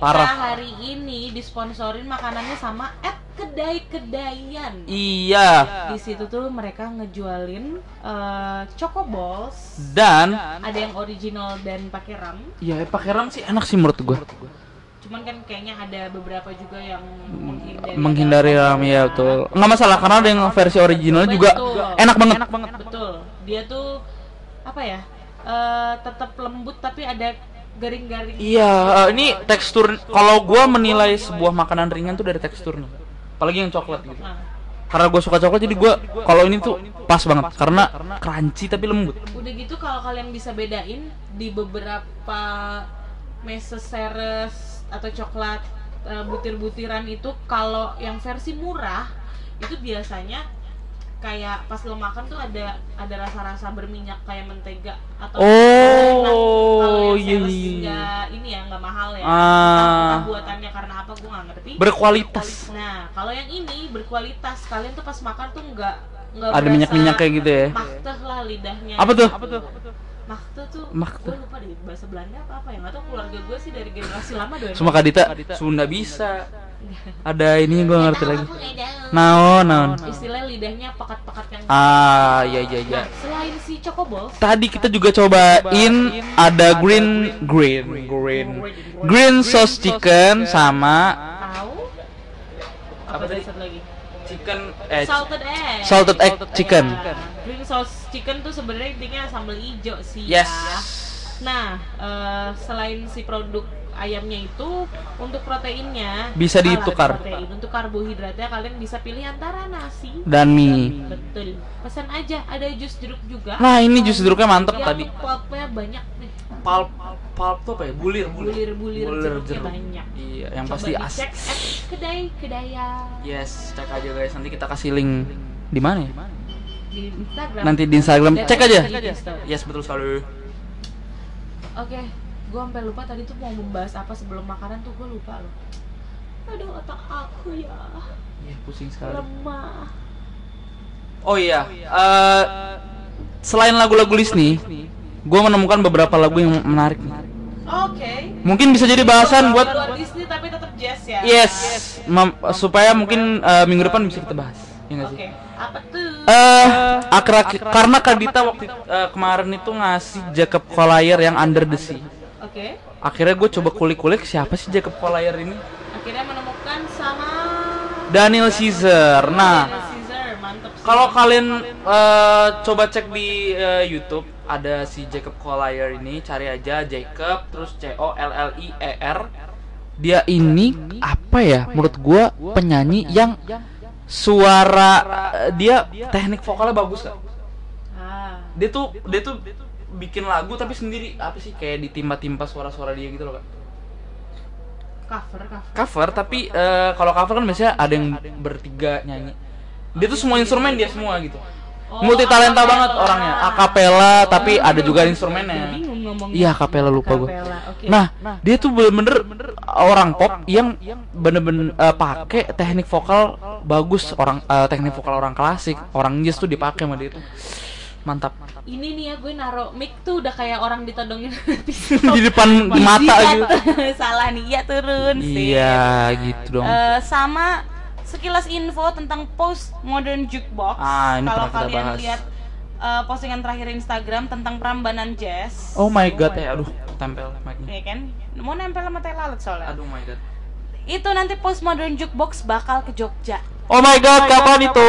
Parah. hari ini disponsorin makanannya sama at kedai kedayan Iya. Di situ tuh mereka ngejualin eh, choco balls. Dan ada yang original dan pakai ram. Ya pakai ram sih enak sih menurut gue cuman kan kayaknya ada beberapa juga yang menghindari Menghindari ram ya betul. Nggak masalah karena ada yang versi original juga Betul. enak banget. Betul. Dia tuh apa ya? eh tetap lembut tapi ada garing-garing. Iya, eh, ini tekstur kalau gua menilai sebuah makanan ringan tuh dari teksturnya. Apalagi yang coklat gitu. Nah, Karena gue suka coklat jadi gua kalau ini tuh pas banget karena crunchy tapi lembut. udah gitu kalau kalian bisa bedain di beberapa meseseres atau coklat eh, butir-butiran itu kalau yang versi murah itu biasanya kayak pas lo makan tuh ada ada rasa-rasa berminyak kayak mentega atau Oh, enak. kalau yang iya, Ceres iya. nggak ini ya nggak mahal ya Ah. Entah- buatannya karena apa gue nggak ngerti Berkualitas. nah kalau yang ini berkualitas kalian tuh pas makan tuh nggak nggak Ada berasa minyak-minyak kayak gitu ya. makteh lah lidahnya Apa tuh? Makteh tuh Makteh. gue lupa deh bahasa Belanda apa apa ya nggak tau keluarga gue sih dari generasi lama doang Semua Kak Dita Sunda bisa. Ada ini gue ngerti lagi. Naon, naon. istilah lidahnya pekat-pekat yang Ah, iya iya iya. Nah, selain si Chocoballs Tadi kita juga cobain ada green green green green sauce chicken sama tahu apa, tadi? satu lagi chicken eh salted egg salted egg chicken. Sauce chicken tuh sebenarnya intinya sambal hijau sih Yes. ya. Nah, eh, selain si produk ayamnya itu untuk proteinnya Bisa ditukar. protein. Untuk karbohidratnya kalian bisa pilih antara nasi Dan mie. Betul. Pesan aja ada jus jeruk juga. Nah, ini jus jeruknya mantep Yang tadi. pulpnya banyak nih. Pulp pulp tuh apa ya? Bulir, Bulir-bulir jeruknya banyak. Iya, yang Coba pasti as. dicek at kedai kedaya Yes, cek aja guys. Nanti kita kasih link di mana ya? Di Instagram. Nanti di Instagram. Cek aja. Yes, betul sekali. Oke, gue sampai lupa tadi tuh mau membahas apa sebelum makanan tuh gue lupa loh. Aduh otak aku ya Iya, pusing sekali. lemah. Oh iya, eh, selain lagu-lagu Disney, gue menemukan beberapa lagu yang menarik. nih. Oke. Mungkin bisa jadi bahasan buat luar Disney tapi tetap jazz ya. yes, mem- supaya mungkin eh, minggu depan bisa kita bahas. Ya nggak sih? Apa tuh? Eh, akhir karena Kadita waktu eh, kemarin itu ngasih Jacob Collier yang Under the Sea. Oke. Akhirnya gue coba kulik-kulik siapa sih Jacob Collier ini? Akhirnya menemukan sama Daniel Caesar. Nah, Daniel Caesar, mantep sih. Kalau kalian eh, coba cek di eh, YouTube ada si Jacob Collier ini, cari aja Jacob terus C O L L I E R. Dia ini apa ya? Menurut gua penyanyi yang suara eh, dia teknik vokalnya bagus kan? Dia tuh dia tuh bikin lagu tapi sendiri apa sih kayak ditimpa-timpa suara-suara dia gitu loh kan? cover cover. Cover tapi eh, kalau cover kan biasanya ada yang bertiga nyanyi. Dia tuh semua instrumen dia semua gitu. Oh, multi talenta banget orangnya akapela tapi ada juga instrumennya Bingung ngomongnya. iya akapela lupa gue Acapella, oke. nah dia tuh bener-bener orang pop yang bener-bener eh, pakai teknik vokal bagus orang eh, teknik vokal orang klasik orang jazz tuh dipakai sama dia tuh mantap Ini nih ya gue naro mic tuh udah kayak orang ditodongin di depan di mata gitu Salah nih, iya turun sih. iya gitu dong Eh, sama sekilas info tentang post modern jukebox. Ah, ini Kalau pernah kita kalian bahas. lihat eh, postingan terakhir Instagram tentang Prambanan Jazz, oh my god ya aduh tempel mic-nya ya kan? Mau nempel sama teh lalat soalnya. aduh my god Itu nanti post modern jukebox bakal ke Jogja. oh my god kapan itu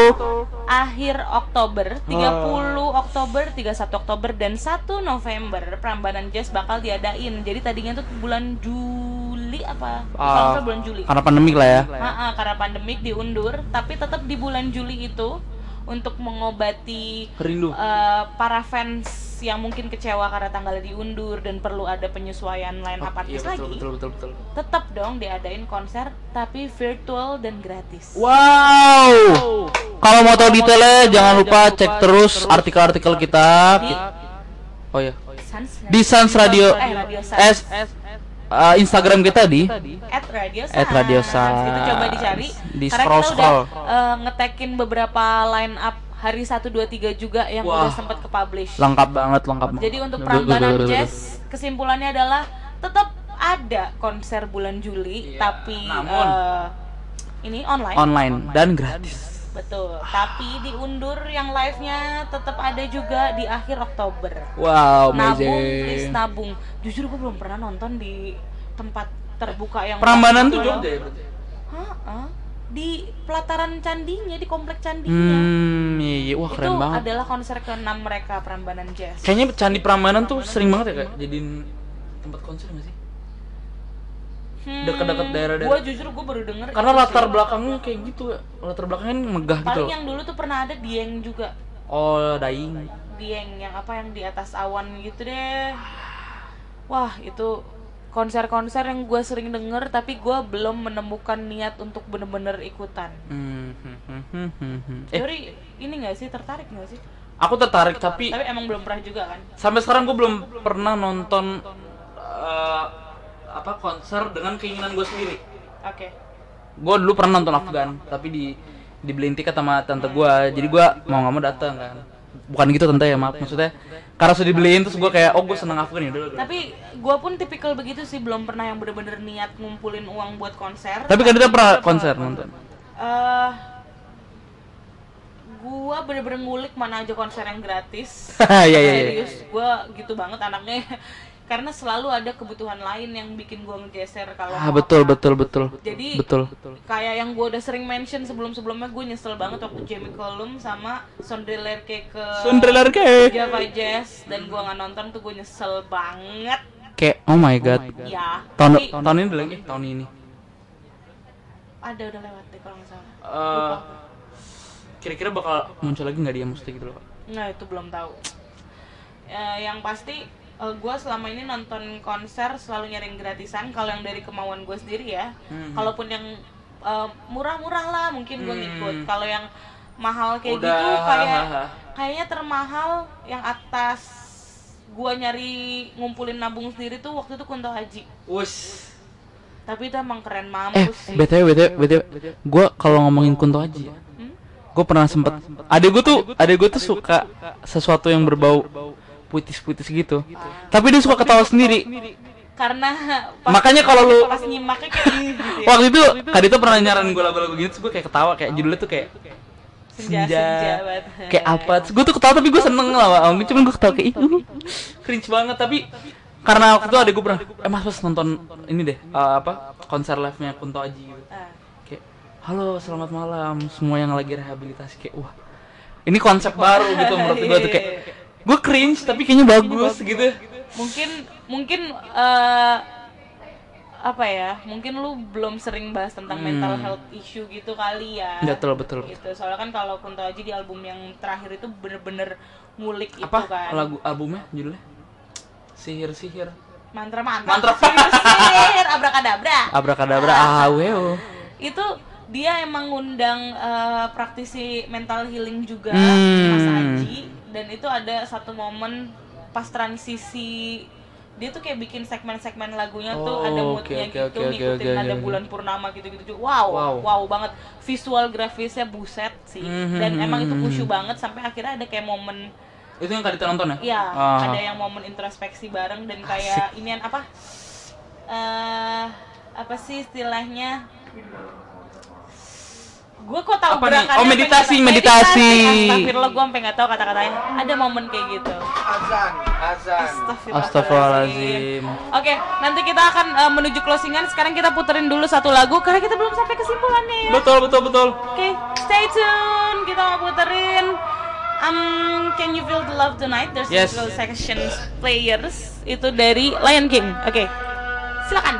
Akhir Oktober, 30 Oh. Oktober, 31 Oktober dan 1 November Prambanan Jazz bakal diadain. Jadi tadinya tuh bulan Juli apa? Ah, nggak bulan Juli. karena pandemik lah ya Ha-ha, karena pandemik diundur, tapi tetap di bulan Juli itu untuk mengobati Rindu. eh, para fans yang mungkin kecewa karena tanggalnya diundur dan perlu ada penyesuaian line up iya artis betul lagi. betul betul betul Tetap dong diadain konser tapi virtual dan gratis. Wow. Kalau mau tahu detailnya jangan lupa cek terus artikel-artikel kita. Oh ya. Di Sans Radio eh Radio Sans. S uh, Instagram kita di at Radio Sans. At Radio Sans. Gitu coba dicari. Di Karena kita udah eh, ngetekin beberapa line up hari 1 2 3 juga yang Wah. udah sempat ke publish. lengkap banget lengkap. banget. Jadi untuk Prambanan. Jazz kesimpulannya adalah tetap ada konser bulan Juli Iya, tapi namun- eh, ini online. online dan gratis. Betul. Tapi diundur yang live-nya tetap ada juga di akhir Oktober. Wow, nabung, amazing. please nabung. Jujur gue belum pernah nonton di tempat terbuka yang Prambanan tuh. Jogja ya berarti? Di pelataran candinya di komplek candinya Hmm, iya, iya. wah itu keren banget. adalah konser ke-6 mereka Prambanan Jazz Kayaknya Candi Prambanan tuh sering banget ya kayak jadiin tempat konser gak sih? Dekat-dekat daerah-daerah. gue Hmm, jujur gue baru denger Karena latar belakangnya kayak gitu. Latar belakangnya megah gitu. paling yang dulu tuh pernah ada Dieng juga Oh, Daing. Dieng yang apa yang di atas awan gitu deh wah itu konser-konser yang gue sering denger tapi gue belum menemukan niat untuk bener-bener ikutan Hmm, hmm, hmm, hmm, hmm, hmm. Eh, Yori ini gak sih tertarik gak sih aku tertarik tapi tapi emang belum pernah juga kan sampai sekarang gue belum pernah nonton eh, apa konser dengan keinginan gue sendiri. oke Gue dulu pernah nonton Afgan, tapi di dibeliin tiket sama tante gue, jadi gue mau nggak mau datang kan. Bukan gitu tante ya maaf, maksudnya karena sudah dibeliin terus gue kayak oh gue seneng Afgan ya dulu. tapi gue pun tipikal begitu sih belum pernah yang bener-bener niat ngumpulin uang buat konser Tapi kan kita pernah konser nonton. eh gua bener-bener ngulik mana aja konser yang gratis. Iya, iya, iya. Serius, gua gitu banget anaknya. Karena selalu ada kebutuhan lain yang bikin gua ngegeser kalau Ah betul apa. betul betul. Jadi betul. kayak yang gua udah sering mention sebelum-sebelumnya gue nyesel banget waktu Jamie Cullum sama Sondrelerke ke Sondrelerke. Java Jazz dan gua nggak nonton tuh gue nyesel banget. Kayak oh my god. Ya. Tahun tapi tahun ini udah lagi tahun ini. ada udah lewat deh kalau nggak salah. Eh, kira-kira bakal muncul lagi nggak dia mesti gitu loh. Nah itu belum tahu. Eh, yang pasti gue selama ini nonton konser selalu nyari yang gratisan. Kalau yang dari kemauan gue sendiri ya. Hmm. Kalaupun yang eh, murah-murah lah mungkin gue Hmm. ngikut. Kalau yang mahal kayak Udah, gitu kayak kayaknya termahal yang atas gue nyari ngumpulin nabung sendiri tuh waktu itu Kunto Haji. Wus. Tapi itu emang keren Eh, mampus sih. btw btw btw. Gue kalau ngomongin Kunto Aji, Hmm? gue pernah sempet. Adek gue tuh, adek gue tuh suka sesuatu yang berbau puitis-puitis gitu. Tapi dia suka ketawa sendiri. Karena Makanya kalau lu- pas nyimaknya kayak gitu ya. Waktu itu Kadito pernah nyaran gue lagu-lagu gitu, terus gue kayak ketawa, kayak judulnya tuh kayak Senja, senja, senja banget. kayak apa? Terus gue tuh ketawa tapi gue seneng lah, Om. Cuman gue ketawa kayak ih, cringe banget. Tapi karena waktu itu ada gue pernah, eh mas pas nonton ini deh, eh, apa konser live nya Kunto Aji gitu. Ah. Kayak, halo selamat malam semua yang lagi rehabilitasi kayak wah ini konsep baru gitu menurut gue tuh kayak gue cringe tapi kayaknya bagus gitu. mungkin mungkin eh, apa ya mungkin lu belum sering bahas tentang Hmm. mental health issue gitu kali ya Betul, betul, gitu soalnya kan kalau Kunto Aji di album yang terakhir itu bener-bener ngulik itu Apa kan lagu albumnya judulnya? Sihir sihir. mantra mantra Mantra. sihir abrakadabra Abrakadabra ah weo. itu dia emang ngundang eh, praktisi mental healing juga Hmm. Mas Aji dan itu ada satu momen pas transisi dia tuh kayak bikin segmen-segmen lagunya tuh Oh, ada oke, moodnya oke, gitu oke, oke, ngikutin oke, ada oke. bulan purnama gitu-gitu wow, wow Wow. banget visual grafisnya buset sih Mhm, dan emang itu mhm, khusyuk banget sampai akhirnya ada kayak momen Itu yang Kadito nonton ya? Iya, Ah. ada yang momen introspeksi bareng dan kayak inian apa? eh apa sih istilahnya? Gue kok tahu Apa nih? gerakannya Oh, meditasi, nggak- meditasi. Astagfirullah, gue sampai nggak tahu kata-katanya. Ada momen kayak gitu. Azan, azan. Astagfirullahaladzim. Oke, nanti kita akan eh, menuju closingan. Sekarang kita puterin dulu satu lagu karena kita belum sampai kesimpulannya ya. Betul betul betul. Oke, stay tune. Kita mau puterin Um, Can You Feel the Love Tonight? There's Yes. Little Sections Players itu dari Lion King. Oke, silakan.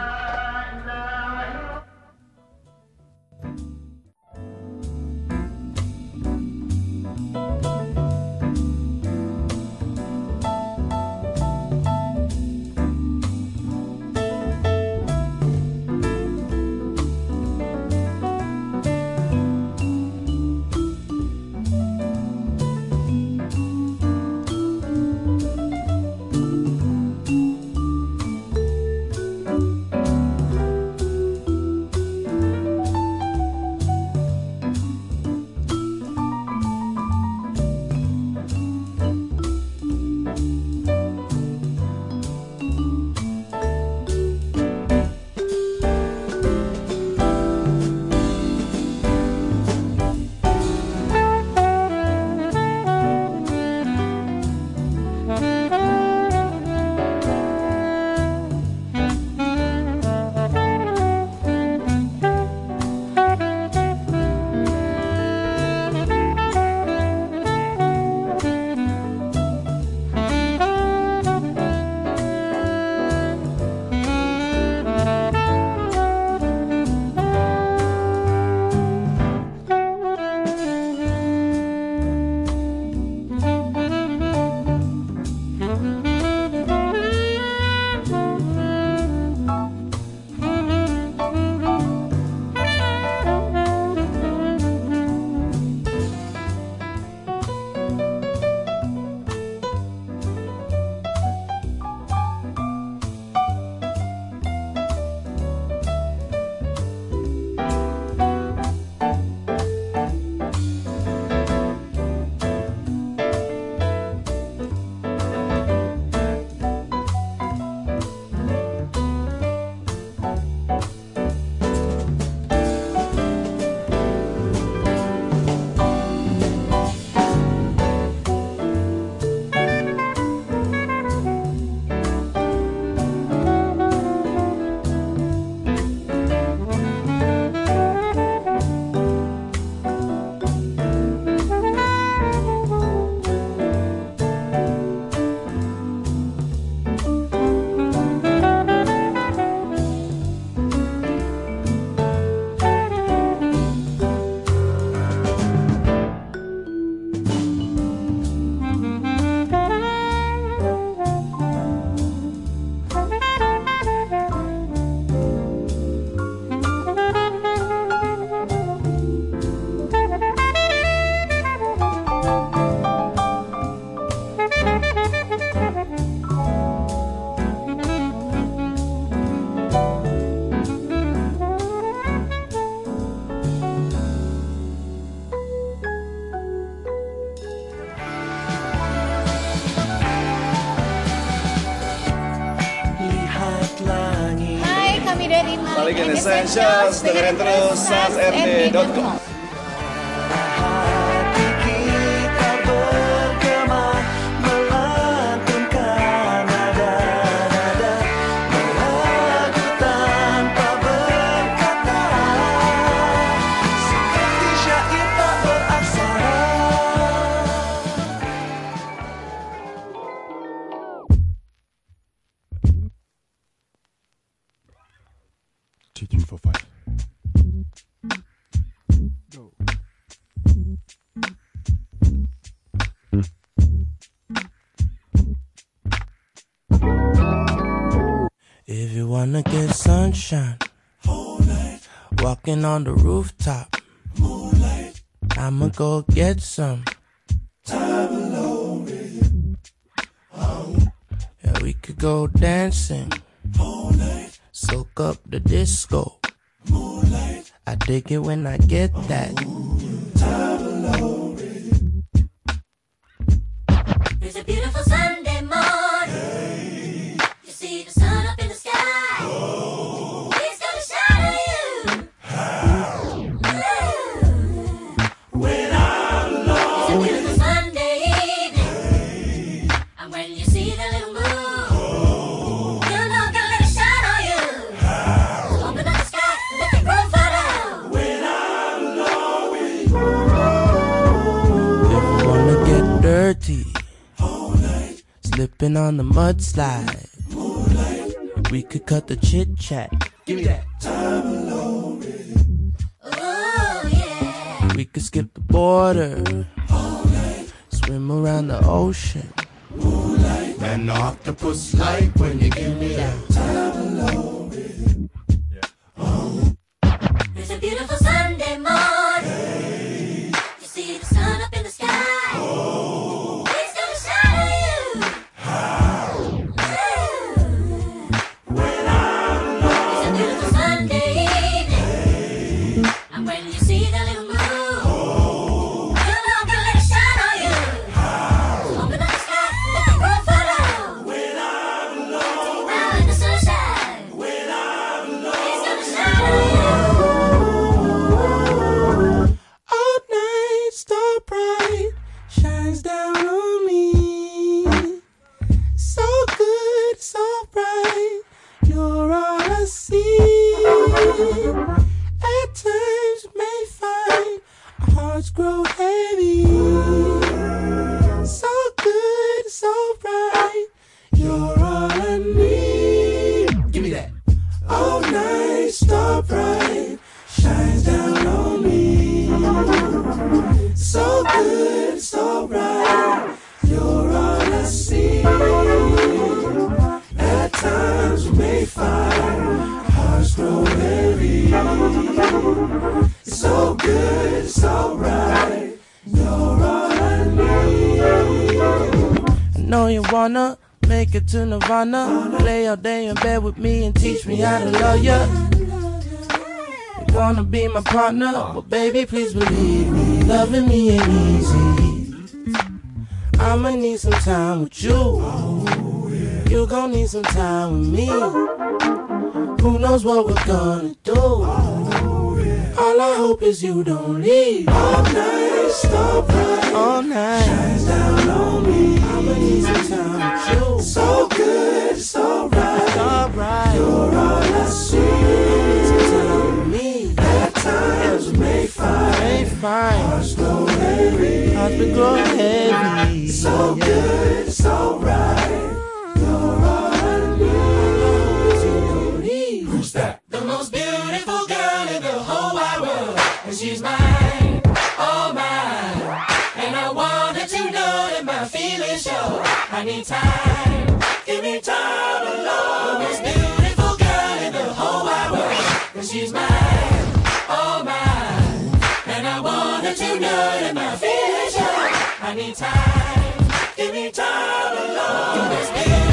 In Essentials, dengerin terus. On the rooftop, I'ma go get some. Time alone with you. Um. Yeah, we could go dancing, soak up the disco. I dig it when I get that. Slipping on the mudslide. We could cut the chit chat. Give me that time alone with Oh yeah. We could skip the border, swim around the ocean. Man, the octopus like when you give me that my partner, but baby, please believe me, loving me ain't easy. I'ma need some time with you. You gon' need some time with me. Who knows what we're gonna do? All I hope is you don't leave. All night, star bright. Heavy. Hearts will grow heavy. So good, so right. You're all I need. All I hope is you don't leave. Who's that? The most beautiful girl in the whole wide world. And she's mine, oh mine. And I want her to know that my feelings show. I need time, give me time alone. The most beautiful girl in the whole wide world. And she's mine, oh mine. And I want her to know that my feelings show. I need time, give me time alone.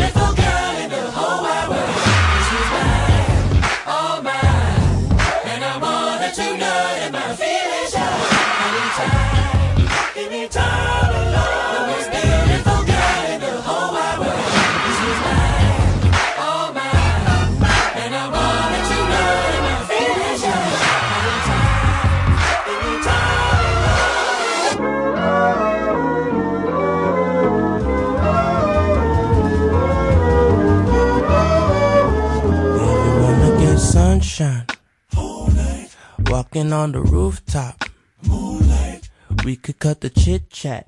On the rooftop. Moonlight. We could cut the chit chat.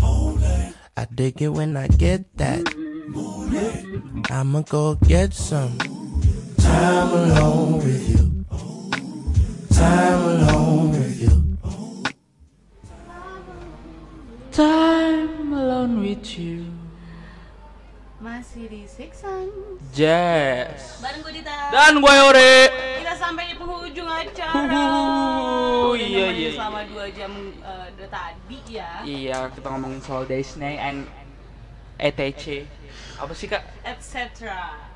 I dig it when I get that. I'ma go get some time alone with you. Time alone with you. Time alone with you. Masih di Six Sense. Jazz. Bareng gue Dita. Dan gue Yore. Kita sampai di penghujung acara. Huhu, Udah iya, iya, Selama dua jam eh, dari tadi ya. Iya, kita ngomongin soal Disney and ETC. Apa sih kak? Etc.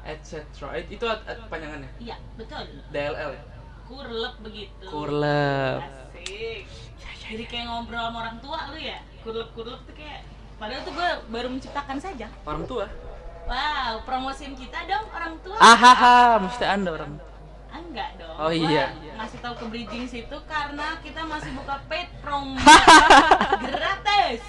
Etc. Itu at- at- panjangannya. Iya betul. DLL ya? Kurlep begitu. Kurlep. Asik. Jadi kayak ngobrol sama orang tua lu ya. Kurlep kurlep tuh kayak. Padahal tuh gue baru menciptakan saja. Orang tua. Wow, promosiin kita dong orang tua. Ahaha, mesti anda orang. Ah, Enggak dong. Oh, iya. Ngasih tahu ke bridging situ karena kita masih buka paid promo gratis.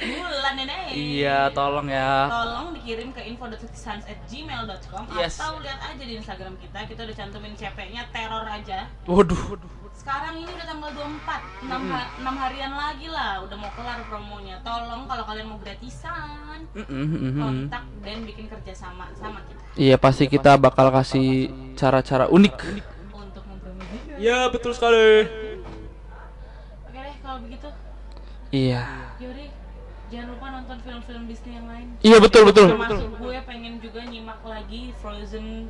Bulan ini. Iya, tolong ya. Tolong dikirim ke info.sunsat@gmail.com Yes. atau lihat aja di Instagram kita. Kita udah cantumin CP-nya teror aja. Waduh. Sekarang ini udah tanggal 24, 6, ha- 6 harian lagi lah udah mau kelar promonya. Tolong kalau kalian mau gratisan, Mm-mm, mm-mm. kontak dan bikin kerjasama sama kita Iya, pasti kita bakal kasih cara-cara unik. untuk mempromosikan. Iya, betul sekali. Oke deh kalau begitu, Iya. Yuri jangan lupa nonton film-film Disney yang lain. Iya, betul, betul. Termasuk gue pengen juga nyimak lagi Frozen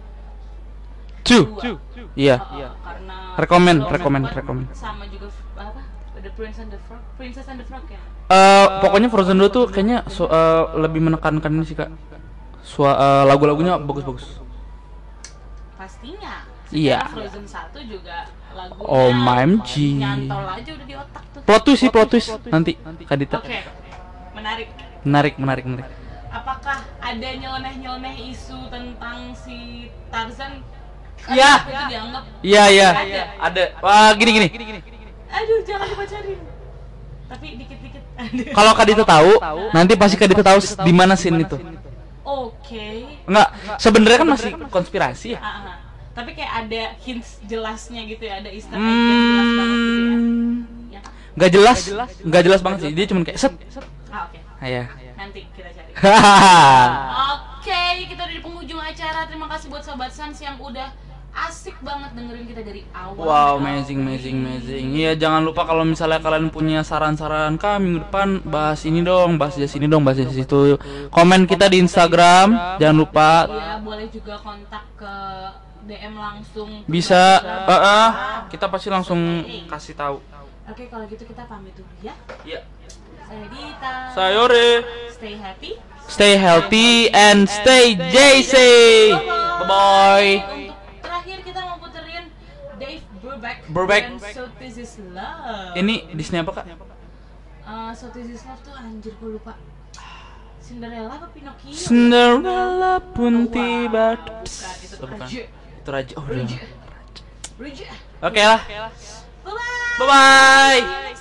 Two. dua. Iya. Uh, karena Rekomen, rekomen, rekomen. Sama juga apa? The Prince and the Frog, Princess and the Frog ya. Eh, pokoknya Frozen 2 tuh kayaknya su- eh, lebih menekankan ini sih kak. Sua, eh, lagu-lagunya bagus-bagus. Pastinya. Iya. Secara Frozen 1 juga lagunya OMG. nyantol aja udah di otak tuh. Plot twist sih, plot twist nanti Kadita. Oke. Menarik. Menarik, menarik, menarik. Apakah ada nyeleneh-nyeleneh isu tentang si Tarzan? Iya. Itu dianggap Iya, iya. Ada. Wah, gini gini. Aduh, jangan dipacarin. Tapi dikit-dikit. Kalau Kadita tahu, nanti pasti Kadita tahu s- di mana scene itu. Oke. Enggak, sebenarnya kan masih konspirasi ya. Ah, ah. Tapi kayak ada hints jelasnya gitu ya, ada easter egg yang jelas banget gitu ya. Hmm. Ya kan? Jelas, gak jelas banget sih. Dia cuma kayak set. Ah, oke. Iya. Nanti kita cari. Hahaha. Oke, kita udah di penghujung acara. Terima kasih buat sobat Sans yang udah asik banget dengerin kita dari awal. Wow, amazing, amazing, amazing. Iya, jangan lupa kalau misalnya kalian punya saran-saran kami minggu depan bahas ini dong, bahas di sini dong, bahas di situ. Komen kita di Instagram, jangan lupa. Iya, boleh juga kontak ke DM langsung. Bisa, eh, eh, kita pasti langsung kasih tahu. Oke, kalau gitu kita pamit dulu ya. Iya. Saya Dita. Saya Yore. Stay happy. Stay healthy and stay JC. Bye bye. Untuk terakhir kita mau puterin Brubeck. Brubeck. dan So This Is Love. Ini Disney apa kak? Uh, so This Is Love tuh anjir gue lupa. Cinderella apa Pinocchio? Cinderella pun tiba. Bukan, itu Oh, bukan. Raja. Itu raja. Oh. Raja. Raja. Oke lah. Bye bye. Bye bye.